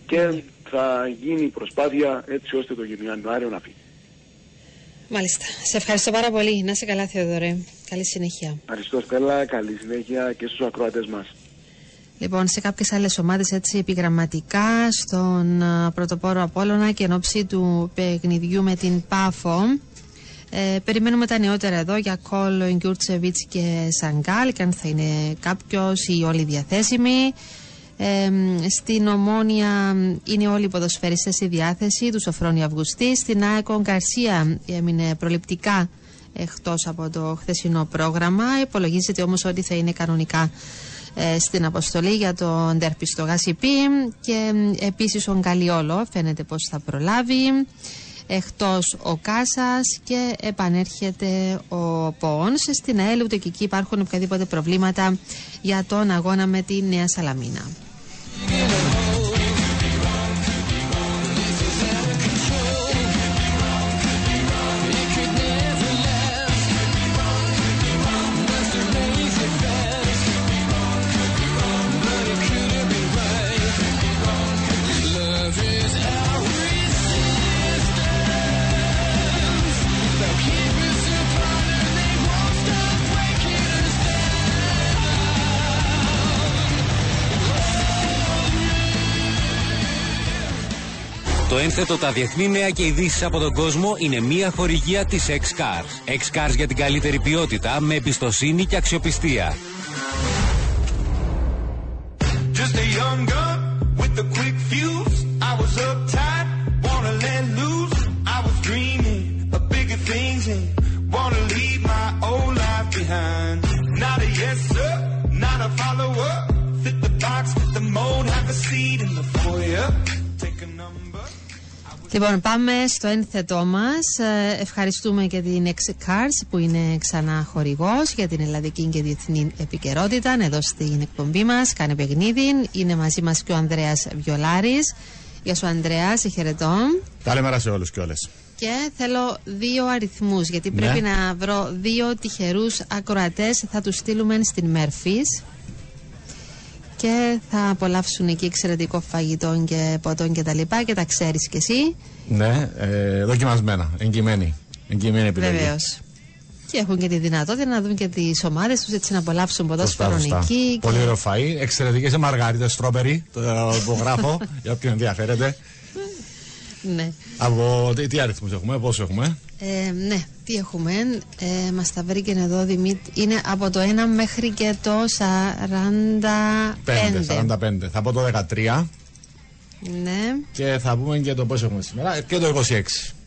Και θα γίνει προσπάθεια έτσι ώστε το Ιανουάριο να φύγει. Μάλιστα. Σε ευχαριστώ πάρα πολύ. Να είσαι καλά, Θεοδωρέ. Καλή συνέχεια. Ευχαριστώ Στέλλα, καλή συνέχεια και στους ακροατές μας. Λοιπόν, σε κάποιες άλλες ομάδες έτσι επιγραμματικά στον α, πρωτοπόρο Απόλλωνα και εν ώψη του παιχνιδιού με την Πάφο ε, περιμένουμε τα νεότερα εδώ για Κόλ, Γκιούρτσεβιτς και Σαγκάλ και αν θα είναι κάποιος ή όλοι διαθέσιμοι. Ε, στην Ομόνια είναι όλοι οι ποδοσφαιριστές στη διάθεση τους Σοφρόνη Αυγουστή. Στην ΑΕΚ ο Γκαρσία έμεινε προληπτικά εκτός από το χθεσινό πρόγραμμα. Υπολογίζεται όμως ότι θα είναι κανονικά ε, στην αποστολή για το ντέρπι στο Γασιπί και ε, επίσης ο Γκαλιόλο φαίνεται πως θα προλάβει εκτός ο Κάσας και επανέρχεται ο Πόονς στην ΑΕΛ ούτε και εκεί υπάρχουν οποιαδήποτε προβλήματα για τον αγώνα με τη Νέα Σαλαμίνα. Ένθετο τα διεθνή νέα και ειδήσει από τον κόσμο είναι μία χορηγία της X-Cars. X-Cars για την καλύτερη ποιότητα με εμπιστοσύνη και αξιοπιστία. Just a young gun with a quick fuse. I was uptight, wanna let loose. I was dreaming of bigger things and wanna leave my old life behind. Not a yes sir, not a follower. Fit the box, fit the mold, have a seat in the foyer. Take a number. Λοιπόν, πάμε στο ένθετό μας. Ε, Ευχαριστούμε και την X Cars που είναι ξανά χορηγός για την ελλαδική και διεθνή επικαιρότητα εδώ στην εκπομπή μας. Κάνε παιχνίδι. Είναι μαζί μας και ο Ανδρέας Βιολάρης. Γεια σου Ανδρέα, σε χαιρετώ. Καλημέρα σε όλους και όλες. Και θέλω δύο αριθμούς γιατί Ναι. πρέπει να βρω δύο τυχερούς ακροατές. Θα τους στείλουμε στην Μέρφης και θα απολαύσουν εκεί εξαιρετικό φαγητό και ποτό και τα λοιπά και τα ξέρεις κι εσύ. Ναι, ε, δοκιμασμένα, εγκυμένη. Εγκυμένη επιλογή. Βεβαίως. Και έχουν και τη δυνατότητα να δουν και τις ομάδες τους έτσι να απολαύσουν ποδόσφαιρο Σωστά, σωστά. εκεί. Πολύ ωραίο φαΐ. Εξαιρετικές μαργαρίτες στρόπερι. Το υπογράφω για όποιον ενδιαφέρεται. Ναι. Από τι, τι αριθμούς έχουμε, πόσο έχουμε; Ε, ναι, τι έχουμε. Ε, Μας τα βρήκε εδώ Δημήτρη. Είναι από το 1 μέχρι και το 45. 5, 45. Θα πω το 13 Ναι, και θα πούμε και το πόσο έχουμε σήμερα. Και το 26.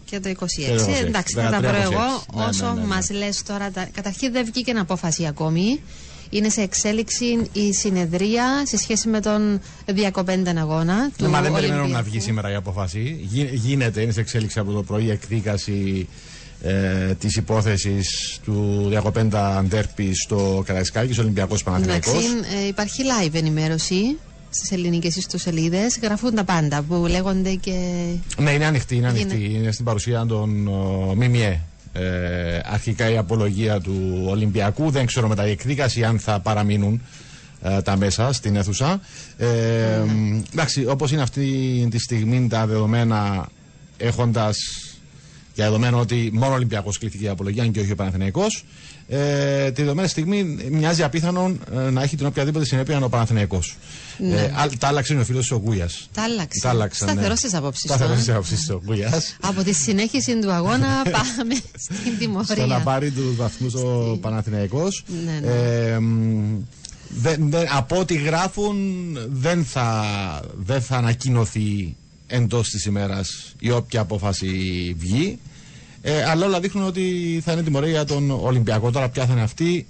και το 26. Και το 26. Εντάξει, θα τα 13, βρω 26. εγώ Ναι, όσο ναι, ναι, ναι. μας λες τώρα. Τα... Καταρχήν δεν βγήκε απόφαση ακόμη. Είναι σε εξέλιξη η συνεδρία σε σχέση με τον διακοπέντα αγώνα του Ναι, μα δεν περιμένω Ολυμπιακού. να βγει σήμερα η απόφαση. Γι- γίνεται, είναι σε εξέλιξη από το πρωί εκδίκαση ε, της υπόθεσης του διακοπέντα Αντέρπη στο Καραϊσκάκης, Ολυμπιακός Παναθηναϊκός. Εντάξει, ε, υπάρχει live ενημέρωση στις ελληνικές ιστοσελίδες. Γραφούν τα πάντα που λέγονται και. Ναι, είναι ανοιχτή, είναι Είναι. ανοιχτή. Είναι στην παρουσία των ο, ΜΜΕ. Ε, αρχικά η απολογία του Ολυμπιακού. Δεν ξέρω μετά η εκδίκαση αν θα παραμείνουν ε, τα μέσα στην αίθουσα. Ε, Εντάξει, όπως είναι αυτή τη στιγμή τα δεδομένα έχοντας για δεδομένο ότι μόνο ο Ολυμπιακός κλείθηκε η απολογία, αν και όχι ο Παναθηναϊκός ε, τη δεδομένη στιγμή μοιάζει απίθανον ε, να έχει την οποιαδήποτε συνέπεια ο Παναθηναϊκός. Ναι. Ε, α- τα άλλαξε είναι ο φίλος ο Γκούια. Τα άλλαξε. Τα άλλαξε. Σταθερό στις απόψεις του, Σταθερό ε. στι απόψει του Γκούια. Από τη συνέχιση του αγώνα πάμε στην τιμωρία. Στο να πάρει τους βαθμούς ο Παναθηναϊκός. Ναι, ναι. Ε, μ, δεν- δεν- από ό,τι γράφουν δεν θα, δεν θα ανακοινωθεί εντός της ημέρας η όποια απόφαση βγει. Ε, αλλά όλα δείχνουν ότι θα είναι τιμωρία για τον Ολυμπιακό. Τώρα ποια θα είναι αυτή.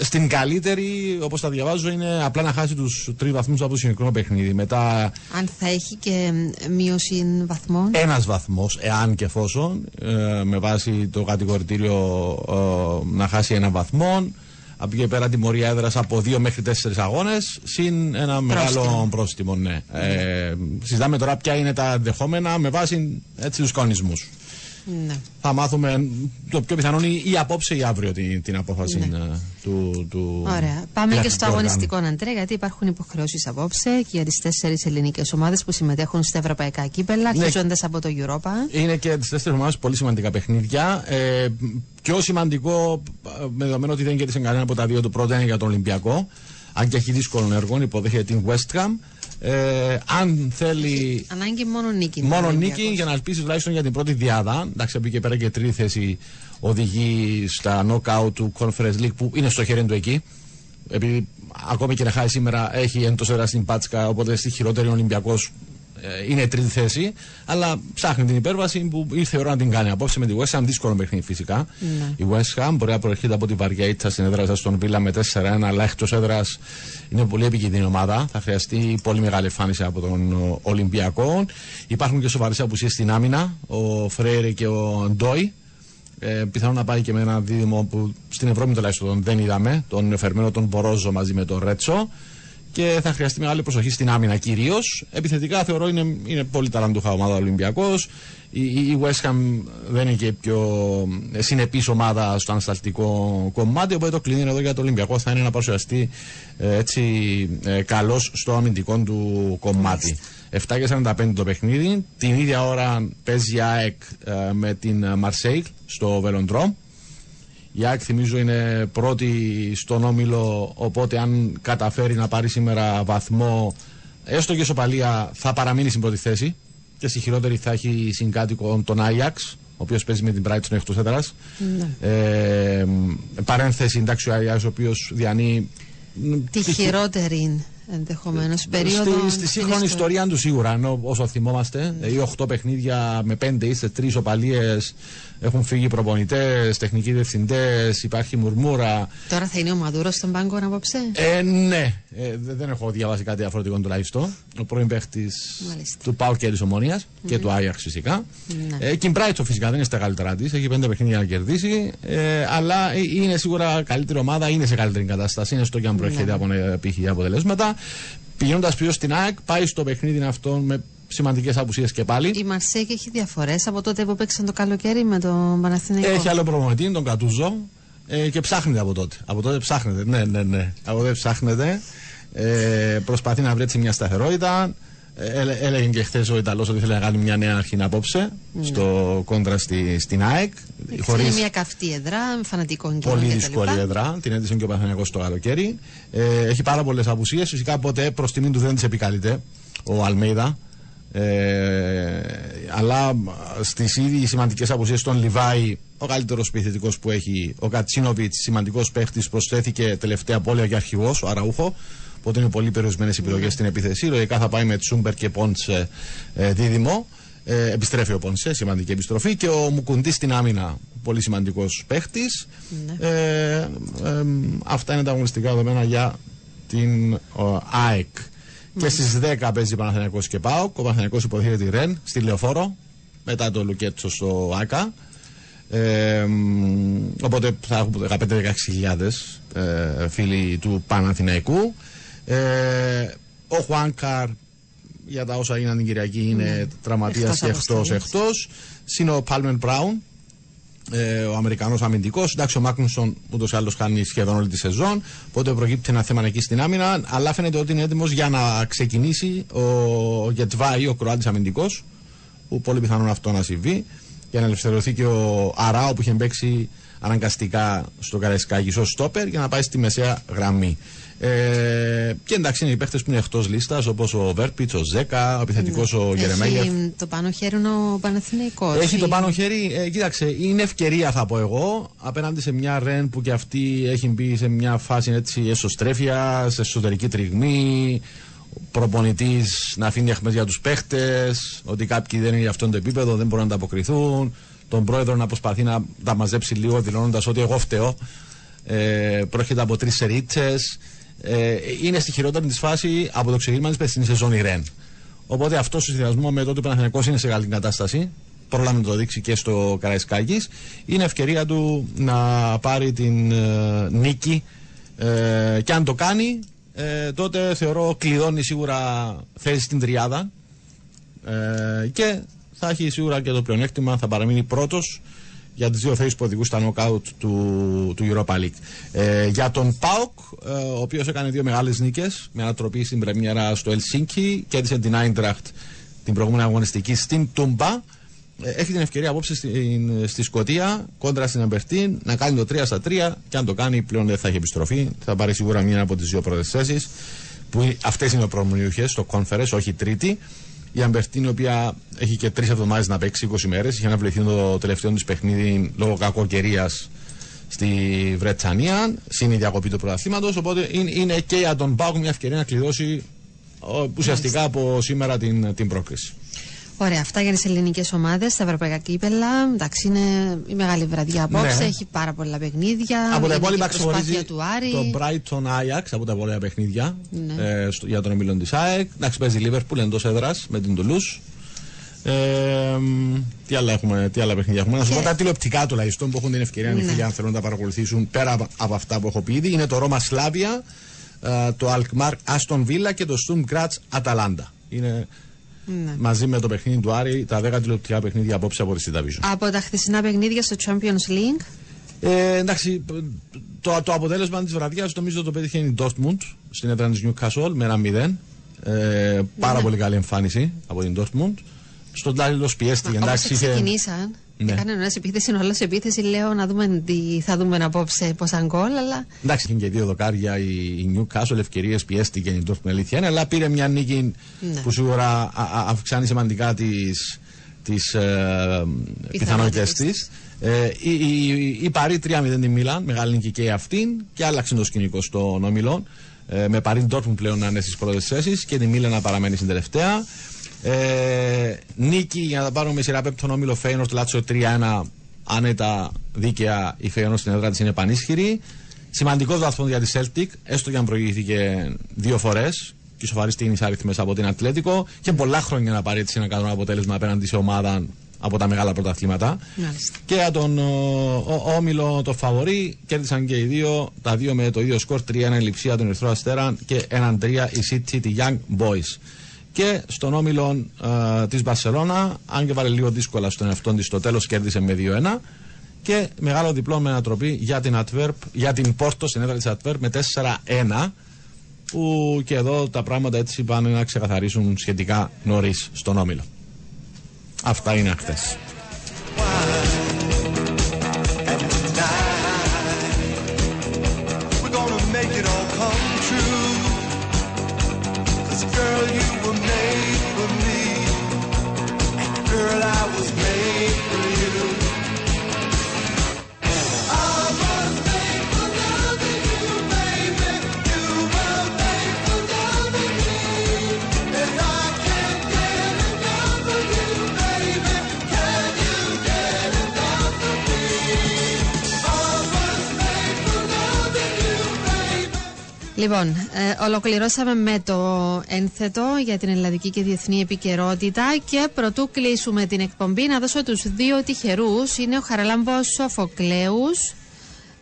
Ε, Στην καλύτερη, όπως τα διαβάζω, είναι απλά να χάσει τους τρεις βαθμούς από το συγκεκριμένο παιχνίδι. Μετά Αν θα έχει και μ, μείωση βαθμών. ένας βαθμός, εάν και εφόσον, ε, με βάση το κατηγορητήριο ε, να χάσει ένα βαθμό. Από εκεί και πέρα τιμωρία έδρας από δύο μέχρι τέσσερις αγώνες, συν ένα μεγάλο πρόστιμο. Ναι. Ε, συζητάμε τώρα ποια είναι τα δεχόμενα με βάση έτσι, τους κανονισμούς. Ναι. Θα μάθουμε το πιο πιθανό είναι ή απόψε ή αύριο την, την απόφαση ε, του, του. Ναι. Ωραία. Πάμε και στο του αγωνιστικό αντρέ, γιατί υπάρχουν υποχρεώσεις απόψε και για τι τέσσερις ελληνικές ομάδες που συμμετέχουν στα ευρωπαϊκά κύπελα, Ναι. αρχίζοντα από το Europa. Είναι και τις τέσσερις ομάδες πολύ σημαντικά παιχνίδια. Ε, πιο σημαντικό, ε, με δεδομένο ότι δεν κέρδισε κανένα από τα δύο, το πρώτο είναι για τον Ολυμπιακό. Αν και έχει δύσκολο έργο, υποδέχεται την West Ham. Ε, αν θέλει Ανάγκη μόνο νίκη. μόνο τον νίκη Ολυμπιακό. για να ελπίσει τουλάχιστον για την πρώτη διάδα. Εντάξει, από εκεί και πέρα και τρίτη θέση οδηγεί στα knockout του Conference League που είναι στο χέρι του εκεί. Επειδή ακόμη και να χάσει σήμερα έχει εντός έδρα στην Πάτσκα, οπότε στη χειρότερη ο Ολυμπιακός είναι τρίτη θέση. Αλλά ψάχνει την υπέρβαση που ήρθε η ώρα να την κάνει. Απόψε με τη West Ham, δύσκολο παιχνίδι φυσικά. Ναι. Η West Ham μπορεί να προερχείται από τη βαριά ήττα στην έδρα στον Βίλα με 4-1, αλλά εκτός έδρας είναι πολύ επικίνδυνη ομάδα. Θα χρειαστεί πολύ μεγάλη εμφάνιση από τον ο, Ολυμπιακό. Υπάρχουν και σοβαρές απουσίες στην άμυνα. Ο Φρέιρε και ο Ντόι. Ε, πιθανόν να πάει και με ένα δίδυμο που στην Ευρώπη τουλάχιστον δεν είδαμε. Τον Φερμένο, τον Μπορόζο μαζί με τον Ρέτσο. Και θα χρειαστεί μεγάλη προσοχή στην άμυνα κυρίως. Επιθετικά θεωρώ είναι, είναι πολύ ταλαντούχα ομάδα ο Ολυμπιακός. Η, η η West Ham δεν είναι και η πιο συνεπής ομάδα στο ανασταλτικό κομμάτι. Οπότε το κλείνει εδώ για το Ολυμπιακό θα είναι να παρουσιαστεί ε, έτσι ε, καλός στο αμυντικό του κομμάτι. 7 και 45 το παιχνίδι. Την ίδια ώρα παίζει η ΑΕΚ ε, με την Μαρσέικ στο Βελοντρόμ. Η ΑΕΚ θυμίζω είναι πρώτη στον όμιλο, οπότε αν καταφέρει να πάρει σήμερα βαθμό, έστω και ισοπαλία, θα παραμείνει στην πρώτη θέση. Και στη χειρότερη θα έχει συγκάτοικο τον Άγιαξ, ο οποίος παίζει με την Brighton εκτός έδρας. Ναι. Ε, παρένθεση, εντάξει, ο Άγιαξ, ο οποίος διανύει. Τη χειρότερη ενδεχομένως περίοδο. Στη, στη σύγχρονη ιστορίας του σίγουρα, ενώ όσο θυμόμαστε, Ναι. οι 8 παιχνίδια με 5 είστε 3 οπαλίες, έχουν φύγει προπονητές, τεχνικοί διευθυντές, υπάρχει μουρμούρα. Τώρα θα είναι ο Μαδούρο στον πάγκο απόψε; Ε, ναι, ε, δε- δεν έχω διαβάσει κάτι διαφορετικό τουλάχιστον. Ο πρώην παίχτης του Πάου και τη Ομόνια και του Άγιαξ φυσικά. Ναι. Ε, και η Μπράιτσο φυσικά δεν είναι στα καλύτερά της, έχει πέντε παιχνίδια να κερδίσει. Ε, αλλά ε, είναι σίγουρα καλύτερη ομάδα, είναι σε καλύτερη κατάσταση. Είναι στο και αν προέρχεται Ναι. από ε, π.χ. αποτελέσματα. Πηγαίνοντας πιο στην ΑΕΚ, πάει στο παιχνίδι αυτό με σημαντικές απουσίες και πάλι. Η Μαρσέκ έχει διαφορές από τότε που παίξαν το καλοκαίρι με τον Παναθηναϊκό. Έχει άλλο προπονητή, τον Κατούζο. Ε, και ψάχνεται από τότε. Από τότε ψάχνεται. Ναι, ναι, ναι. Από τότε ψάχνεται. Ε, προσπαθεί να βρει έτσι μια σταθερότητα. Ε, έλε- έλεγε και χθες ο Ιταλός ότι θέλει να κάνει μια νέα αρχή απόψε Ναι. στο κόντρα στη, στην ΑΕΚ. Είναι Χωρίς μια καυτή εδρά, με φανατικό κοινό πολύ κτλ. δύσκολη έδρα. Την έδειξε και ο Παθηνακός το καλοκαίρι. Ε, έχει πάρα πολλές απουσίες. Φυσικά ποτέ προς τιμή του δεν τη επικαλείται ο Αλμέιδα. Ε, αλλά στις ήδη σημαντικές απουσίες των Λιβάη, ο καλύτερος επιθετικό που έχει, ο Κατσίνοβιτς, σημαντικός παίχτης, προσθέθηκε τελευταία πόλια και αρχηγός, ο Αραούχο. Οπότε είναι πολύ περιορισμένες επιλογές στην επίθεση. Λογικά θα πάει με Τσούμπερ και Πόντσε ε, δίδυμο. Ε, επιστρέφει ο Πόντσε, σημαντική επιστροφή. Και ο Μουκουντής στην άμυνα, πολύ σημαντικός παίχτης. Ναι. Ε, ε, αυτά είναι τα αγωνιστικά δεδομένα για την ο, ΑΕΚ. Και στις 10 παίζει Παναθηναϊκός και ΠΑΟΚ. Ο Παναθηναϊκός υποδέχεται τη ΡΕΝ στη Λεωφόρο μετά το Λουκέτσο στο ΆΚΑ. Ε, μ, οπότε θα έχουμε 15-16 ε, φίλοι του Παναθηναϊκού. Ε, ο Χουάνκαρ για τα όσα έγιναν την Κυριακή είναι Ναι. τραυματίας Εκτός και εκτός αποστολής. εκτός. Συν ο Πάλμεν Μπράουν ε, ο Αμερικανός αμυντικός. Εντάξει, ο Μάκνουσον ούτως ή άλλως χάνει σχεδόν όλη τη σεζόν. Οπότε προκύπτει ένα θέμα εκεί στην άμυνα. Αλλά φαίνεται ότι είναι έτοιμος για να ξεκινήσει ο Γετβάη, ο Κροάτης αμυντικός. Που πολύ πιθανόν αυτό να συμβεί. Για να ελευθερωθεί και ο Αράο που είχε παίξει αναγκαστικά στο Καραϊσκάκη ως στόπερ για να πάει στη μεσαία γραμμή. Ε, και εντάξει είναι οι παίχτες που είναι εκτός λίστας όπως ο Βέρπιτς, ο Ζέκα, ο επιθετικός Ναι. ο Γερεμέγεφ. Έχει το πάνω χέρι είναι ο Παναθηναϊκός. Έχει το πάνω χέρι. Ε, κοίταξε, είναι ευκαιρία θα πω εγώ απέναντι σε μια Ρεν που και αυτή έχει μπει σε μια φάση έτσι εσωστρέφειας, σε εσωτερική τριγμή. Προπονητής να αφήνει αχμές για τους παίχτες, ότι κάποιοι δεν είναι για αυτόν το επίπεδο, δεν μπορούν να ανταποκριθούν. Τον πρόεδρο να προσπαθεί να τα μαζέψει λίγο, δηλώνοντας ότι εγώ φταίω. Ε, πρόκειται από τρεις σερίτσε. Ε, είναι στη χειρότερη της φάση από το ξεκίνημα της περσινής σεζόν η Ρεν. Οπότε αυτό στο συνδυασμό με το ότι ο Παναθηναϊκός είναι σε καλή κατάσταση, πρόλαβε να το δείξει και στο Καραϊσκάκης, είναι ευκαιρία του να πάρει την ε, νίκη. Ε, και αν το κάνει, ε, τότε θεωρώ κλειδώνει σίγουρα θέση στην τριάδα ε, και θα έχει σίγουρα και το πλεονέκτημα, θα παραμείνει πρώτος για τις δύο θέσεις που οδηγούν στα νοκάουτ του, του Europa League. Ε, για τον ΠΑΟΚ, ε, ο οποίος έκανε δύο μεγάλες νίκες με ανατροπή στην πρεμιέρα στο Ελσίνκι και έδισε την Άιντραχτ την προηγούμενη αγωνιστική στην Τούμπα. Ε, έχει την ευκαιρία απόψε στην, στη Σκωτία κόντρα στην Αμπερτίν να κάνει το 3 στα 3 και αν το κάνει πλέον δεν θα έχει επιστροφή. Θα πάρει σίγουρα μία από τις δύο πρώτες θέσεις που αυτές είναι οι προμονιούχες στο Conference, όχι τρίτη. Η Αμπερτίν, η οποία έχει και τρεις εβδομάδες να παίξει 20 μέρες, είχε αναβληθεί το τελευταίο της παιχνίδι λόγω κακοκαιρίας στη Βρετσανία, συν η διακοπή του πρωταθλήματο. Οπότε είναι, είναι και για τον Πάουκ μια ευκαιρία να κλειδώσει ο, ουσιαστικά από σήμερα την, την πρόκριση. Ωραία, αυτά για τις ελληνικές ομάδες, τα ευρωπαϊκά κύπελα. Εντάξει, είναι η μεγάλη βραδιά απόψε. Ναι. Έχει πάρα πολλά παιχνίδια. Από τα είναι υπόλοιπα και η προσπάθεια ξεχωρίζει του Άρη. το Brighton Ajax από τα πολλά παιχνίδια Ναι. ε, στο, για τον ομιλόν της ΑΕΚ. Εντάξει, παίζει η Liverpool εντός έδρας με την Toulouse. Ε, μ, τι, άλλα έχουμε, τι άλλα παιχνίδια έχουμε. Να σου πω τα τηλεοπτικά τουλάχιστον που έχουν την ευκαιρία Ναι. να ναι. αν θέλουν να τα παρακολουθήσουν πέρα από- από αυτά που έχω πει ήδη. Είναι το Ρώμα Σλάβια, ε, το Alkmaar Aston Villa και το Sturm Graz Atalanta. Είναι Ναι. μαζί με το παιχνίδι του Άρη τα 10 τηλεοπτικά παιχνίδια απόψε από τη Division. Από τα χθεσινά παιχνίδια στο Champions League. Ε, εντάξει, το, το αποτέλεσμα της βραδιάς νομίζω το πέτυχε η Dortmund στην έδρα της Newcastle με ένα 0. Ε, πάρα Ναι. πολύ καλή εμφάνιση από την Dortmund. Στον Τάλιλο πιέστηκε. Όπω Εντάξει, είχε, ξεκινήσαν. Ναι. Έκανε ένα επίθεση, όλο επίθεση. Λέω να δούμε τι θα δούμε απόψε, πόσα γκολ. Αλλά εντάξει, είχε και δύο δοκάρια η, η Newcastle, ευκαιρίες πιέστηκε η Dortmund, αλήθεια είναι, αλλά πήρε μια νίκη Ναι. που σίγουρα α- α- αυξάνει σημαντικά τις τις, ε, πιθανότητες της. Ε, η, η, η Παρή 3-0 τη Μίλαν, μεγάλη νίκη και αυτήν και άλλαξε το σκηνικό στον όμιλο. Ε, με Παρή Ντόρτμουν πλέον να είναι στις πρώτες θέσεις και τη Μίλαν να παραμένει στην τελευταία. Ε, νίκη για να τα πάρουμε με σειρά πέμπτον όμιλο Φέινορτ Λάτσο 3-1 άνετα δίκαια η Φέινορτ στην έδρα της είναι πανίσχυρη. Σημαντικός βαθμός για τη Celtic, έστω και αν προηγήθηκε δύο φορές και σοφαρίστηκε οι άριθμε από την Ατλέτικο και πολλά χρόνια να πάρει έτσι ένα καλό αποτέλεσμα απέναντι σε ομάδα από τα μεγάλα πρωταθλήματα. μάλιστα. Και για τον ο, ο- όμιλο το φαβορή κέρδισαν και οι δύο, τα δύο με το ίδιο σκορ 3-1 η Λιψία των Ερυθρό Αστέρα και 1-3 η City τη Young Boys. Και στον όμιλο ε, της Μπαρσελόνα, αν και βάλε λίγο δύσκολα στον εαυτό της, στο τέλος κέρδισε με 2-1. Και μεγάλο διπλό με ανατροπή για την, Adverb, για την Πόρτο στην έδρα της Adverb με 4-1. Που και εδώ τα πράγματα έτσι πάνε να ξεκαθαρίσουν σχετικά νωρίς στον όμιλο. Αυτά είναι χθες. Λοιπόν, ε, ολοκληρώσαμε με το ένθετο για την ελλαδική και διεθνή επικαιρότητα και προτού κλείσουμε την εκπομπή να δώσω τους δύο τυχερούς. Είναι ο Χαραλάμπος Σοφοκλέους,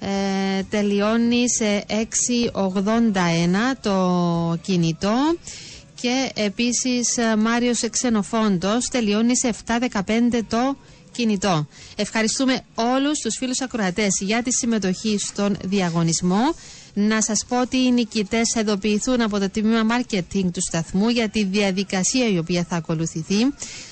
ε, τελειώνει σε 681 το κινητό και επίσης ε, Μάριος Ξενοφόντος τελειώνει σε 715 το κινητό. Ευχαριστούμε όλους τους φίλους ακροατές για τη συμμετοχή στον διαγωνισμό. Να σας πω ότι οι νικητές θα ειδοποιηθούν από το τμήμα marketing του σταθμού για τη διαδικασία η οποία θα ακολουθηθεί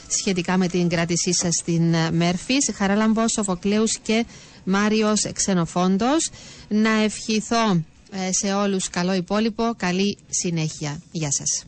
σχετικά με την κράτησή σας στην Μέρφης. Χαράλαμπος, Σοφοκλέους και Μάριος Ξενοφόντος. Να ευχηθώ ε, σε όλους καλό υπόλοιπο, καλή συνέχεια. Γεια σας.